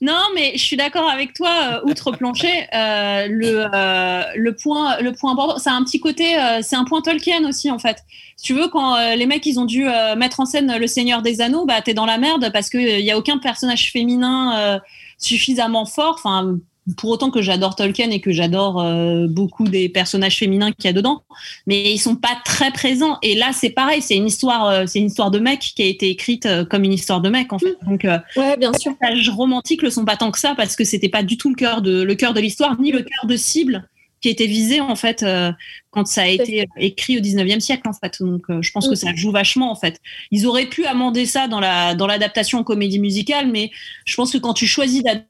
Non, mais je suis d'accord avec toi. euh, outre plancher, euh, le, euh, le point, le point important, c'est un petit côté, euh, c'est un point Tolkien aussi en fait. Si tu veux, quand euh, les mecs ils ont dû euh, mettre en scène le Seigneur des Anneaux, bah t'es dans la merde parce que il y a aucun personnage féminin euh, suffisamment fort. Enfin, pour autant que j'adore Tolkien et que j'adore euh, beaucoup des personnages féminins qu'il y a dedans, mais ils sont pas très présents. Et là, c'est pareil, c'est une histoire, euh, c'est une histoire de mec qui a été écrite euh, comme une histoire de mec en fait. Donc euh, Ouais, bien sûr. les passages romantiques le sont pas tant que ça parce que c'était pas du tout le cœur de le cœur de l'histoire ni le cœur de cible qui était visé en fait euh, quand ça a été écrit au 19e siècle en fait. Donc euh, je pense que ça joue vachement en fait. Ils auraient pu amender ça dans la dans l'adaptation en comédie musicale mais je pense que quand tu choisis d'adapter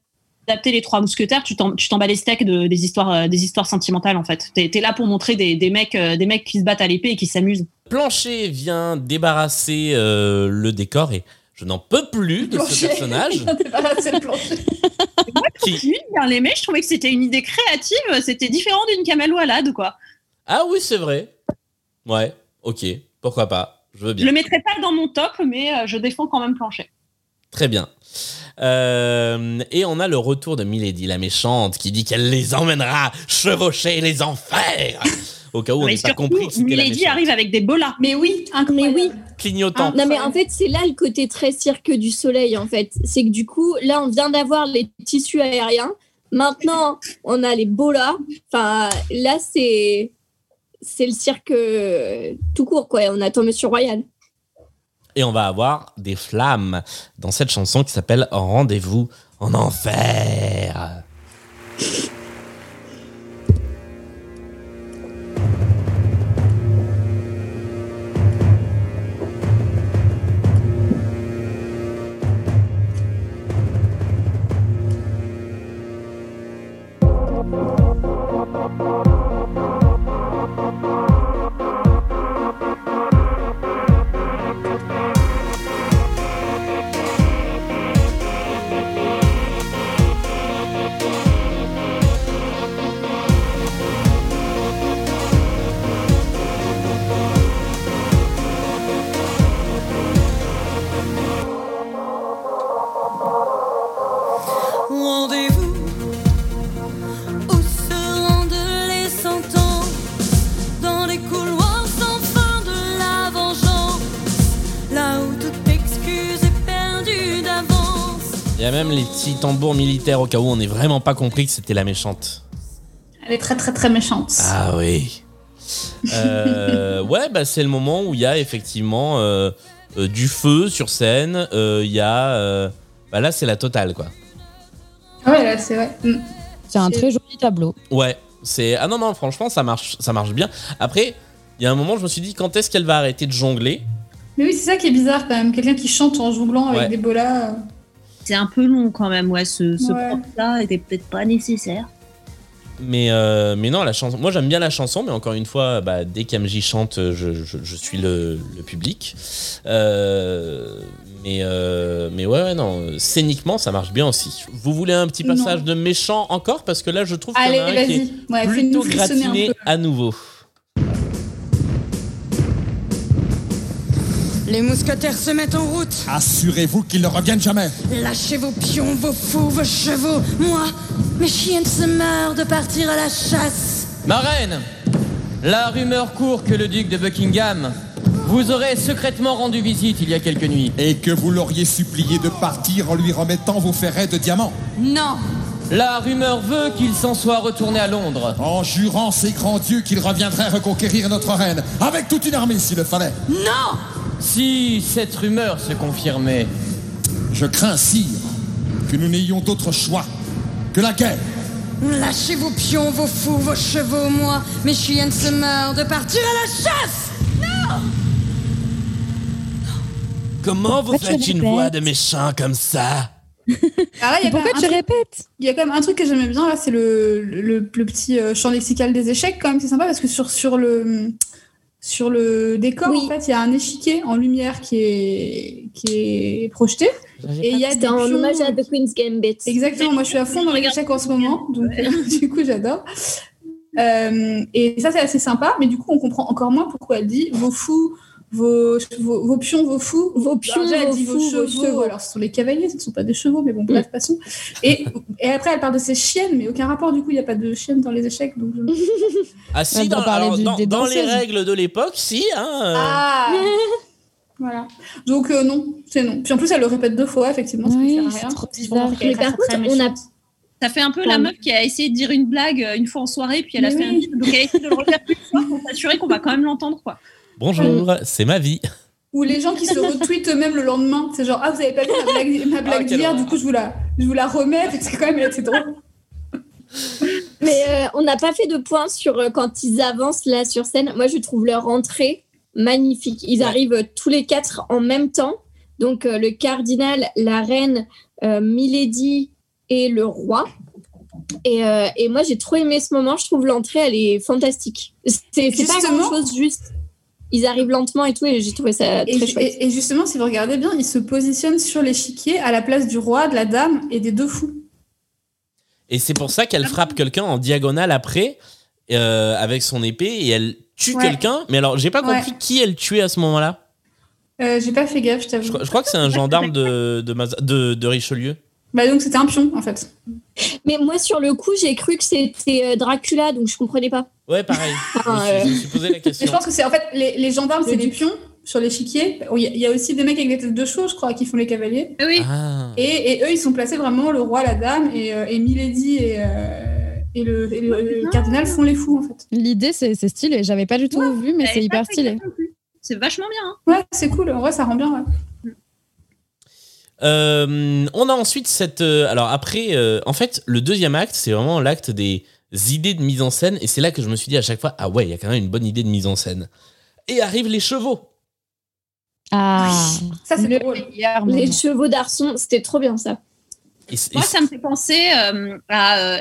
les trois mousquetaires, tu t'en bats les steaks de, des histoires euh, des histoires sentimentales en fait. T'es es là pour montrer des, des mecs euh, des mecs qui se battent à l'épée et qui s'amusent. Plancher vient débarrasser euh, le décor et je n'en peux plus de ce personnage. Débarrasser le plancher. Qui- bien l'aimé, je trouvais que c'était une idée créative, c'était différent d'une Kamel Walad quoi. Ah oui, c'est vrai. Ouais, ok, pourquoi pas. Je veux Je bien. le mettrai pas dans mon top, mais je défends quand même Plancher. Très bien. Euh, et on a le retour de Milady, la méchante, qui dit qu'elle les emmènera chevaucher les enfers. Au cas où on mais n'ait pas compris que c'était la Milady arrive avec des bolas. Mais oui, Mais incroyable. oui. Clignotant. Non, mais en fait, c'est là le côté très cirque du soleil, en fait. C'est que du coup, là, on vient d'avoir les tissus aériens. Maintenant, on a les bolas. Enfin, là, c'est. C'est le cirque euh, tout court, quoi. On attend Monsieur Royal. Et on va avoir des flammes dans cette chanson qui s'appelle Rendez-vous en enfer. Même les petits tambours militaires au cas où on n'ait vraiment pas compris que c'était la méchante. Elle est très très très méchante. Ah oui. Euh, ouais, bah c'est le moment où il y a effectivement euh, euh, du feu sur scène. euh, Il y a. euh, bah là, c'est la totale, quoi. Ouais, là, c'est vrai. Mm. C'est un très joli tableau. Ouais, c'est. Ah non, non, franchement, ça marche, ça marche bien. Après, il y a un moment, je me suis dit quand est-ce qu'elle va arrêter de jongler? Mais oui, c'est ça qui est bizarre quand même. Quelqu'un qui chante en jonglant avec Ouais. des bolas. C'est un peu long quand même, ouais. Ce, ce Ouais. prompt-là était peut-être pas nécessaire. mais, euh, mais non, la chanson. Moi, j'aime bien la chanson, mais encore une fois, bah, dès qu'Amji chante, je, je- je suis le, le public. Euh, mais, euh, mais ouais, ouais, non. Scéniquement, ça marche bien aussi. Vous voulez un petit Non. passage de méchant encore? Parce que là, je trouve qu'il y en a un qui est. Ouais, plutôt gratiné peu. à nouveau. Les mousquetaires se mettent en route. Assurez-vous qu'ils ne reviennent jamais. Lâchez vos pions, vos fous, vos chevaux. Moi, mes chiens se meurent de partir à la chasse. Ma reine, la rumeur court que le duc de Buckingham vous aurait secrètement rendu visite il y a quelques nuits. Et que vous l'auriez supplié de partir en lui remettant vos ferrets de diamants. Non, La rumeur veut qu'il s'en soit retourné à Londres. En jurant ces grands dieux qu'il reviendrait reconquérir notre reine, avec toute une armée s'il le fallait. non Si cette rumeur se confirmait, Je crains, sire, que nous n'ayons d'autre choix que la guerre. Lâchez vos pions, vos fous, vos chevaux. Moi, mes chiennes se meurent de partir à la chasse. Non Comment vous faites une voix de méchant comme ça? Ah ouais, il y a quand Pourquoi même un tu truc- répètes? Il y a quand même un truc que j'aimais bien là, c'est le, le, le petit euh, champ lexical des échecs quand même, c'est sympa parce que sur, sur le sur le décor en fait il y a un échiquier en lumière qui est qui est projeté et il y a des en pions- hommage à The Queen's Gambit. Exactement, moi je suis à fond dans les échecs en ce moment, donc du coup j'adore. Euh, et ça c'est assez sympa, mais du coup on comprend encore moins pourquoi elle dit vos fous, vos, vos, vos pions, vos fous, Vos pions, déjà, elle vos dit fous, vos chevaux. chevaux. Alors ce sont les cavaliers, ce ne sont pas des chevaux, mais bon bref passons. Et, et après elle parle de ses chiennes, mais aucun rapport du coup il n'y a pas de chiennes dans les échecs, donc je- Ah si, dans, alors, du- dans- dans les règles de l'époque, si. Hein, euh, Ah Voilà. Donc euh, non, c'est non. Puis en plus elle le répète deux fois effectivement, Oui, sert à c'est rien. bizarre. Mais par contre, on a méchante. Ça fait un peu la meuf qui a essayé de dire une blague euh, une fois en soirée, puis elle a fait un bide. Donc elle a essayé de le refaire une fois pour s'assurer qu'on va quand même l'entendre, quoi. Bonjour, c'est ma vie. Ou les gens qui se retweetent eux-mêmes le lendemain. C'est genre, ah, vous avez pas vu ma blague, ma blague quelle d'hier, du coup, je vous la, je vous la remets, parce que quand même, elle était drôle. Mais euh, on n'a pas fait de point sur euh, quand ils avancent là sur scène. Moi, je trouve leur entrée magnifique. Ils Ouais. arrivent euh, tous les quatre en même temps. Donc, euh, le cardinal, la reine, euh, Milady et le roi. Et, euh, et moi, j'ai trop aimé ce moment. Je trouve l'entrée, elle est fantastique. C'est c'est pas grand-chose, juste. Ils arrivent lentement et tout, et j'ai trouvé ça Et, très ju- chouette. et- et justement, si vous regardez bien, il se positionne sur l'échiquier à la place du roi, de la dame et des deux fous. Et c'est pour ça qu'elle frappe quelqu'un en diagonale après euh, avec son épée et elle tue Ouais. quelqu'un. Mais alors, j'ai pas Ouais. compris qui elle tuait à ce moment-là. Euh, J'ai pas fait gaffe, je t'avoue. je crois que c'est un gendarme de, de, Maza- de, de Richelieu. Bah, donc, c'était un pion, en fait. Mais moi, sur le coup, j'ai cru que c'était euh, Dracula, donc je comprenais pas. Ouais, pareil. Enfin, je, me euh, suis, je me suis posé la Mais question. je pense que c'est, en fait, les, les gendarmes, c'est les pions sur l'échiquier. Il y, a- il y a aussi des mecs avec des têtes de chevaux, je crois, qui font les cavaliers. Oui. Ah. Et, et eux, ils sont placés vraiment, le roi, la dame, et, euh, et Milady et, euh, et le, et le- le cardinal font les fous, en fait. L'idée, c'est stylé. J'avais pas du tout vu, mais c'est hyper stylé. C'est vachement bien. hein. Ouais, c'est cool. En vrai, ça rend bien, ouais. Euh, on a ensuite cette. euh, alors après, euh, en fait, le deuxième acte, c'est vraiment l'acte des idées de mise en scène. Et c'est là que je me suis dit à chaque fois, ah ouais, il y a quand même une bonne idée de mise en scène. Et arrivent les chevaux. Ah, Ça, c'est le drôle. meilleur Les moment. chevaux d'Arson, c'était trop bien ça. Et Moi, et ça me fait penser euh, à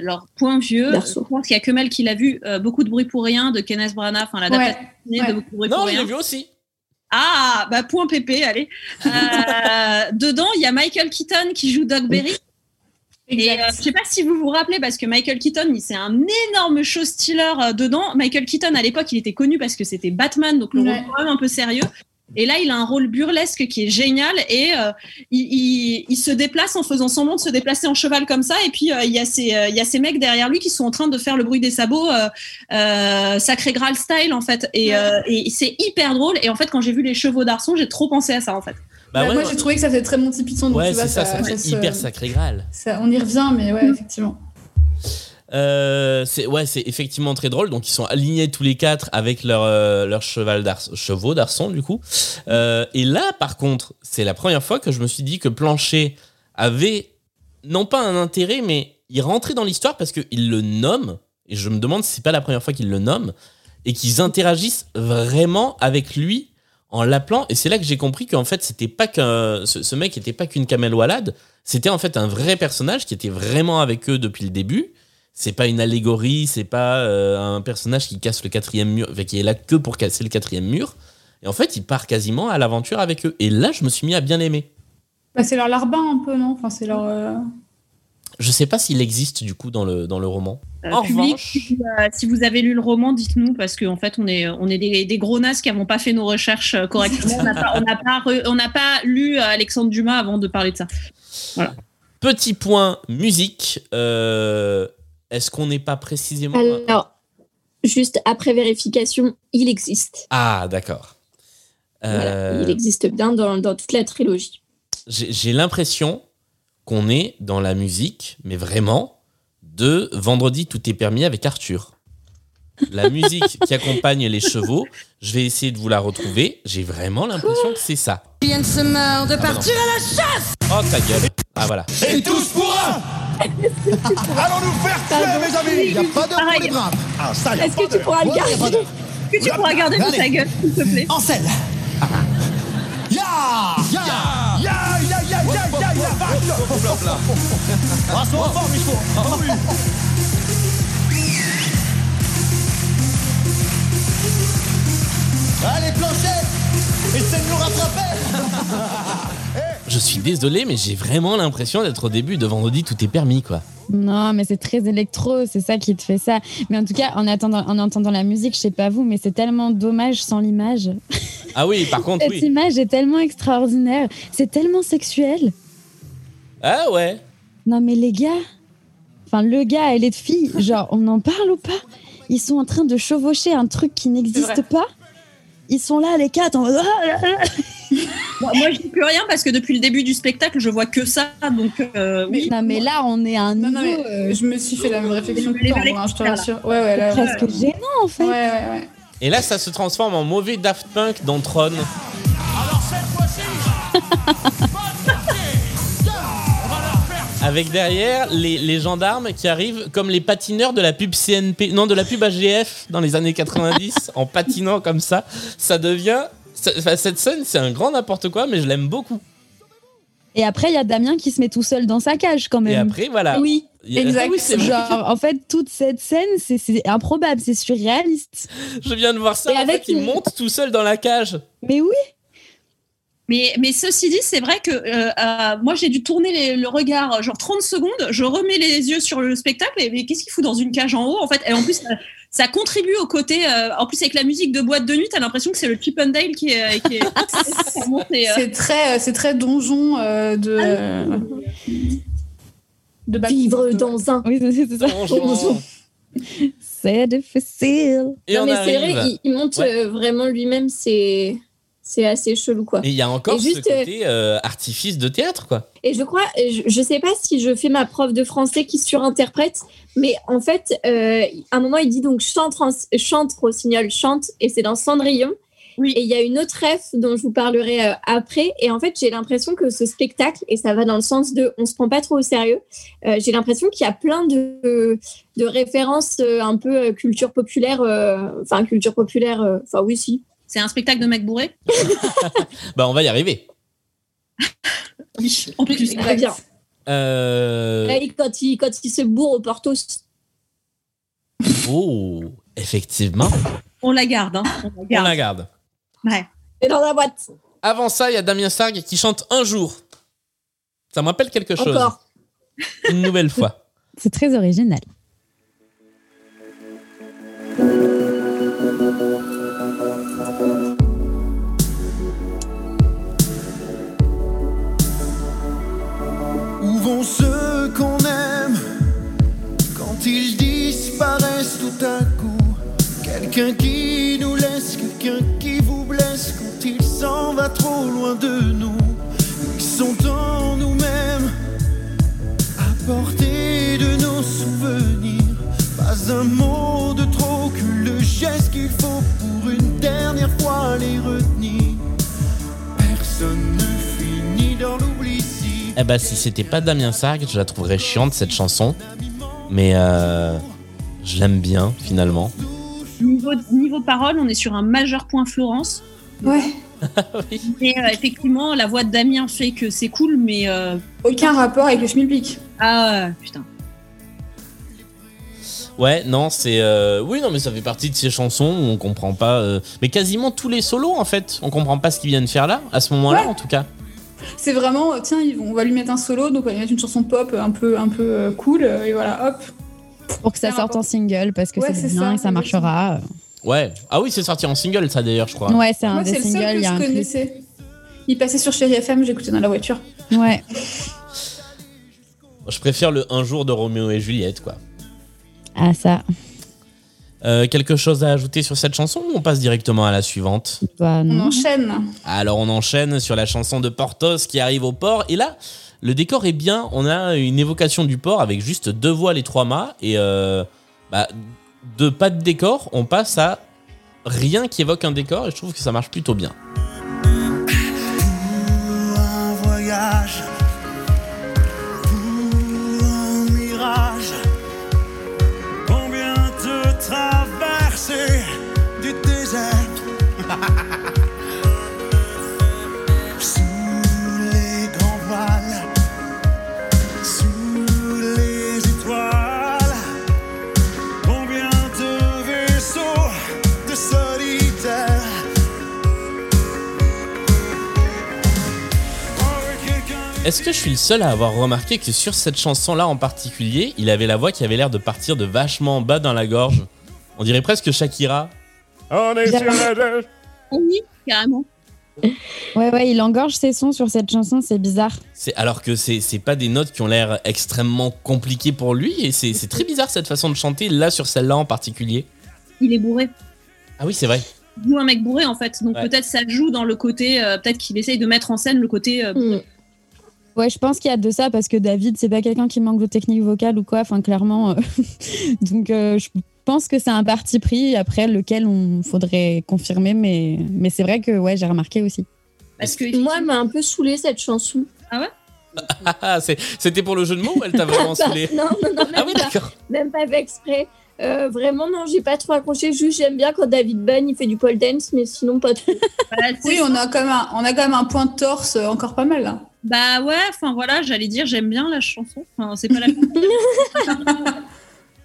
leur point vieux. Je pense qu'il y a que Mel qui l'a vu. euh, beaucoup de bruit pour rien de Kenneth Branagh, enfin l'adaptation Ouais. de beaucoup de bruit Non, pour je rien. l'ai vu aussi. Ah, bah point PP, allez. Euh, dedans, il y a Michael Keaton qui joue Doc Berry. Et euh, je sais pas si vous vous rappelez, parce que Michael Keaton, il- c'est un énorme show stealer euh, dedans. Michael Keaton, à l'époque, il était connu parce que c'était Batman, donc le Ouais. rôle quand même un peu sérieux. Et là, il a un rôle burlesque qui est génial et euh, il, il- il se déplace en faisant semblant de se déplacer en cheval comme ça. Et puis, euh, il, y a ces, euh, il y a ces mecs derrière lui qui sont en train de faire le bruit des sabots euh, euh, Sacré Graal style, en fait. Et, euh, et c'est hyper drôle. Et en fait, quand j'ai vu les chevaux d'Arson, j'ai trop pensé à ça, en fait. Bah Bah, ouais, moi, j'ai trouvé que ça faisait très Monty Python. donc Ouais, c'est ça, ça fait se- hyper sacré Graal. ça- on y revient, mais ouais, effectivement. Euh, c'est ouais, c'est effectivement très drôle. Donc ils sont alignés tous les quatre avec leur euh, cheval chevaux d'arçon du coup. Euh, et là, par contre, c'est la première fois que je me suis dit que Plancher avait non pas un intérêt, mais il rentrait dans l'histoire parce qu'il le nomme. Et je me demande si c'est pas la première fois qu'il le nomme. et qu'ils interagissent vraiment avec lui en l'appelant. Et c'est là que j'ai compris qu'en fait, c'était pas qu'un, ce, ce mec était pas qu'une Kamel Walad, c'était en fait un vrai personnage qui était vraiment avec eux depuis le début. C'est pas une allégorie, c'est pas euh, un personnage qui casse le quatrième mur, enfin, qui est là que pour casser le quatrième mur. Et en fait, il part quasiment à l'aventure avec eux. Et là, je me suis mis à bien aimer. Bah, c'est leur larbin un peu, non? Enfin, c'est leur. euh, Je sais pas s'il existe du coup dans le, dans le roman. Euh, en public, revanche, si, euh, si vous avez lu le roman, dites-nous parce qu'en fait, on est, on est des, des gros nazes qui n'avons pas fait nos recherches euh, correctement. On n'a pas, on n'a pas, lu Alexandre Dumas avant de parler de ça. Voilà. petit point musique. euh, Est-ce qu'on n'est pas précisément. Alors, juste après vérification, il existe. Ah, d'accord. Voilà, Euh, il existe bien dans, dans toute la trilogie. J'ai l'impression qu'on est dans la musique, mais vraiment, de Vendredi tout est permis avec Arthur. La musique qui accompagne les chevaux, je vais essayer de vous la retrouver. J'ai vraiment l'impression que c'est ça. Viens de se meurt de Ah, partir pardon. à la chasse Oh ta gueule. Ah voilà. Et tous pour un Allons nous faire tuer, mes amis Il n'y a pas d'heure pour les braves Ah, ça, Est-ce que tu pourras le garder. Est-ce que tu pourras garder Allez. ta gueule, s'il te plaît. En selle. Ya Ya Ya Ya Ya Ya Ya Ya Ah, il faut Allez, plancher De nous rattraper Je suis désolé, mais j'ai vraiment l'impression d'être au début de Vendredi tout est permis, quoi. Non, mais c'est très électro, c'est ça qui te fait ça. Mais en tout cas, en, attendant, en entendant la musique, je sais pas vous, mais c'est tellement dommage sans l'image. Ah oui, par contre, Cette oui. image est tellement extraordinaire, c'est tellement sexuel. Ah ouais. Non, mais les gars, enfin, le gars et les filles, genre, on en parle ou pas? Ils sont en train de chevaucher un truc qui n'existe pas? Ils sont là, les quatre, en mode, Ah, Moi, moi, je dis plus rien parce que depuis le début du spectacle, je vois que ça. Donc, euh, oui. Non, mais là, on est à un niveau. Non, non, mais je me suis fait la même réflexion que Les toi, hein, je te rassure. Ouais, ouais, là, presque ouais. gênant, en fait. Ouais, ouais, ouais. Et là, ça se transforme en mauvais Daft Punk dans Tron. Avec derrière les, les gendarmes qui arrivent comme les patineurs de la pub CNP, non de la pub AGF dans les années 90, en patinant comme ça. Ça devient. ça- enfin, cette scène, c'est un grand n'importe quoi, mais je l'aime beaucoup. Et après, il y a Damien qui se met tout seul dans sa cage, quand même. Et après, voilà. Oui, exact. Ah oui. Genre, en fait, toute cette scène, c'est- c'est improbable, c'est surréaliste. Je viens de voir ça. Et en avec fait, il monte tout seul dans la cage. Mais oui. Mais, mais ceci dit, c'est vrai que euh, euh, moi j'ai dû tourner les- le regard genre 30 secondes, je remets les yeux sur le spectacle et mais qu'est-ce qu'il fout dans une cage en haut en fait? Et en plus, ça, ça contribue au côté, euh, en plus avec la musique de boîte de nuit, t'as l'impression que c'est le Chip and Dale qui est. Qui est euh, C'est très, c'est très donjon euh, de. de bac- Vivre dans un. Oui, c'est ça. Donjon. C'est difficile. Et non, on mais c'est vrai, il, il monte Ouais. euh, vraiment lui-même, c'est c'est assez chelou, quoi. Et il y a encore Et juste, ce côté euh, artifice de théâtre, quoi. Et je crois, je, je sais pas si je fais ma prof de français qui surinterprète, mais en fait, euh, à un moment, il dit donc chante, chante Rossignol, chante, et c'est dans Cendrillon. Oui. Et il y a une autre ref dont je vous parlerai euh, après. Et en fait, j'ai l'impression que ce spectacle, et ça va dans le sens de on se prend pas trop au sérieux, euh, j'ai l'impression qu'il y a plein de, de références euh, un peu euh, culture populaire, euh, enfin culture populaire, euh, enfin oui, si. C'est un spectacle de mec bourré Bah, on va y arriver. Oui, en plus. Très bien. Euh... Là, il- quand, il, quand il se bourre au Portos, Oh, effectivement. On la garde, hein. On la On garde. la garde. Ouais. et dans la boîte. Avant ça, il y a Damien Sargue qui chante un jour. Ça me rappelle quelque chose. Encore. Une nouvelle fois. C'est très original. Vont ceux qu'on aime quand ils disparaissent tout à coup Quelqu'un qui nous laisse, quelqu'un qui vous blesse quand il s'en va trop loin de nous. Ils sont en nous-mêmes, à portée de nos souvenirs. Pas un mot de trop que le geste qu'il faut pour une dernière fois les retenir. Personne ne finit dans si Eh bah, si c'était pas Damien Sargue, je la trouverais chiante cette chanson. Mais euh, je l'aime bien finalement. Niveau, niveau parole, on est sur un majeur point Florence. Ouais. Et euh, effectivement, la voix de Damien fait que c'est cool, mais. euh, Aucun rapport avec le schmilblick. Ah, putain. Ouais, non, c'est. euh, Oui, non, mais ça fait partie de ces chansons où on comprend pas. euh, Mais quasiment tous les solos, en fait. On comprend pas ce qu'ils viennent faire là, à ce moment-là, Ouais. en tout cas. C'est vraiment, tiens, on va lui mettre un solo, donc on va lui mettre une chanson pop un peu, un peu euh, cool, euh, et voilà, hop. Pour que ça sorte en single, parce que Ouais, c'est bien ça, et ça marchera. Ouais. Ah oui, c'est sorti en single, ça d'ailleurs, je crois. Ouais, c'est un Moi, des c'est le seul singles, que il y a je clip. connaissais. Il passait sur Chéri FM, j'écoutais dans la voiture. Ouais. Je préfère le Un jour de Roméo et Juliette, quoi. Ah, ça. Euh, quelque chose à ajouter sur cette chanson ou on passe directement à la suivante Bah, On enchaîne. Alors on enchaîne sur la chanson de Portos qui arrive au port. Et là le décor est bien, on a une évocation du port avec juste deux voiles et trois mâts. Et euh, bah, de pas de décor on passe à rien qui évoque un décor. Et je trouve que ça marche plutôt bien. un voyage Est-ce que je suis le seul à avoir remarqué que sur cette chanson là en particulier il avait la voix qui avait l'air de partir de vachement bas dans la gorge? On dirait presque Shakira. On est sur la Oui, carrément. Ouais, ouais, il engorge ses sons sur cette chanson, c'est bizarre. C'est alors que c'est c'est pas des notes qui ont l'air extrêmement compliquées pour lui et c'est c'est très bizarre cette façon de chanter là sur celle-là en particulier. Il est bourré. Ah oui c'est vrai. Il joue un mec bourré en fait. Donc Ouais. peut-être ça joue dans le côté. euh, peut-être qu'il essaye de mettre en scène le côté. euh, Mm. Ouais, je pense qu'il y a de ça parce que David, c'est pas quelqu'un qui manque de technique vocale ou quoi. Enfin, clairement. euh, Donc, euh, je pense que c'est un parti pris après lequel on faudrait confirmer, mais, mais c'est vrai que ouais, j'ai remarqué aussi. Parce que Moi, elle m'a un peu saoulé cette chanson. Ah ouais? Ah, C'était pour le jeu de mots ou elle t'a vraiment Bah, saoulé Non, non, non, même, Ah oui pas, d'accord. même pas fait exprès. Euh, vraiment, non, j'ai pas trop accroché. Juste, j'aime bien quand David Bunn il fait du pole dance, mais sinon pas trop. Oui, on a quand même un, on a quand même un point de torse encore pas mal là. Bah ouais, enfin voilà, j'allais dire j'aime bien la chanson. Enfin, c'est pas la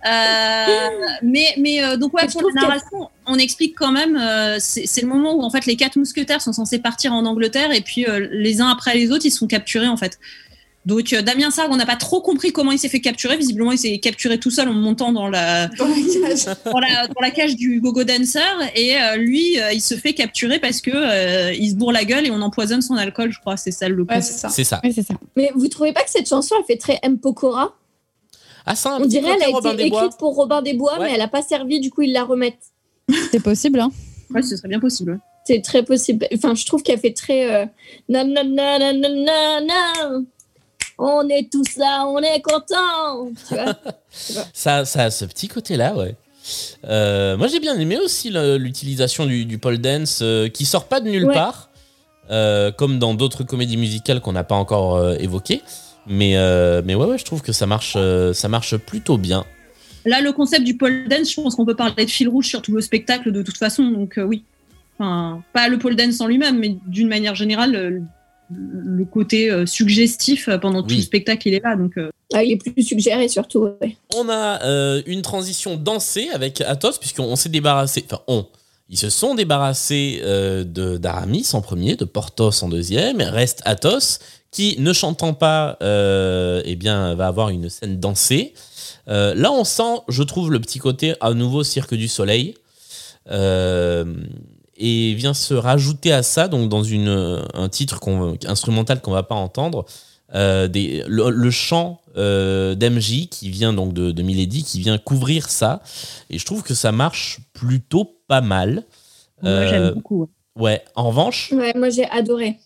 Euh, mais mais euh, donc ouais pour la narration on explique quand même euh, c'est c'est le moment où en fait les quatre mousquetaires sont censés partir en Angleterre et puis euh, les uns après les autres ils sont capturés en fait donc euh, Damien Sargue on n'a pas trop compris comment il s'est fait capturer visiblement il s'est capturé tout seul en montant dans la Dans la cage. dans la, dans la cage du gogo dancer et euh, lui euh, il se fait capturer parce que euh, il se bourre la gueule et on empoisonne son alcool je crois c'est ça le Ouais, c'est ça. C'est ça. Oui, c'est ça. Mais vous trouvez pas que cette chanson, elle fait très M. Pokora? Ah ça un On dirait côté elle a Robin été écrite pour Robin des Bois, Ouais. mais elle a pas servi, du coup, ils la remettent. C'est possible, hein. ouais ce serait bien possible C'est très possible. Enfin, je trouve qu'elle fait très. Euh... nan, nan, nan, nan, nan, nan. On est tous là, on est. Tu vois Ça, ça a ce petit côté-là, ouais. Euh, moi, j'ai bien aimé aussi l'utilisation du, du pole dance euh, qui sort pas de nulle Ouais. part, euh, comme dans d'autres comédies musicales qu'on n'a pas encore euh, évoquées. Mais, euh, mais ouais, ouais, je trouve que ça marche, euh, ça marche plutôt bien. Là, le concept du pole dance, je pense qu'on peut parler de fil rouge sur tout le spectacle de toute façon, donc euh, oui. Enfin, pas le pole dance en lui-même, mais d'une manière générale, le, côté euh, suggestif euh, pendant tout Oui. le spectacle, il est là. Donc, euh, Ah, Il est plus suggéré, surtout. ouais. On a euh, une transition dansée avec Athos, puisqu'on s'est débarrassé. Enfin, on. Ils se sont débarrassés euh, de d'Aramis en premier, de Porthos en deuxième. Reste Athos, qui, ne chantant pas, euh, eh bien, va avoir une scène dansée. Euh, là, on sent, je trouve, le petit côté à nouveau Cirque du Soleil. Euh, et vient se rajouter à ça, donc dans une, un titre qu'on- instrumental qu'on va pas entendre, euh, des, le, le chant euh, d'MJ qui vient donc de, de Milady, qui vient couvrir ça. Et je trouve que ça marche plutôt pas mal. moi, Euh, j'aime beaucoup. ouais. En revanche, Ouais, moi, j'ai adoré.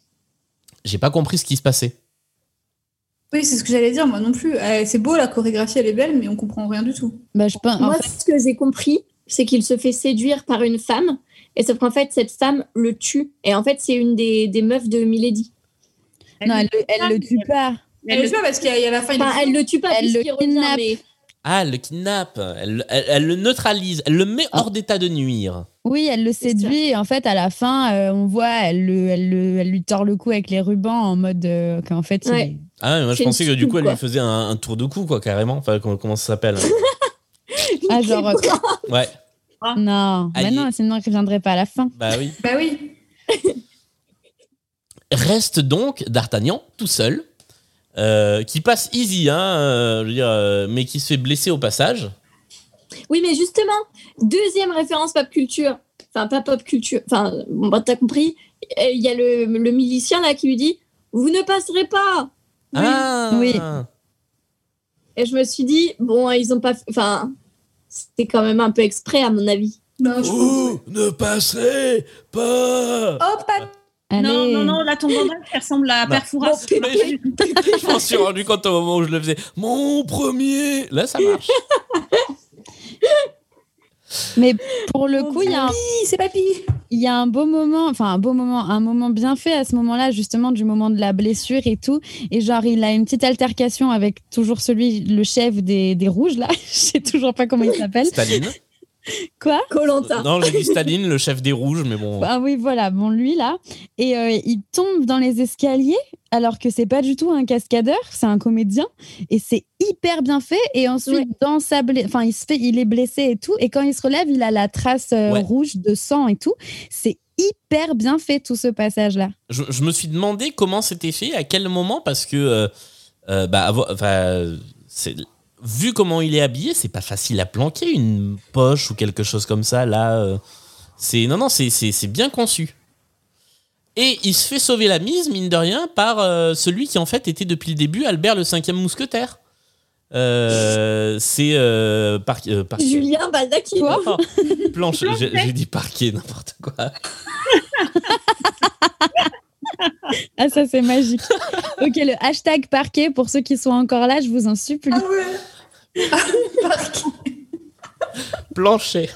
j'ai pas compris ce qui se passait. Oui, c'est ce que j'allais dire, moi non plus. Euh, c'est beau, la chorégraphie, elle est belle, mais on comprend rien du tout. Bah, je pense. en Moi, fait, ce que j'ai compris, c'est qu'il se fait séduire par une femme. Et sauf qu'en fait, cette femme le tue. Et en fait, c'est une des, des meufs de Milady. non, elle, le- elle le tue pas. Elle le tue pas parce qu'il y a la fin, Enfin, elle le tue pas Elle le revient, kidnappe. mais Ah, elle le kidnappe. Elle, elle- elle le neutralise. Elle le met hors d'état de nuire. Oui, elle le séduit. Et en fait, à la fin, euh, on voit, elle, le, elle, le- elle lui tord le cou avec les rubans en mode euh, qu'en fait, Ouais. Ah, moi je pensais que du coup elle lui faisait un, un tour de cou, quoi, carrément. Enfin, comment, comment ça s'appelle Ah, genre. Ouais. Non, mais non, sinon il ne reviendrait pas à la fin. Bah oui. Bah oui. Reste donc D'Artagnan tout seul, euh, qui passe easy, hein, euh, je veux dire, euh, mais qui se fait blesser au passage. Oui, mais justement, deuxième référence pop culture. Enfin, pas pop culture. Enfin, bon, bah, t'as compris. Il y a le, le milicien là qui lui dit Vous ne passerez pas Oui. Ah Oui. Et je me suis dit Bon, ils ont pas. fait- Enfin, c'était quand même un peu exprès, à mon avis. Oh, ne passerez pas Oh, pas. Non, non, non, là, ton bandage, elle ressemble à Non. Perfouras. Je m'en suis rendu compte au moment où je le faisais. Mon premier Là, ça marche. Mais pour le coup, il y a un... c'est papy. Il y a un beau moment, enfin un beau moment, un moment bien fait à ce moment-là, justement du moment de la blessure et tout. Et genre, il a une petite altercation avec toujours celui, le chef des, des rouges là. Je sais toujours pas comment il s'appelle. Staline Quoi? Colanta. Non, j'ai dit Staline, le chef des rouges, mais bon. Ah oui, voilà, bon lui là. Et euh, il tombe dans les escaliers alors que c'est pas du tout un cascadeur, c'est un comédien. Et c'est hyper bien fait. Et ensuite, dans sa blessure, enfin, il, se fait, il est blessé et tout. Et quand il se relève, il a la trace euh, Ouais. rouge de sang et tout. C'est hyper bien fait tout ce passage-là. je, je me suis demandé comment c'était fait, à quel moment, parce que euh, euh, bah, enfin, c'est- vu comment il est habillé, c'est pas facile à planquer une poche ou quelque chose comme ça. Là, euh, c'est non, non, c'est- bien conçu. Et il se fait sauver la mise, mine de rien, par euh, celui qui en fait était depuis le début Albert le cinquième mousquetaire. Euh, c'est euh, par, euh, par- Julien Baldacchino. Oh, planche, j'ai j'ai dit parquet, n'importe quoi. Ah, ça, c'est magique. ok, le hashtag parquet, pour ceux qui sont encore là, je vous en supplie. Plancher.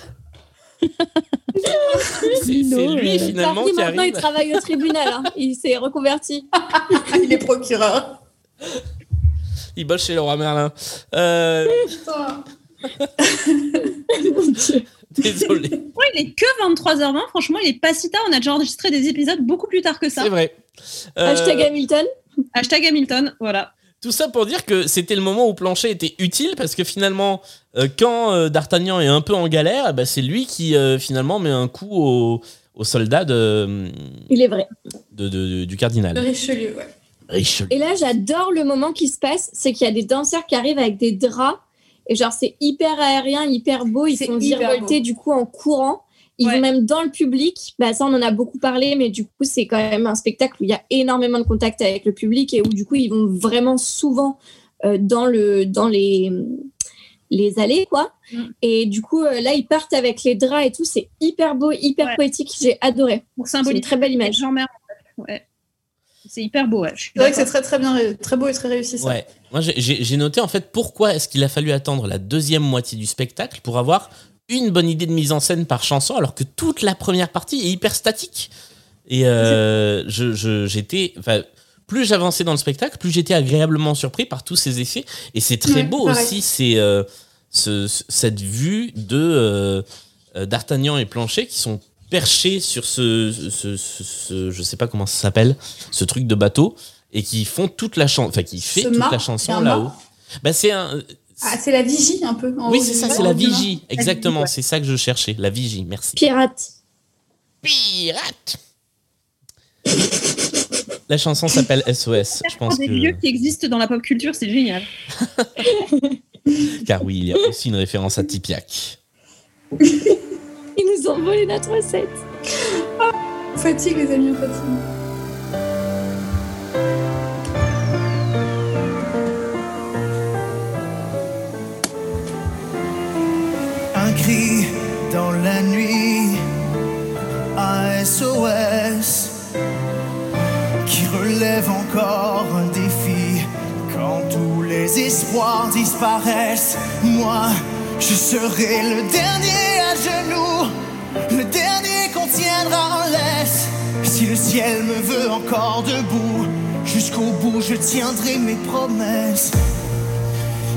C'est lui finalement Parti, qui maintenant, il arrive. travaille au tribunal. hein. Il s'est reconverti. il est procureur. Il bosse chez le roi Merlin. Euh, Désolé. Ouais, il est que 23h20. Franchement, il est pas si tard. On a déjà enregistré des épisodes beaucoup plus tard que ça. C'est vrai. Euh, Hashtag Hamilton. Hashtag Hamilton, voilà. Tout ça pour dire que c'était le moment où Planchet était utile parce que finalement, euh, quand euh, D'Artagnan est un peu en galère, eh ben, c'est lui qui euh, finalement met un coup au, au soldat de, Il est vrai. de- de- du cardinal. De Richelieu, ouais. Richelieu. Et là, j'adore le moment qui se passe, c'est qu'il y a des danseurs qui arrivent avec des draps. Et genre, c'est hyper aérien, hyper beau. Ils virevolter beau. du coup en courant. Ils vont même dans le public. Bah, ça, on en a beaucoup parlé, mais du coup, c'est quand même un spectacle où il y a énormément de contact avec le public et où du coup, ils vont vraiment souvent euh, dans, le, dans les, les allées, quoi. Mm. Et du coup, euh, là, ils partent avec les draps et tout. C'est hyper beau, hyper poétique. J'ai adoré. C'est une très belle image. Jean-Mer, ouais. C'est hyper beau, ouais. C'est vrai que c'est très très bien, très beau et très réussi ça. Ouais. Moi, j'ai- noté en fait pourquoi est-ce qu'il a fallu attendre la deuxième moitié du spectacle pour avoir une bonne idée de mise en scène par chanson, alors que toute la première partie est hyper statique. Et euh, je- je- j'étais, enfin, plus j'avançais dans le spectacle, plus j'étais agréablement surpris par tous ces effets. Et c'est très Ouais, beau pareil. aussi, c'est euh, ce- ce- cette vue de euh, euh, d'Artagnan et Planchet qui sont perchés sur ce, ce, ce- ce- je sais pas comment ça s'appelle, ce truc de bateau et qui font toute la chanson, enfin qui fait toute mât, la chanson là-haut. Bah c'est un, Ah, c'est la vigie un peu. en oui c'est ça, c'est la vigie, exactement, c'est ça que je cherchais, la vigie, merci. Pirate. Pirate. La chanson s'appelle SOS, je pense des que lieux qui existent dans la pop culture, c'est génial. car oui, il y a aussi une référence à Tipiak. Ils nous ont volé notre recette. On fatigue les amis, fatigue. Un cri dans la nuit, un SOS qui relève encore un défi. Quand tous les espoirs disparaissent, moi je serai le dernier à genoux, le dernier qu'on tiendra en laisse. Si le ciel me veut encore debout, jusqu'au bout je tiendrai mes promesses.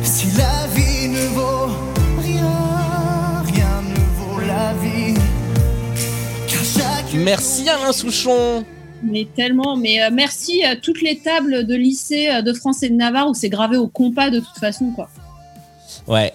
Si La vie ne vaut rien, rien ne vaut la vie. Car chaque Merci Alain Souchon. Mais tellement, mais euh, merci à toutes les tables de lycée euh, de France et de Navarre où c'est gravé au compas de toute façon, quoi. Ouais.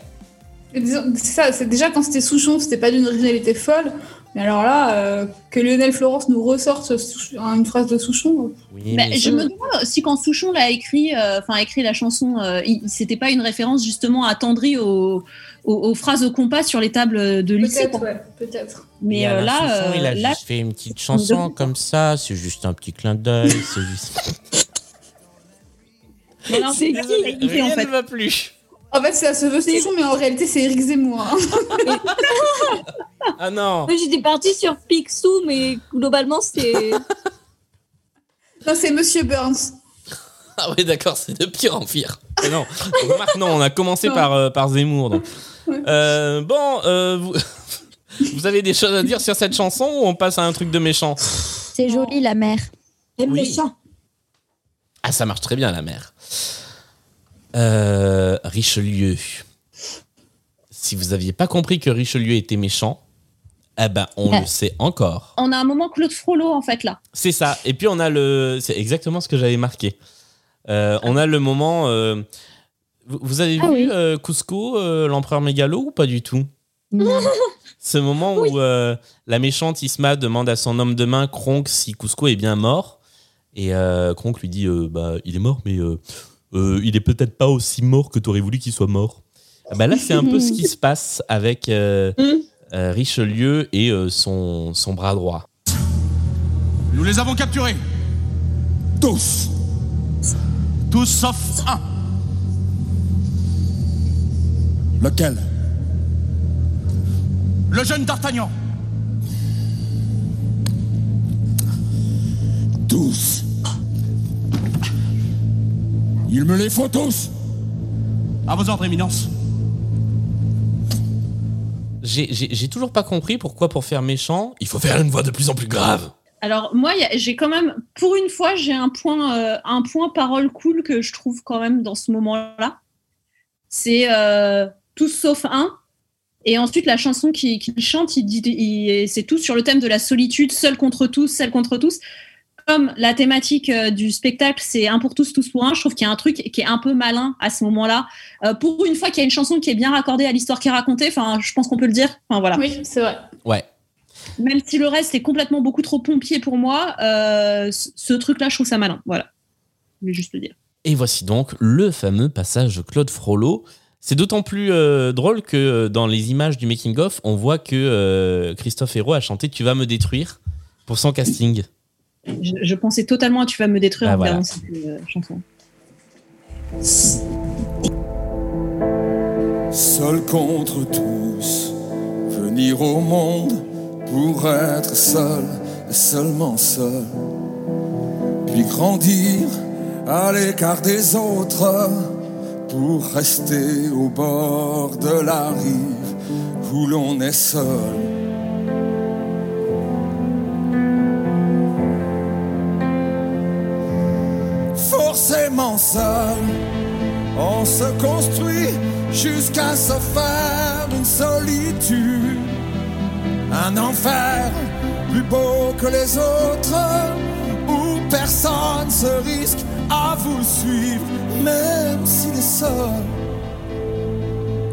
C'est ça, c'est déjà quand c'était Souchon, c'était pas d'une originalité folle. Mais alors là, euh, que Lionel Florence nous ressorte une phrase de Souchon. Oui, Bah, mais je me demande si quand Souchon l'a écrit, euh, enfin écrit la chanson, euh, il- c'était pas une référence justement attendrie aux, aux, aux phrases au compas sur les tables de lycée. Peut-être, ouais, peut-être. Mais euh, là, Souchon, il a euh, là, juste fait une petite chanson comme ça, c'est juste un petit clin d'œil, c'est juste. non, non, C'est qui a édité, en Rien fait. ne va plus. En fait, ça se veut Souchon, mais en réalité, c'est Eric Zemmour. hein. Ah non. Moi, j'étais partie sur Picsou, mais globalement, c'est. non, c'est Monsieur Burns. Ah oui, d'accord, c'est de pire en pire. Mais non, remarque, non, on a commencé Non. par, euh, par Zemmour. donc. Euh, bon, euh, vous... vous avez des choses à dire sur cette chanson ou on passe à un truc de méchant? C'est joli, la mer. C'est Oui. méchant. Ah, ça marche très bien, la mer. Euh, Richelieu. Si vous aviez pas compris que Richelieu était méchant, eh ben, on le sait encore. On a un moment Claude Frollo en fait là. C'est ça. Et puis on a le. C'est exactement ce que j'avais marqué. Euh, on a le moment. euh, Vous, avez Ah vu oui. euh, Cusco, l'empereur mégalo ou pas du tout? Ce moment où la méchante Isma demande à son homme de main, Kronk, si Cusco est bien mort. Et Kronk lui dit bah, Il est mort, mais euh, il est peut-être pas aussi mort que tu aurais voulu qu'il soit mort. Ah bah là, c'est un peu ce qui se passe avec euh, euh, Richelieu et euh, son, son bras droit. Nous les avons capturés. Tous Tous sauf un. Lequel? Le jeune D'Artagnan. Tous Il me les faut tous À vos ordres, Éminence. J'ai- J'ai j'ai toujours pas compris pourquoi, pour faire méchant, il faut faire une voix de plus en plus grave. Alors moi, j'ai quand même, pour une fois, j'ai un point, euh, un point parole cool que je trouve quand même dans ce moment-là. C'est euh, tous sauf un. Et ensuite, la chanson qu'il chante, il dit, c'est tout sur le thème de la solitude, seul contre tous, seul contre tous. Comme la thématique euh, du spectacle, c'est un pour tous, tous pour un, je trouve qu'il y a un truc qui est un peu malin à ce moment-là. Euh, pour une fois qu'il y a une chanson qui est bien raccordée à l'histoire qui est racontée, enfin, je pense qu'on peut le dire. Enfin, voilà. Oui, c'est vrai. Ouais. Même si le reste est complètement beaucoup trop pompier pour moi, euh, ce truc-là, je trouve ça malin. Voilà. Je voulais juste le dire. Et voici donc le fameux passage de Claude Frollo. C'est d'autant plus euh, drôle que dans les images du making-of, on voit que euh, Christophe Hérault a chanté Tu vas me détruire pour son casting. Je, je pensais totalement à Tu vas me détruire Ah, en voilà. cette euh, chanson. Seul contre tous, venir au monde pour être seul et seulement seul, puis grandir à l'écart des autres pour rester au bord de la rive où l'on est seul. Seul, on se construit jusqu'à se faire une solitude, un enfer plus beau que les autres, où personne se risque à vous suivre, même s'il est seul.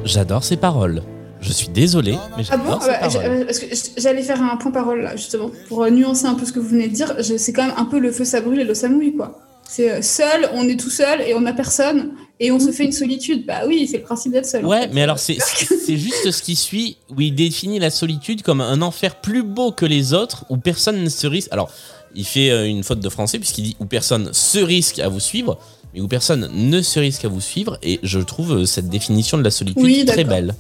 J'adore ces paroles. Je suis désolé, mais Ah bon j'adore ces Ah bah, j'ai- paroles. euh, parce que J'allais faire un point parole là, justement, pour nuancer un peu ce que vous venez de dire. Je- C'est quand même un peu le feu ça brûle et l'eau ça mouille, quoi. C'est euh, seul, on est tout seul et on n'a personne et on se fait une solitude. Bah oui, c'est le principe d'être seul. en Ouais, fait. mais alors c'est juste ce qui suit où il définit la solitude comme un enfer plus beau que les autres où personne ne se risque. Alors, il fait euh, une faute de français puisqu'il dit où personne se risque à vous suivre, mais où personne ne se risque à vous suivre. Et je trouve euh, cette définition de la solitude Oui, très belle.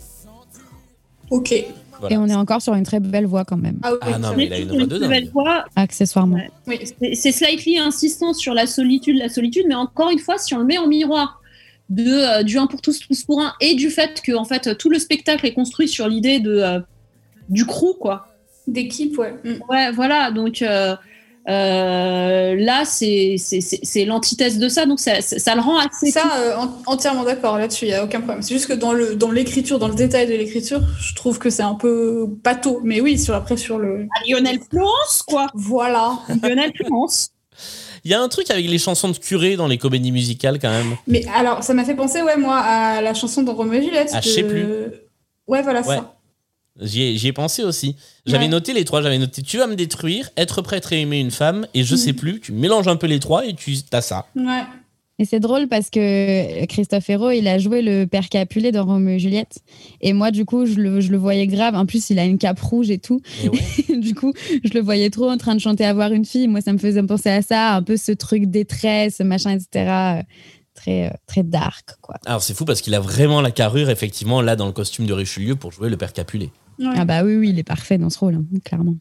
Ok. Voilà. Et on est encore sur une très belle voix quand même. Ah, oui, Ah non, ça- mais il a une voix de Une belle dingue. voix. Accessoirement. Oui. C'est- C'est slightly insistant sur la solitude, la solitude, mais encore une fois, si on le met en miroir de, euh, du un pour tous, tous pour un, et du fait que en fait, tout le spectacle est construit sur l'idée de, euh, du crew, quoi. D'équipe, ouais. Mm. Ouais, voilà. Donc, euh, Euh, là, c'est l'antithèse de ça, donc ça, ça, ça le rend assez. Ça, euh, en- entièrement d'accord là-dessus, il n'y a aucun problème. C'est juste que dans l'écriture, dans le détail de l'écriture, je trouve que c'est un peu bateau. Mais oui, sur après sur le. Ah, Lionel Florence, quoi. Voilà. Lionel Florence. Il y a un truc avec les chansons de curé dans les comédies musicales quand même. Mais alors, ça m'a fait penser, ouais, moi, à la chanson de Roméo et Juliette. Ah, je sais plus. Ouais, voilà Ouais. ça. J'y ai, pensé aussi. J'avais Ouais. noté les trois. J'avais noté tu vas me détruire, être prêtre et aimer une femme, et je Mhm. sais plus. Tu mélanges un peu les trois et tu as ça. Ouais. Et c'est drôle parce que Christophe Hérault, il a joué le père Capulet dans Roméo et Juliette. Et moi, du coup, je le, je le voyais grave. En plus, il a une cape rouge et tout. du coup, je le voyais trop en train de chanter Avoir une fille. Moi, ça me faisait penser à ça, un peu ce truc détresse, machin, etc. Très, euh, très dark, quoi. Alors c'est fou parce qu'il a vraiment la carrure, effectivement, là dans le costume de Richelieu pour jouer le père Capulet. Ah bah oui, oui, il est parfait dans ce rôle, hein, clairement.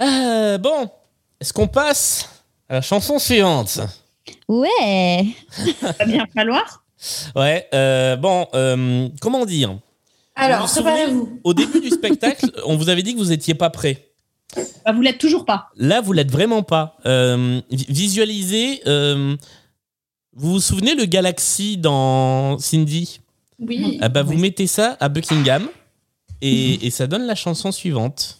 Euh, bon, est-ce qu'on passe à la chanson suivante Ouais Va bien falloir. Ouais, euh, bon, euh, comment dire? Alors, Vous vous souvenez, préparez-vous. Au début du spectacle, on vous avait dit que vous étiez pas prêt. Bah, vous l'êtes toujours pas. Là, vous l'êtes vraiment pas. Euh, vi- visualisez. euh, vous vous souvenez le Galaxy dans Cindy? Oui. ah bah, Vous mettez ça à Buckingham et, et ça donne la chanson suivante.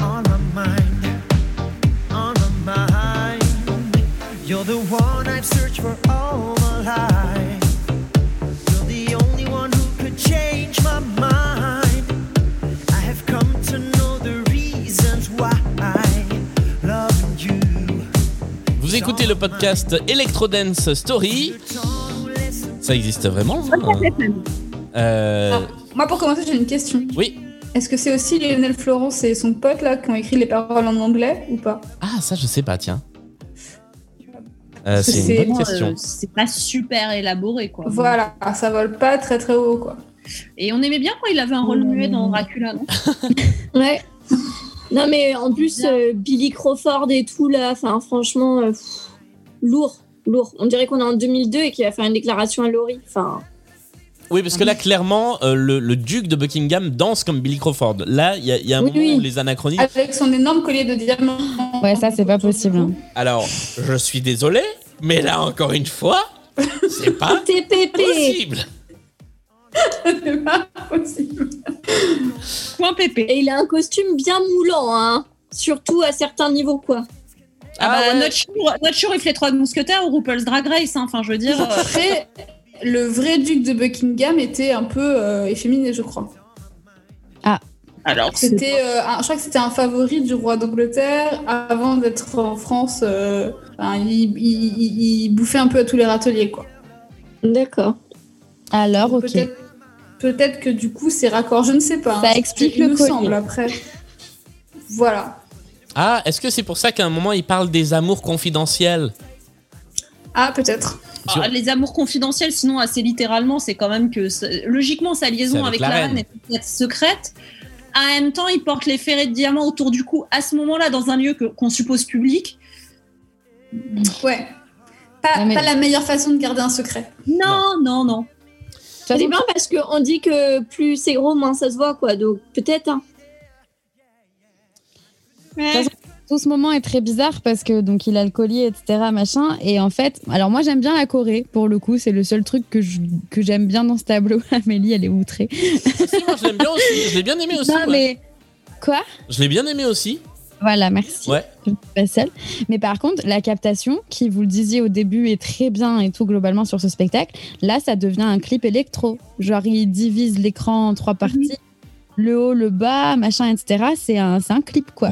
On my mind, on my mind. You're the one I've searched écoutez le podcast Electrodance Story. Ça existe vraiment hein Euh, Moi, pour commencer, j'ai une question. Oui. Est-ce que c'est aussi Lionel Florence et son pote là qui ont écrit les paroles en anglais ou pas? Ah, ça, je sais pas, tiens. Euh, c'est une bonne question. Euh, c'est pas super élaboré, quoi. Voilà, ça vole pas très très haut quoi. Et on aimait bien quand il avait un rôle muet dans Dracula, non? Ouais. Non, mais en plus, euh, Billy Crawford et tout, là, enfin, franchement, euh, pff, lourd, lourd. On dirait qu'on est en 2002 et qu'il va faire une déclaration à Laurie. Enfin, Oui, parce que là, clairement, euh, le, le duc de Buckingham danse comme Billy Crawford. Là, il y a, y a un Oui, moment oui. où les anachroniques. Avec son énorme collier de diamants. Ouais, ça, c'est pas possible. hein. Alors, je suis désolé, mais là, encore une fois, c'est pas possible. C'est pas possible. Point pépé. Et il a un costume bien moulant, hein. Surtout à certains niveaux, quoi. Ah, bah, ouais. notre, show, notre show les trois mousquetaires ou RuPaul's Drag Race, hein. enfin je veux dire. euh, Après, le vrai duc de Buckingham était un peu euh, efféminé, je crois. Alors, C'était, euh, un- je crois que c'était un favori du roi d'Angleterre avant d'être en France. euh, enfin, il, il- il- il bouffait un peu à tous les râteliers, quoi. D'accord. Alors, ok. Peut-être, peut-être que du coup c'est raccord, je ne sais pas. Ça hein. explique Il le me collier. semble après. Voilà. Ah, est-ce que c'est pour ça qu'à un moment, il parle des amours confidentiels? Ah, peut-être. ah, les amours confidentiels, sinon assez littéralement, c'est quand même que logiquement sa liaison avec avec, la la reine. reine est peut-être secrète. En même temps, il porte les ferrets de diamants autour du cou à ce moment-là dans un lieu qu'on suppose public. Ouais. Pas, Non, mais- pas la meilleure façon de garder un secret. Non, non, non. C'est bien parce qu'on dit que plus c'est gros, moins ça se voit, quoi. Donc, peut-être, hein. Ouais. Tout ce moment est très bizarre parce que donc il a le collier, etc. Machin. Et en fait, alors moi j'aime bien la Corée pour le coup. C'est le seul truc que j'aime bien dans ce tableau. Amélie, elle est outrée. Si, moi, je l'aime bien aussi. Je l'ai bien aimé aussi. non ouais. mais quoi? Je l'ai bien aimé aussi. Voilà, merci. Ouais. Je ne suis pas seule. Mais par contre, la captation, qui vous le disiez au début, est très bien et tout globalement sur ce spectacle. Là, ça devient un clip électro. Genre, il divise l'écran en trois parties. Le haut, le bas, machin, etc. C'est un, c'est un clip, quoi.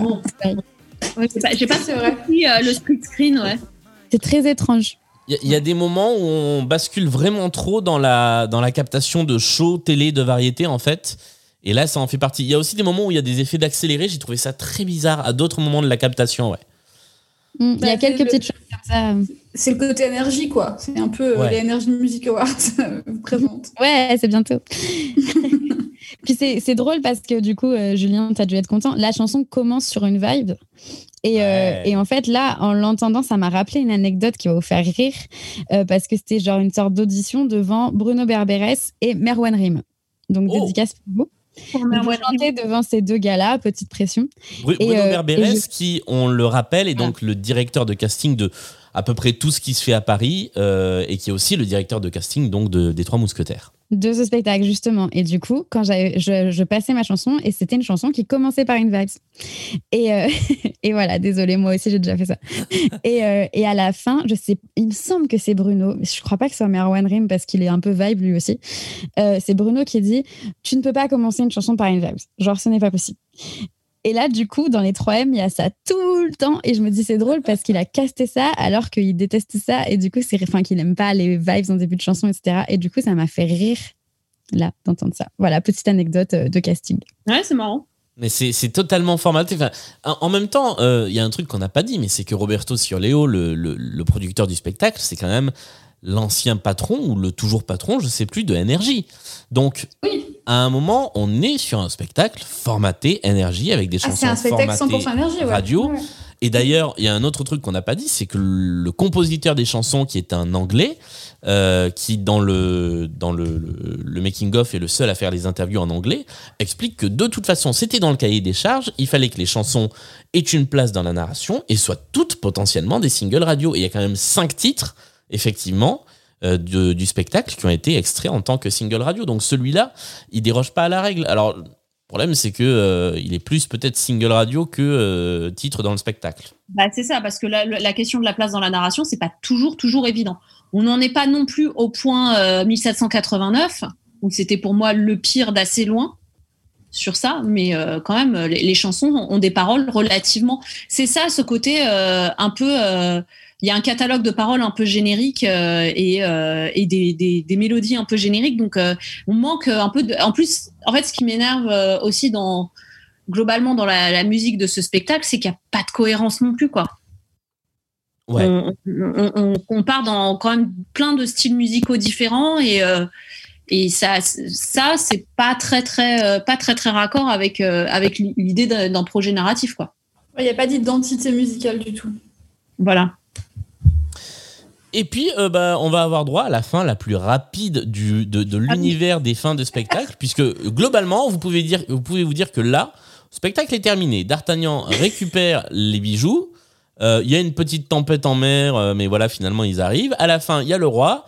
Ouais, j'ai pas, j'ai pas vrai. compris euh, le split screen, ouais. C'est très étrange. Il y, a- il y a des moments où on bascule vraiment trop dans la, dans la captation de show, télé, de variété, en fait. Et là, ça en fait partie. Il y a aussi des moments où il y a des effets d'accéléré. J'ai trouvé ça très bizarre à d'autres moments de la captation, ouais. Mm, Il y a Bah, quelques petites choses comme ça. C'est le côté énergie, quoi. C'est un peu euh, Ouais. les Energy Music Awards euh, présentes. Ouais, c'est bientôt. Puis c'est c'est drôle parce que du coup, euh, Julien, tu as dû être content. La chanson commence sur une vibe. Et, euh, et en fait, là, en l'entendant, ça m'a rappelé une anecdote qui va vous faire rire euh, parce que c'était genre une sorte d'audition devant Bruno Berberes et Merwan Rim. Donc, Oh. dédicace pour vous. Vous chantez devant ces deux gars-là, petite pression. Bru- Et, Bruno euh, Berberes, je- qui, on le rappelle, est donc le directeur de casting de à peu près tout ce qui se fait à Paris euh, et qui est aussi le directeur de casting donc de, des Trois Mousquetaires. De ce spectacle justement. Et du coup quand je, je passais ma chanson et c'était une chanson qui commençait par une vibe et euh, et voilà désolé moi aussi j'ai déjà fait ça. Et, euh, et à la fin je sais il me semble que c'est Bruno mais je crois pas que ce soit Merwan Rim parce qu'il est un peu vibe lui aussi. Euh, c'est Bruno qui dit tu ne peux pas commencer une chanson par une vibe genre ce n'est pas possible et là, du coup, dans les 3M, il y a ça tout le temps. Et je me dis, c'est drôle parce qu'il a casté ça alors qu'il déteste ça. Et du coup, c'est, enfin, qu'il n'aime pas les vibes en début de chanson, etc. Et du coup, ça m'a fait rire, là, d'entendre ça. Voilà, petite anecdote euh, de casting. Ouais, c'est marrant. Mais c'est c'est totalement formaté. Enfin, en même temps, euh, il y a un truc qu'on n'a pas dit, mais c'est que Roberto Cioleo, le, le- le producteur du spectacle, c'est quand même l'ancien patron ou le toujours patron, je sais plus, de Énergie. Donc, à un moment, on est sur un spectacle formaté Énergie avec des Ah, chansons c'est un spectacle formatées 100% énergie, ouais. radio. Ouais. Et d'ailleurs, il y a un autre truc qu'on n'a pas dit, c'est que le compositeur des chansons, qui est un Anglais, euh, qui dans le dans le, le, le making of est le seul à faire les interviews en anglais, explique que de toute façon, c'était dans le cahier des charges, il fallait que les chansons aient une place dans la narration et soient toutes potentiellement des singles radio. Et il y a quand même cinq titres, effectivement. Euh, du spectacle qui ont été extraits en tant que single radio. Donc celui-là, il déroge pas à la règle. Alors, le problème, c'est que euh, il est plus peut-être single radio que euh, titre dans le spectacle. Bah, c'est ça, parce que la, question de la place dans la narration, c'est pas toujours, toujours évident. On n'en est pas non plus au point euh, 1789, où c'était pour moi le pire d'assez loin sur ça, mais quand même, les, chansons ont des paroles relativement. C'est ça, ce côté un peu. Il y a un catalogue de paroles un peu générique euh, et, euh, et des, des- des mélodies un peu génériques, donc euh, on manque un peu de. En plus, en fait, ce qui m'énerve euh, aussi dans globalement dans la, la musique de ce spectacle, c'est qu'il n'y a pas de cohérence non plus, quoi. Ouais. On, on- on- on part dans quand même plein de styles musicaux différents et, euh, et ça, ça c'est pas très très pas très très raccord avec euh, avec l'idée d'un projet narratif, quoi. Il n'y a pas d'identité musicale du tout. Voilà. Et puis, euh, bah, on va avoir droit à la fin la plus rapide du, de, de l'univers des fins de spectacle, puisque globalement, vous pouvez, dire, vous pouvez vous dire que là, le spectacle est terminé. D'Artagnan récupère les bijoux. Euh, Il y a une petite tempête en mer, euh, mais voilà, finalement, ils arrivent. À la fin, il y a le roi.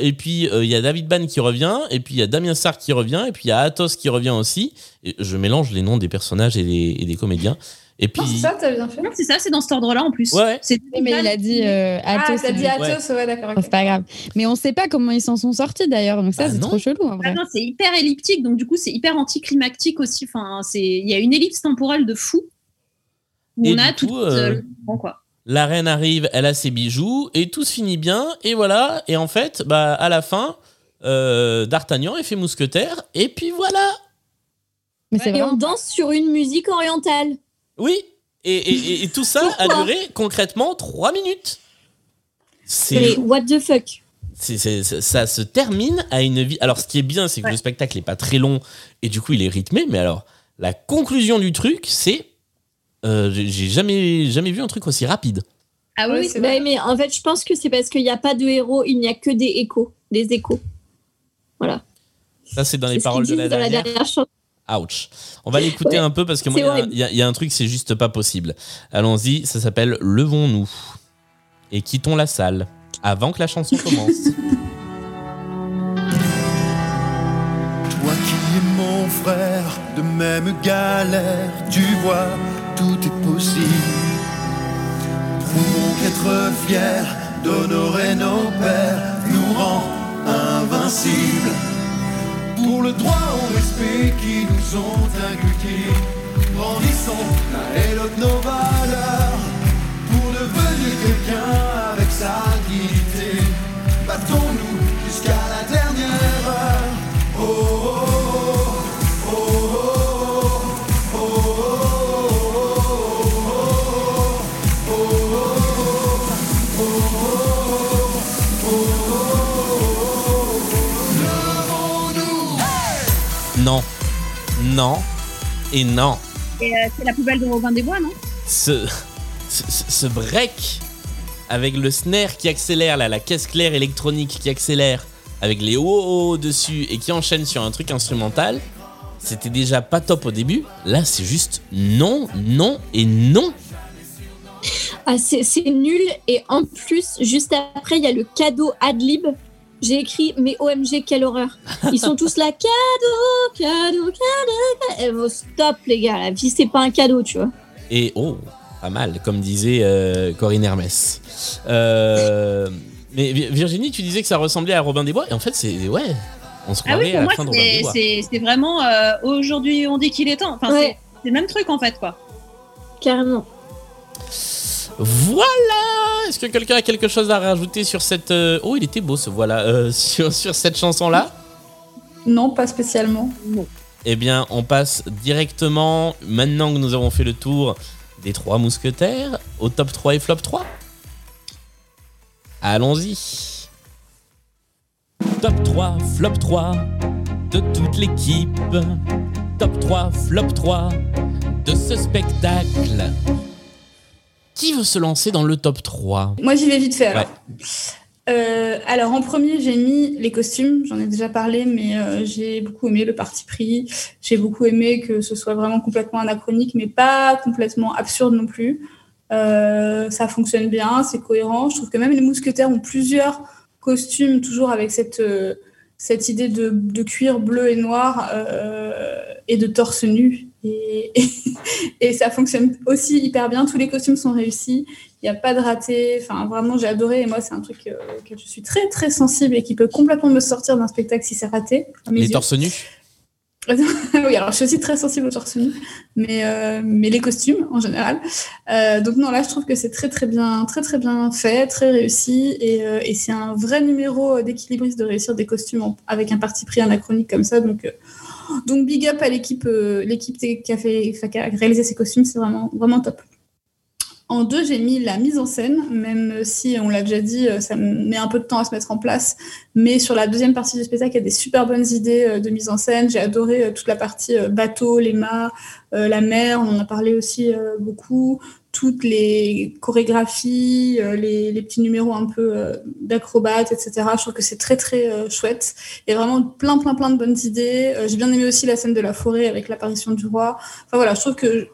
et puis, il y a David Ban qui revient. Et puis, il y a Damien Sarr qui revient. Et puis, il y a Athos qui revient aussi. Et je mélange les noms des personnages et des, et des comédiens. Et puis, C'est ça, t'as bien fait. C'est ça, c'est dans cet ordre-là en plus. Ouais, ouais. C'est mais il a dit euh, Ah, Athos. t'as dit euh, Athos, ouais, d'accord. C'est pas grave. Mais on sait pas comment ils s'en sont sortis d'ailleurs, donc ça, Bah c'est non. trop chelou en Ah vrai. non, c'est hyper elliptique, donc du coup, c'est hyper anticlimactique aussi. Enfin, c'est il y a une ellipse temporelle de fou où Et on a du tout coup, euh, quoi. La reine arrive, elle a ses bijoux et tout se finit bien. Et voilà. Et en fait, bah, à la fin, euh, D'Artagnan est fait mousquetaire. Et puis voilà. Mais c'est Et vraiment on danse sur une musique orientale. Oui. Et, et- et- et tout ça a duré concrètement 3 minutes. C'est, what the fuck ça se termine à une vie. Alors, ce qui est bien, c'est que le spectacle n'est pas très long et du coup, il est rythmé. Mais alors, la conclusion du truc, c'est. euh, j'ai jamais, jamais vu un truc aussi rapide. Ah oui, mais en fait, je pense que c'est parce qu'il n'y a pas de héros, il n'y a que des échos, des échos. Voilà. Ça, c'est dans les ce paroles de la dans la dernière. dernière chanson. Ouch. On va l'écouter Ouais, un peu parce que moi, il y a un- y, y a truc, c'est juste pas possible. Allons-y, ça s'appelle Levons-nous et quittons la salle avant que la chanson commence. Toi qui es mon frère, de même galère, tu vois, tout est possible. Prouvons qu'être fier d'honorer nos pères nous rend invincibles. Pour le droit au respect qui nous ont inculqués, grandissons et l'autre nos valeurs. Pour devenir quelqu'un non. et non. Et euh, c'est la poubelle de Robin des Bois, non? Ce, ce, ce break avec le snare qui accélère, là, la caisse claire électronique qui accélère avec les hauts dessus et qui enchaîne sur un truc instrumental, c'était déjà pas top au début. Là, c'est juste non, non et non. Ah, c'est c'est nul. Et en plus, juste après, il y a le cadeau Adlib. J'ai écrit, mais OMG, quelle horreur. Ils sont tous là, cadeau, cadeau, cadeau. cadeau. Eh, bon, stop, les gars, la vie, c'est pas un cadeau, tu vois. Et oh, pas mal, comme disait euh, Corinne Hermès. Euh, mais Vi- Virginie, tu disais que ça ressemblait à Robin des Bois, et en fait, c'est. Ouais, on se Ah oui, pour à moi, la fin de Robin des c'est- Bois. c'est vraiment euh, aujourd'hui on dit qu'il est temps. Enfin, Ouais. c'est le même truc en fait, quoi. Carrément. Voilà Est-ce que quelqu'un a quelque chose à rajouter sur cette. euh, Oh, il était beau ce voilà, euh, sur, sur cette chanson-là? Non, pas spécialement. Eh bien, on passe directement, maintenant que nous avons fait le tour des trois mousquetaires, au top 3 et flop 3. Allons-y. Top 3, flop 3 de toute l'équipe. Top 3, flop 3 de ce spectacle. Qui veut se lancer dans le top 3 Moi, j'y vais vite fait alors. Ouais. Euh, alors en premier, j'ai mis les costumes. J'en ai déjà parlé, mais euh, j'ai beaucoup aimé le parti pris. J'ai beaucoup aimé que ce soit vraiment complètement anachronique, mais pas complètement absurde non plus. Euh, ça fonctionne bien, c'est cohérent. Je trouve que même les mousquetaires ont plusieurs costumes, toujours avec cette, cette idée de, de cuir bleu et noir et de torse nu. Et, et ça fonctionne aussi hyper bien. Tous les costumes sont réussis. Il n'y a pas de raté. Enfin, vraiment, j'ai adoré. Et moi, c'est un truc euh, auquel je suis très, très sensible et qui peut complètement me sortir d'un spectacle si c'est raté. Les yeux. torses nus oui, alors je suis aussi très sensible aux torse nu, mais, euh, mais les costumes en général. Euh, donc non, là, je trouve que c'est très très bien, très très bien fait, très réussi, et, euh, et c'est un vrai numéro d'équilibriste de réussir des costumes en- avec un parti pris anachronique comme ça. Donc donc big up à l'équipe euh, l'équipe qui a réalisé ces costumes, c'est vraiment vraiment top. En deux, j'ai mis la mise en scène, même si on l'a déjà dit, euh, ça met un peu de temps à se mettre en place. Mais sur la deuxième partie du spectacle, il y a des super bonnes idées euh, de mise en scène. J'ai adoré toute la partie bateau, les mâts, la mer, on en a parlé aussi beaucoup. Toutes les chorégraphies, euh, les, petits numéros un peu euh, d'acrobates, etc. Je trouve que c'est très très euh, chouette. Il y a vraiment plein plein plein de bonnes idées. J'ai bien aimé aussi la scène de la forêt avec l'apparition du roi. Enfin voilà, je trouve que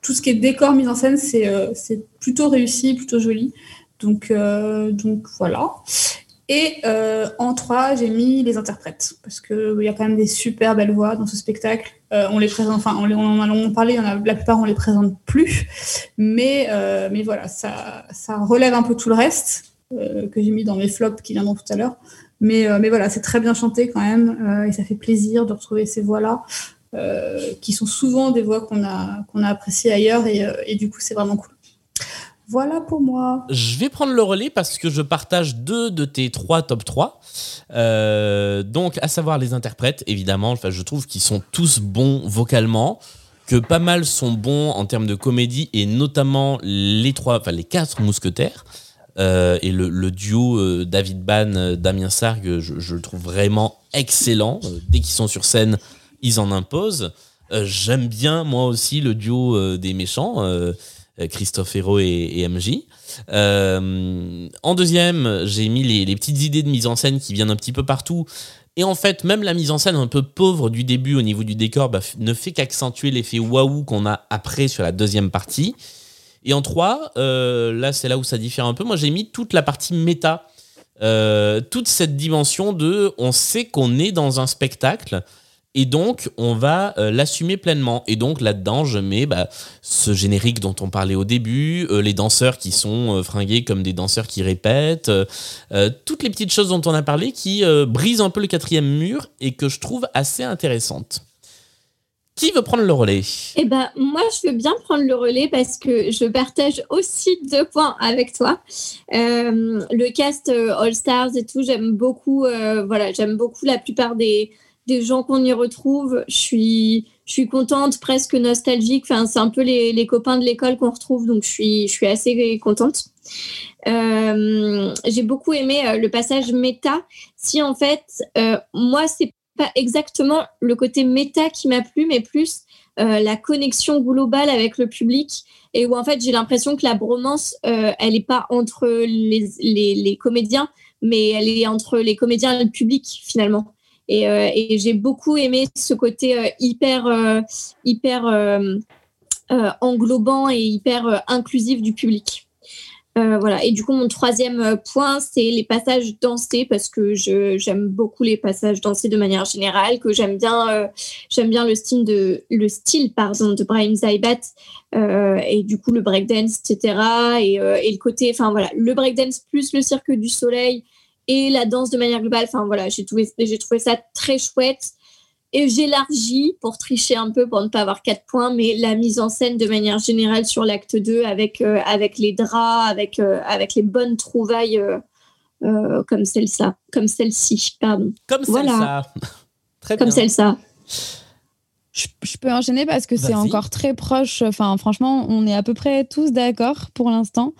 tout ce qui est décor, mise en scène, c'est plutôt réussi, plutôt joli. Donc, donc voilà. Et euh, en trois, j'ai mis les interprètes parce qu'il y a quand même des super belles voix dans ce spectacle. Euh, on les présente, enfin, on, en a longuement parlé, la plupart on les présente plus, mais, euh, mais voilà, ça, ça relève un peu tout le reste euh, que j'ai mis dans mes flops qui viendront tout à l'heure. Mais, euh, mais voilà, c'est très bien chanté quand même euh, et ça fait plaisir de retrouver ces voix-là. euh, qui sont souvent des voix qu'on a, qu'on a appréciées ailleurs et, euh, et du coup c'est vraiment cool. Voilà pour moi. Je vais prendre le relais parce que je partage deux de tes trois top 3. Euh, donc, à savoir les interprètes, évidemment. Enfin, je trouve qu'ils sont tous bons vocalement, que pas mal sont bons en termes de comédie, et notamment les trois, enfin les quatre mousquetaires. Euh, et le, duo euh, David Ban, Damien Sargue, je, le trouve vraiment excellent. Dès qu'ils sont sur scène, ils en imposent. J'aime bien, moi aussi, le duo des méchants, Christophe Hérault et, et MJ. Euh, en deuxième, j'ai mis les, petites idées de mise en scène qui viennent un petit peu partout. Et en fait, même la mise en scène un peu pauvre du début au niveau du décor bah, ne fait qu'accentuer l'effet waouh qu'on a après sur la deuxième partie. Et en trois, euh, là c'est là où ça diffère un peu. Moi j'ai mis toute la partie méta, Euh, toute cette dimension de on sait qu'on est dans un spectacle et donc on va euh, l'assumer pleinement. Et donc là-dedans je mets bah, ce générique dont on parlait au début, euh, les danseurs qui sont euh, fringués comme des danseurs qui répètent, toutes les petites choses dont on a parlé qui brisent un peu le quatrième mur et que je trouve assez intéressantes. Qui veut prendre le relais? Eh ben, moi, je veux bien prendre le relais parce que je partage aussi deux points avec toi. Le cast All Stars et tout, j'aime beaucoup. voilà, j'aime beaucoup la plupart des, des gens qu'on y retrouve. Je suis, je suis contente, presque nostalgique. Enfin, c'est un peu les, les copains de l'école qu'on retrouve, donc je suis, je suis assez contente. Euh, J'ai beaucoup aimé euh, le passage méta. Si en fait, euh, moi, c'est pas exactement le côté méta qui m'a plu, mais plus euh, la connexion globale avec le public et où en fait j'ai l'impression que la bromance, elle n'est pas entre les, les, les, comédiens, mais elle est entre les comédiens et le public finalement. Et, euh, et j'ai beaucoup aimé ce côté euh, hyper, euh, hyper englobant et hyper inclusif du public. Voilà. Et du coup, mon troisième point, c'est les passages dansés parce que j'aime beaucoup les passages dansés de manière générale, que j'aime bien, j'aime bien le style de le style pardon de Brian Zaibat et du coup le breakdance, etc. Et, et le côté, enfin voilà, le breakdance plus le cirque du soleil et la danse de manière globale. Enfin voilà, j'ai trouvé, j'ai trouvé ça très chouette. Et j'élargis pour tricher un peu, pour ne pas avoir quatre points, mais la mise en scène de manière générale sur l'acte 2 avec, euh, avec les draps, avec, euh, avec les bonnes trouvailles euh, comme celle-ci. Comme celle-ci, pardon. Comme voilà. celle-ci. Très Comme celle-ci. Je, je, peux enchaîner parce que c'est encore très proche. Enfin, franchement, on est à peu près tous d'accord pour l'instant.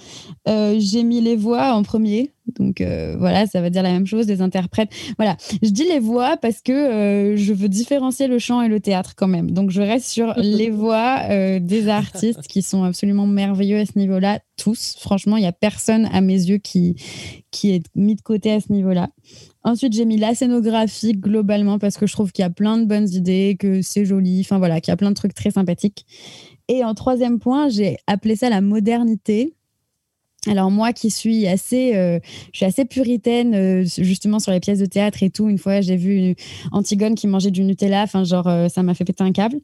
Euh, J'ai mis les voix en premier. Donc euh, voilà, ça veut dire la même chose, des interprètes. Voilà, je dis les voix parce que euh, je veux différencier le chant et le théâtre quand même. Donc je reste sur les voix des artistes qui sont absolument merveilleux à ce niveau-là, tous. Franchement, il n'y a personne à mes yeux qui, qui est mis de côté à ce niveau-là. Ensuite, j'ai mis la scénographie globalement parce que je trouve qu'il y a plein de bonnes idées, que c'est joli, enfin voilà, qu'il y a plein de trucs très sympathiques. Et en troisième point, j'ai appelé ça la modernité. Alors moi qui suis assez, euh, je suis assez puritaine euh, justement sur les pièces de théâtre et tout. Une fois j'ai vu Antigone qui mangeait du Nutella, enfin genre euh, ça m'a fait péter un câble.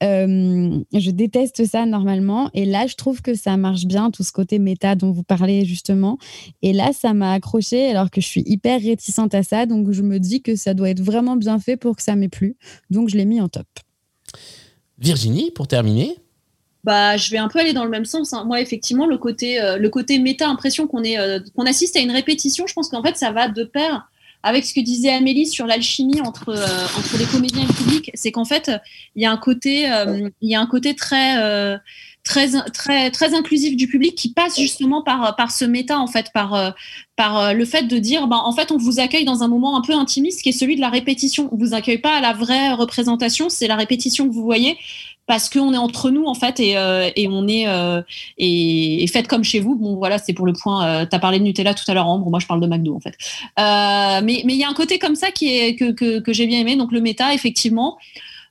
je déteste ça normalement et là je trouve que ça marche bien tout ce côté méta dont vous parlez justement. Et là ça m'a accroché alors que je suis hyper réticente à ça, donc je me dis que ça doit être vraiment bien fait pour que ça m'ait plu. Donc je l'ai mis en top. Virginie pour terminer bah, je vais un peu aller dans le même sens. Hein. Moi, effectivement, le côté, euh, le côté méta impression qu'on est, euh, qu'on assiste à une répétition, je pense qu'en fait, ça va de pair avec ce que disait Amélie sur l'alchimie entre euh, entre les comédiens et le public. C'est qu'en fait, il y a un côté, il y a un côté très très très très inclusif du public qui passe justement par par ce méta en fait par par le fait de dire bah en fait on vous accueille dans un moment un peu intimiste qui est celui de la répétition on vous accueille pas à la vraie représentation c'est la répétition que vous voyez parce qu'on est entre nous en fait et, euh, et on est euh, et, et, faites comme chez vous. Bon voilà, c'est pour le point. Euh, tu as parlé de Nutella tout à l'heure, Ambre. Moi, je parle de McDo en fait. Euh, mais mais il y a un côté comme ça qui est que, que, que j'ai bien aimé. Donc le méta, effectivement.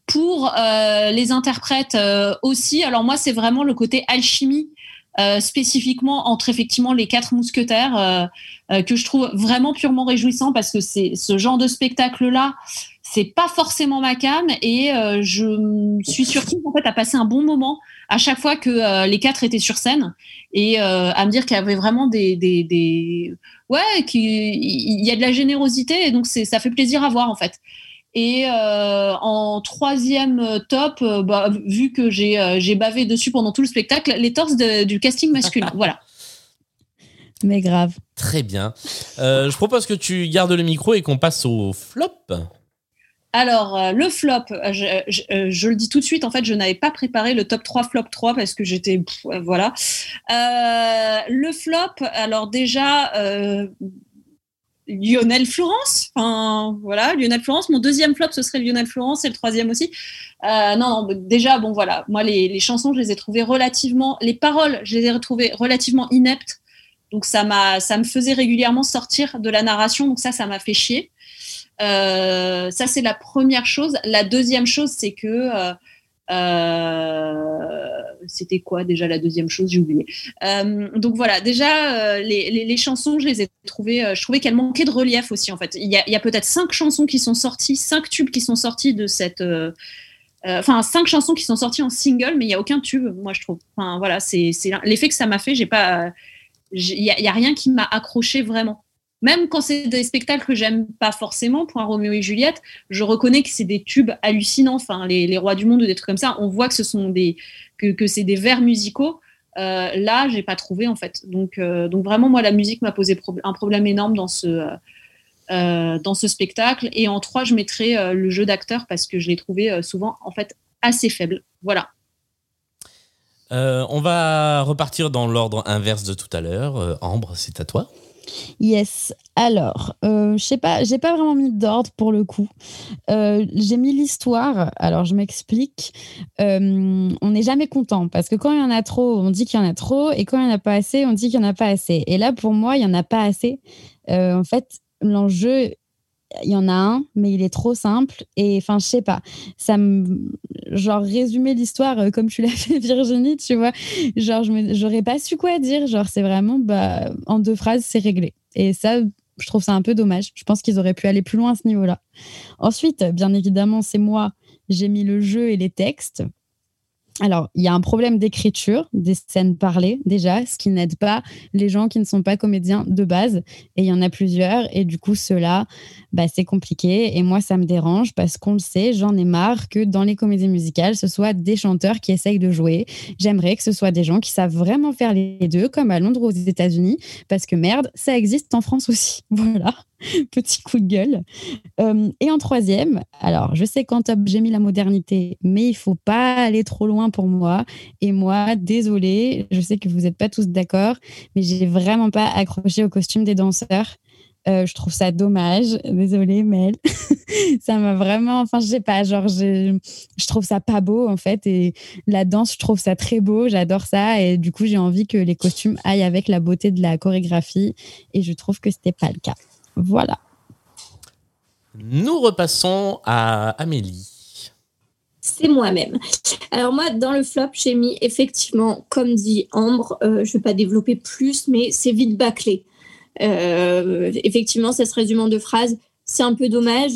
Pour euh, les interprètes aussi. Alors moi, c'est vraiment le côté alchimie. spécifiquement entre effectivement les quatre mousquetaires que je trouve vraiment purement réjouissant parce que c'est ce genre de spectacle là c'est pas forcément ma cam et euh, je suis surprise en fait à passer un bon moment à chaque fois que euh, les quatre étaient sur scène et euh, à me dire qu'il y avait vraiment des, ouais qu'il y a de la générosité et donc ça fait plaisir à voir en fait et en troisième top, bah, vu que j'ai bavé dessus pendant tout le spectacle, les torses de, du casting masculin. voilà. Mais grave. Très bien. je propose que tu gardes le micro et qu'on passe au flop. Alors, euh, le flop, euh, je, euh, je, le dis tout de suite, en fait, je n'avais pas préparé le top 3 flop 3 parce que j'étais. Voilà. le flop, alors déjà, Lionel Florence. Enfin, voilà, Lionel Florence. Mon deuxième flop, ce serait Lionel Florence et le troisième aussi. non, non, déjà, bon, voilà. Moi, les, les, chansons, je les ai trouvées relativement. Les paroles, je les ai retrouvées relativement ineptes. Donc, ça, m'a, ça me faisait régulièrement sortir de la narration. Donc, ça, ça m'a fait chier. Euh, ça, c'est la première chose. La deuxième chose, c'est que euh, euh, c'était quoi déjà la deuxième chose? J'ai oublié. Euh, donc voilà, déjà les, les, chansons, je les ai trouvées. je trouvais qu'elles manquaient de relief aussi en fait. Il y a, a peut-être cinq chansons qui sont sorties, cinq tubes qui sont sortis de cette. Enfin, cinq chansons qui sont sorties en single, mais il y a aucun tube, moi je trouve. Enfin voilà, c'est l'effet que ça m'a fait. J'ai pas, il y, a rien qui m'a accroché vraiment même quand c'est des spectacles que j'aime pas forcément, un Roméo et Juliette, je reconnais que c'est des tubes hallucinants. Enfin, les, les, rois du monde ou des trucs comme ça, on voit que ce sont des que, que c'est des vers musicaux. Euh, là, j'ai pas trouvé en fait. Donc, euh, donc vraiment, moi, la musique m'a posé un problème énorme dans ce euh, dans ce spectacle. Et en trois, je mettrais euh, le jeu d'acteur parce que je l'ai trouvé euh, souvent en fait assez faible. Voilà. on va repartir dans l'ordre inverse de tout à l'heure. Ambre, c'est à toi. Yes. Alors, euh, je sais pas, j'ai pas vraiment mis d'ordre pour le coup. Euh, j'ai mis l'histoire. Alors, je m'explique. Euh, on n'est jamais content parce que quand il y en a trop, on dit qu'il y en a trop, et quand il y en a pas assez, on dit qu'il y en a pas assez. Et là, pour moi, il y en a pas assez. En fait, l'enjeu, il y en a un, mais il est trop simple. Et enfin, je sais pas. Ça me, genre résumer l'histoire euh, comme tu l'as fait Virginie, tu vois. Genre, j'aurais pas su quoi dire. Genre, c'est vraiment, bah, en deux phrases, c'est réglé. Et ça, je trouve ça un peu dommage. Je pense qu'ils auraient pu aller plus loin à ce niveau-là. Ensuite, bien évidemment, c'est moi. J'ai mis le jeu et les textes. Alors, il y a un problème d'écriture des scènes parlées, déjà, ce qui n'aide pas les gens qui ne sont pas comédiens de base. Et il y en a plusieurs. Et du coup, ceux-là, bah, c'est compliqué. Et moi, ça me dérange parce qu'on le sait, j'en ai marre que dans les comédies musicales, ce soit des chanteurs qui essayent de jouer. J'aimerais que ce soit des gens qui savent vraiment faire les deux, comme à Londres ou aux États-Unis. Parce que merde, ça existe en France aussi. Voilà. Petit coup de gueule. Euh, et en troisième, alors je sais qu'en top j'ai mis la modernité, mais il faut pas aller trop loin pour moi. Et moi, désolée, je sais que vous n'êtes pas tous d'accord, mais j'ai vraiment pas accroché au costume des danseurs. Euh, je trouve ça dommage. Désolée, Mel. ça m'a vraiment. Enfin, je sais pas, genre, je, je trouve ça pas beau, en fait. Et la danse, je trouve ça très beau. J'adore ça. Et du coup, j'ai envie que les costumes aillent avec la beauté de la chorégraphie. Et je trouve que c'était pas le cas. Voilà. Nous repassons à Amélie. C'est moi-même. Alors moi, dans le flop, j'ai mis effectivement, comme dit Ambre, euh, je ne vais pas développer plus, mais c'est vite bâclé. Euh, effectivement, ça se résume en deux phrases. C'est un peu dommage.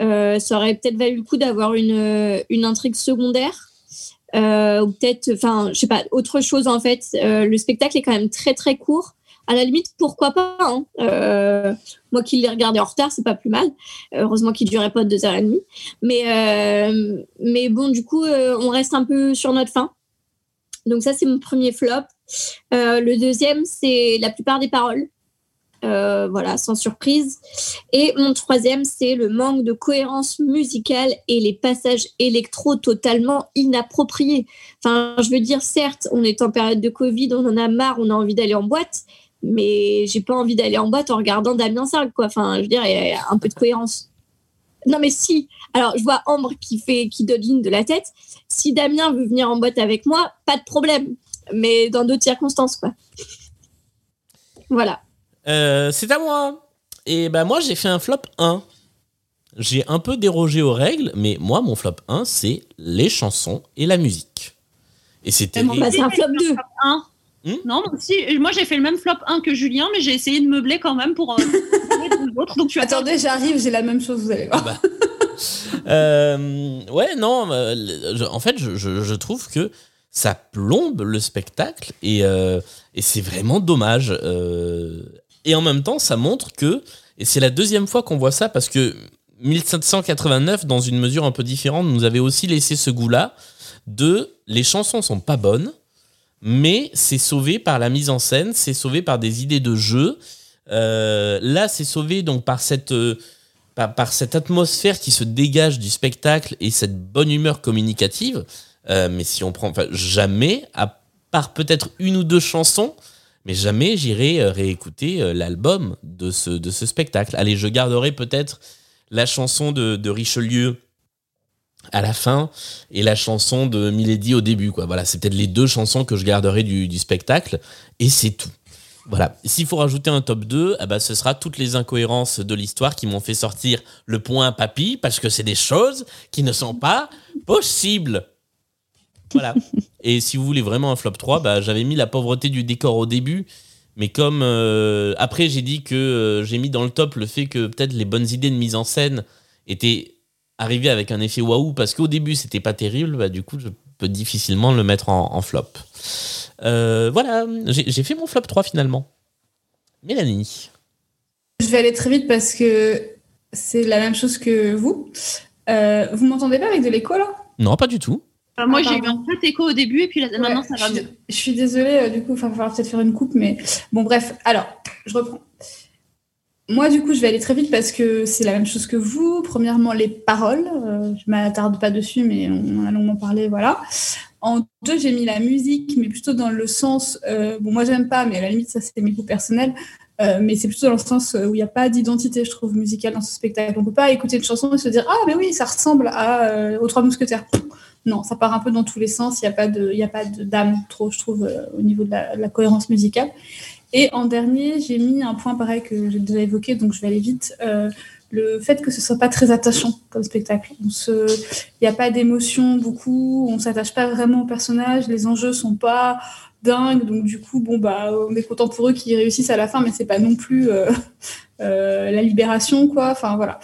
Euh, ça aurait peut-être valu le coup d'avoir une, une intrigue secondaire. Euh, ou peut-être, enfin, je sais pas, autre chose en fait. Euh, le spectacle est quand même très très court. À la limite, pourquoi pas hein. Euh, Moi qui l'ai regardé en retard, c'est pas plus mal. Heureusement qu'il durait pas deux heures et demie. Mais, euh, bon, du coup, euh, on reste un peu sur notre fin. Donc ça, c'est mon premier flop. Le deuxième, c'est la plupart des paroles. Voilà, sans surprise. Et mon troisième, c'est le manque de cohérence musicale et les passages électro totalement inappropriés. Enfin, je veux dire, certes, on est en période de Covid, on en a marre, on a envie d'aller en boîte, mais j'ai pas envie d'aller en boîte en regardant Damien Sargue, quoi. Enfin, je veux dire, il y a un peu de cohérence. Non, mais si. Alors, je vois Ambre qui fait, qui dodeline de la tête. Si Damien veut venir en boîte avec moi, pas de problème. Mais dans d'autres circonstances, quoi. Voilà. Euh, c'est à moi. Et bah moi j'ai fait un flop 1. J'ai un peu dérogé aux règles, mais moi mon flop 1 c'est les chansons et la musique. Et c'était Moi, Bah, c'est un flop 2. Non, moi aussi. Moi, j'ai fait le même flop 1 que Julien, mais j'ai essayé de meubler quand même pour. euh, pour autres. Donc, tu Attendez, j'arrive, j'ai la même chose, vous allez voir. Euh, ouais, non, euh, je- en fait, je, je- je trouve que ça plombe le spectacle et, euh, et c'est vraiment dommage. euh, et en même temps, ça montre que, et c'est la deuxième fois qu'on voit ça parce que 1789, dans une mesure un peu différente, nous avait aussi laissé ce goût-là de les chansons sont pas bonnes, mais c'est sauvé par la mise en scène, c'est sauvé par des idées de jeu. Euh, là, c'est sauvé donc par cette euh, par, cette atmosphère qui se dégage du spectacle et cette bonne humeur communicative. Euh, mais si on prend, enfin, jamais, à part peut-être une ou deux chansons, mais jamais j'irai réécouter l'album de ce, de ce spectacle. Allez, je garderai peut-être la chanson de Richelieu à la fin et la chanson de Milady au début. Quoi. Voilà, c'est peut-être les deux chansons que je garderai du, du spectacle et c'est tout. Voilà. S'il faut rajouter un top 2, ah bah, ce sera toutes les incohérences de l'histoire qui m'ont fait sortir le point papy parce que c'est des choses qui ne sont pas possibles. Voilà. Et si vous voulez vraiment un flop 3, bah, j'avais mis la pauvreté du décor au début. Mais comme euh, après j'ai dit que euh, j'ai mis dans le top le fait que peut-être les bonnes idées de mise en scène étaient arrivées avec un effet waouh parce qu'au début c'était pas terrible, bah, du coup je peux difficilement le mettre en, en flop. Euh, voilà, j'ai fait mon flop 3 finalement. Mélanie. Je vais aller très vite parce que c'est la même chose que vous. Euh, vous m'entendez pas avec de l'écho là? Non, pas du tout. Euh, moi, Ah, j'ai eu un peu écho au début, et puis là, maintenant, ça va mieux. je suis désolée, euh, du coup, il va falloir peut-être faire une coupe, mais bon, bref. Alors, je reprends. Moi, du coup, je vais aller très vite parce que c'est la même chose que vous. Premièrement, les paroles. euh, je m'attarde pas dessus, mais on a longuement parlé, voilà. En deux, j'ai mis la musique, mais plutôt dans le sens. euh, bon, moi, j'aime pas, mais à la limite, ça, c'est mes goûts personnels. Euh, mais c'est plutôt dans le sens où il n'y a pas d'identité, je trouve, musicale dans ce spectacle. On ne peut pas écouter une chanson et se dire Ah, mais oui, ça ressemble à, euh, aux Trois Mousquetaires. Non, ça part un peu dans tous les sens. Il n'y a pas d'âme trop, je trouve, euh, au niveau de la cohérence musicale. Et en dernier, j'ai mis un point pareil que j'ai déjà évoqué, donc je vais aller vite. Euh, le fait que ce soit pas très attachant comme spectacle. Il n'y a pas d'émotion beaucoup, on s'attache pas vraiment au personnage, les enjeux sont pas dingues, donc du coup, bon, bah, on est content pour eux qu'ils réussissent à la fin, mais c'est pas non plus euh, euh, la libération, quoi. Enfin, voilà.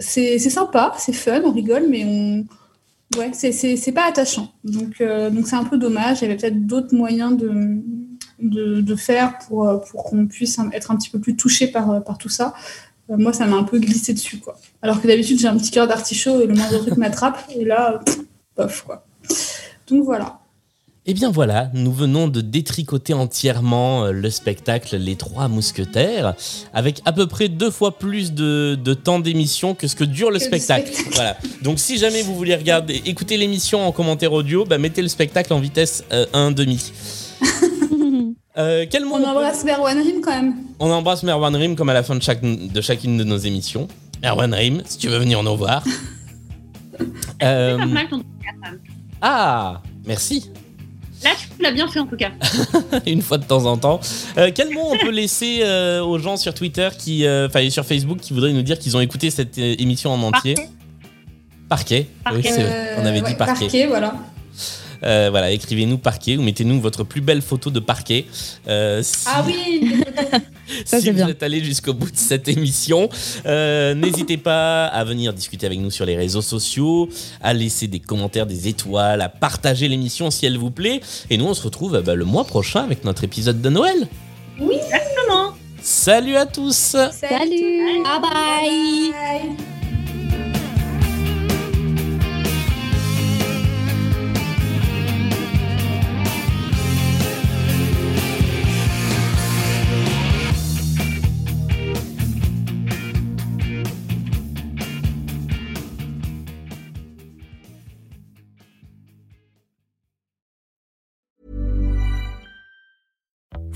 C'est sympa, c'est fun, on rigole, mais on. Ouais, c'est- pas attachant. Donc donc c'est un peu dommage. Il y avait peut-être d'autres moyens de, de, de faire pour, euh, pour qu'on puisse être un petit peu plus touché par, euh, par tout ça. Euh, moi, ça m'a un peu glissé dessus, quoi. Alors que d'habitude, j'ai un petit cœur d'artichaut et le moindre truc m'attrape. Et là, pff, bof, quoi. Donc voilà. Eh bien voilà, nous venons de détricoter entièrement le spectacle Les Trois Mousquetaires, avec à peu près deux fois plus de, de temps d'émission que ce que dure le Que spectacle. spectacle. Voilà. Donc si jamais vous voulez regarder, écouter l'émission en commentaire audio, bah, mettez le spectacle en vitesse euh, 1,5. Euh, quel mot On embrasse Merwan Rim quand même. On embrasse Merwan Rim comme à la fin de, chaque, de chacune de nos émissions. Merwan Rim, si tu veux venir nous voir. Euh, C'est pas mal ton truc, Hassan. ah, merci. Là, tu l'as bien fait en tout cas. une fois de temps en temps. Euh, quel mot on peut laisser euh, aux gens sur Twitter, qui, euh, enfin et sur Facebook, qui voudraient nous dire qu'ils ont écouté cette euh, émission en entier? Parquet. Oui, c'est vrai. On avait Euh, dit parquet. Parquet, voilà. Euh, voilà, écrivez-nous parquet ou mettez-nous votre plus belle photo de parquet. Euh, si, Ah oui, Ça, si vous bien. êtes allé jusqu'au bout de cette émission, euh, n'hésitez pas à venir discuter avec nous sur les réseaux sociaux, à laisser des commentaires, des étoiles, à partager l'émission si elle vous plaît. Et nous, on se retrouve euh, bah, le mois prochain avec notre épisode de Noël. Oui, exactement. Salut à tous Salut Bye bye.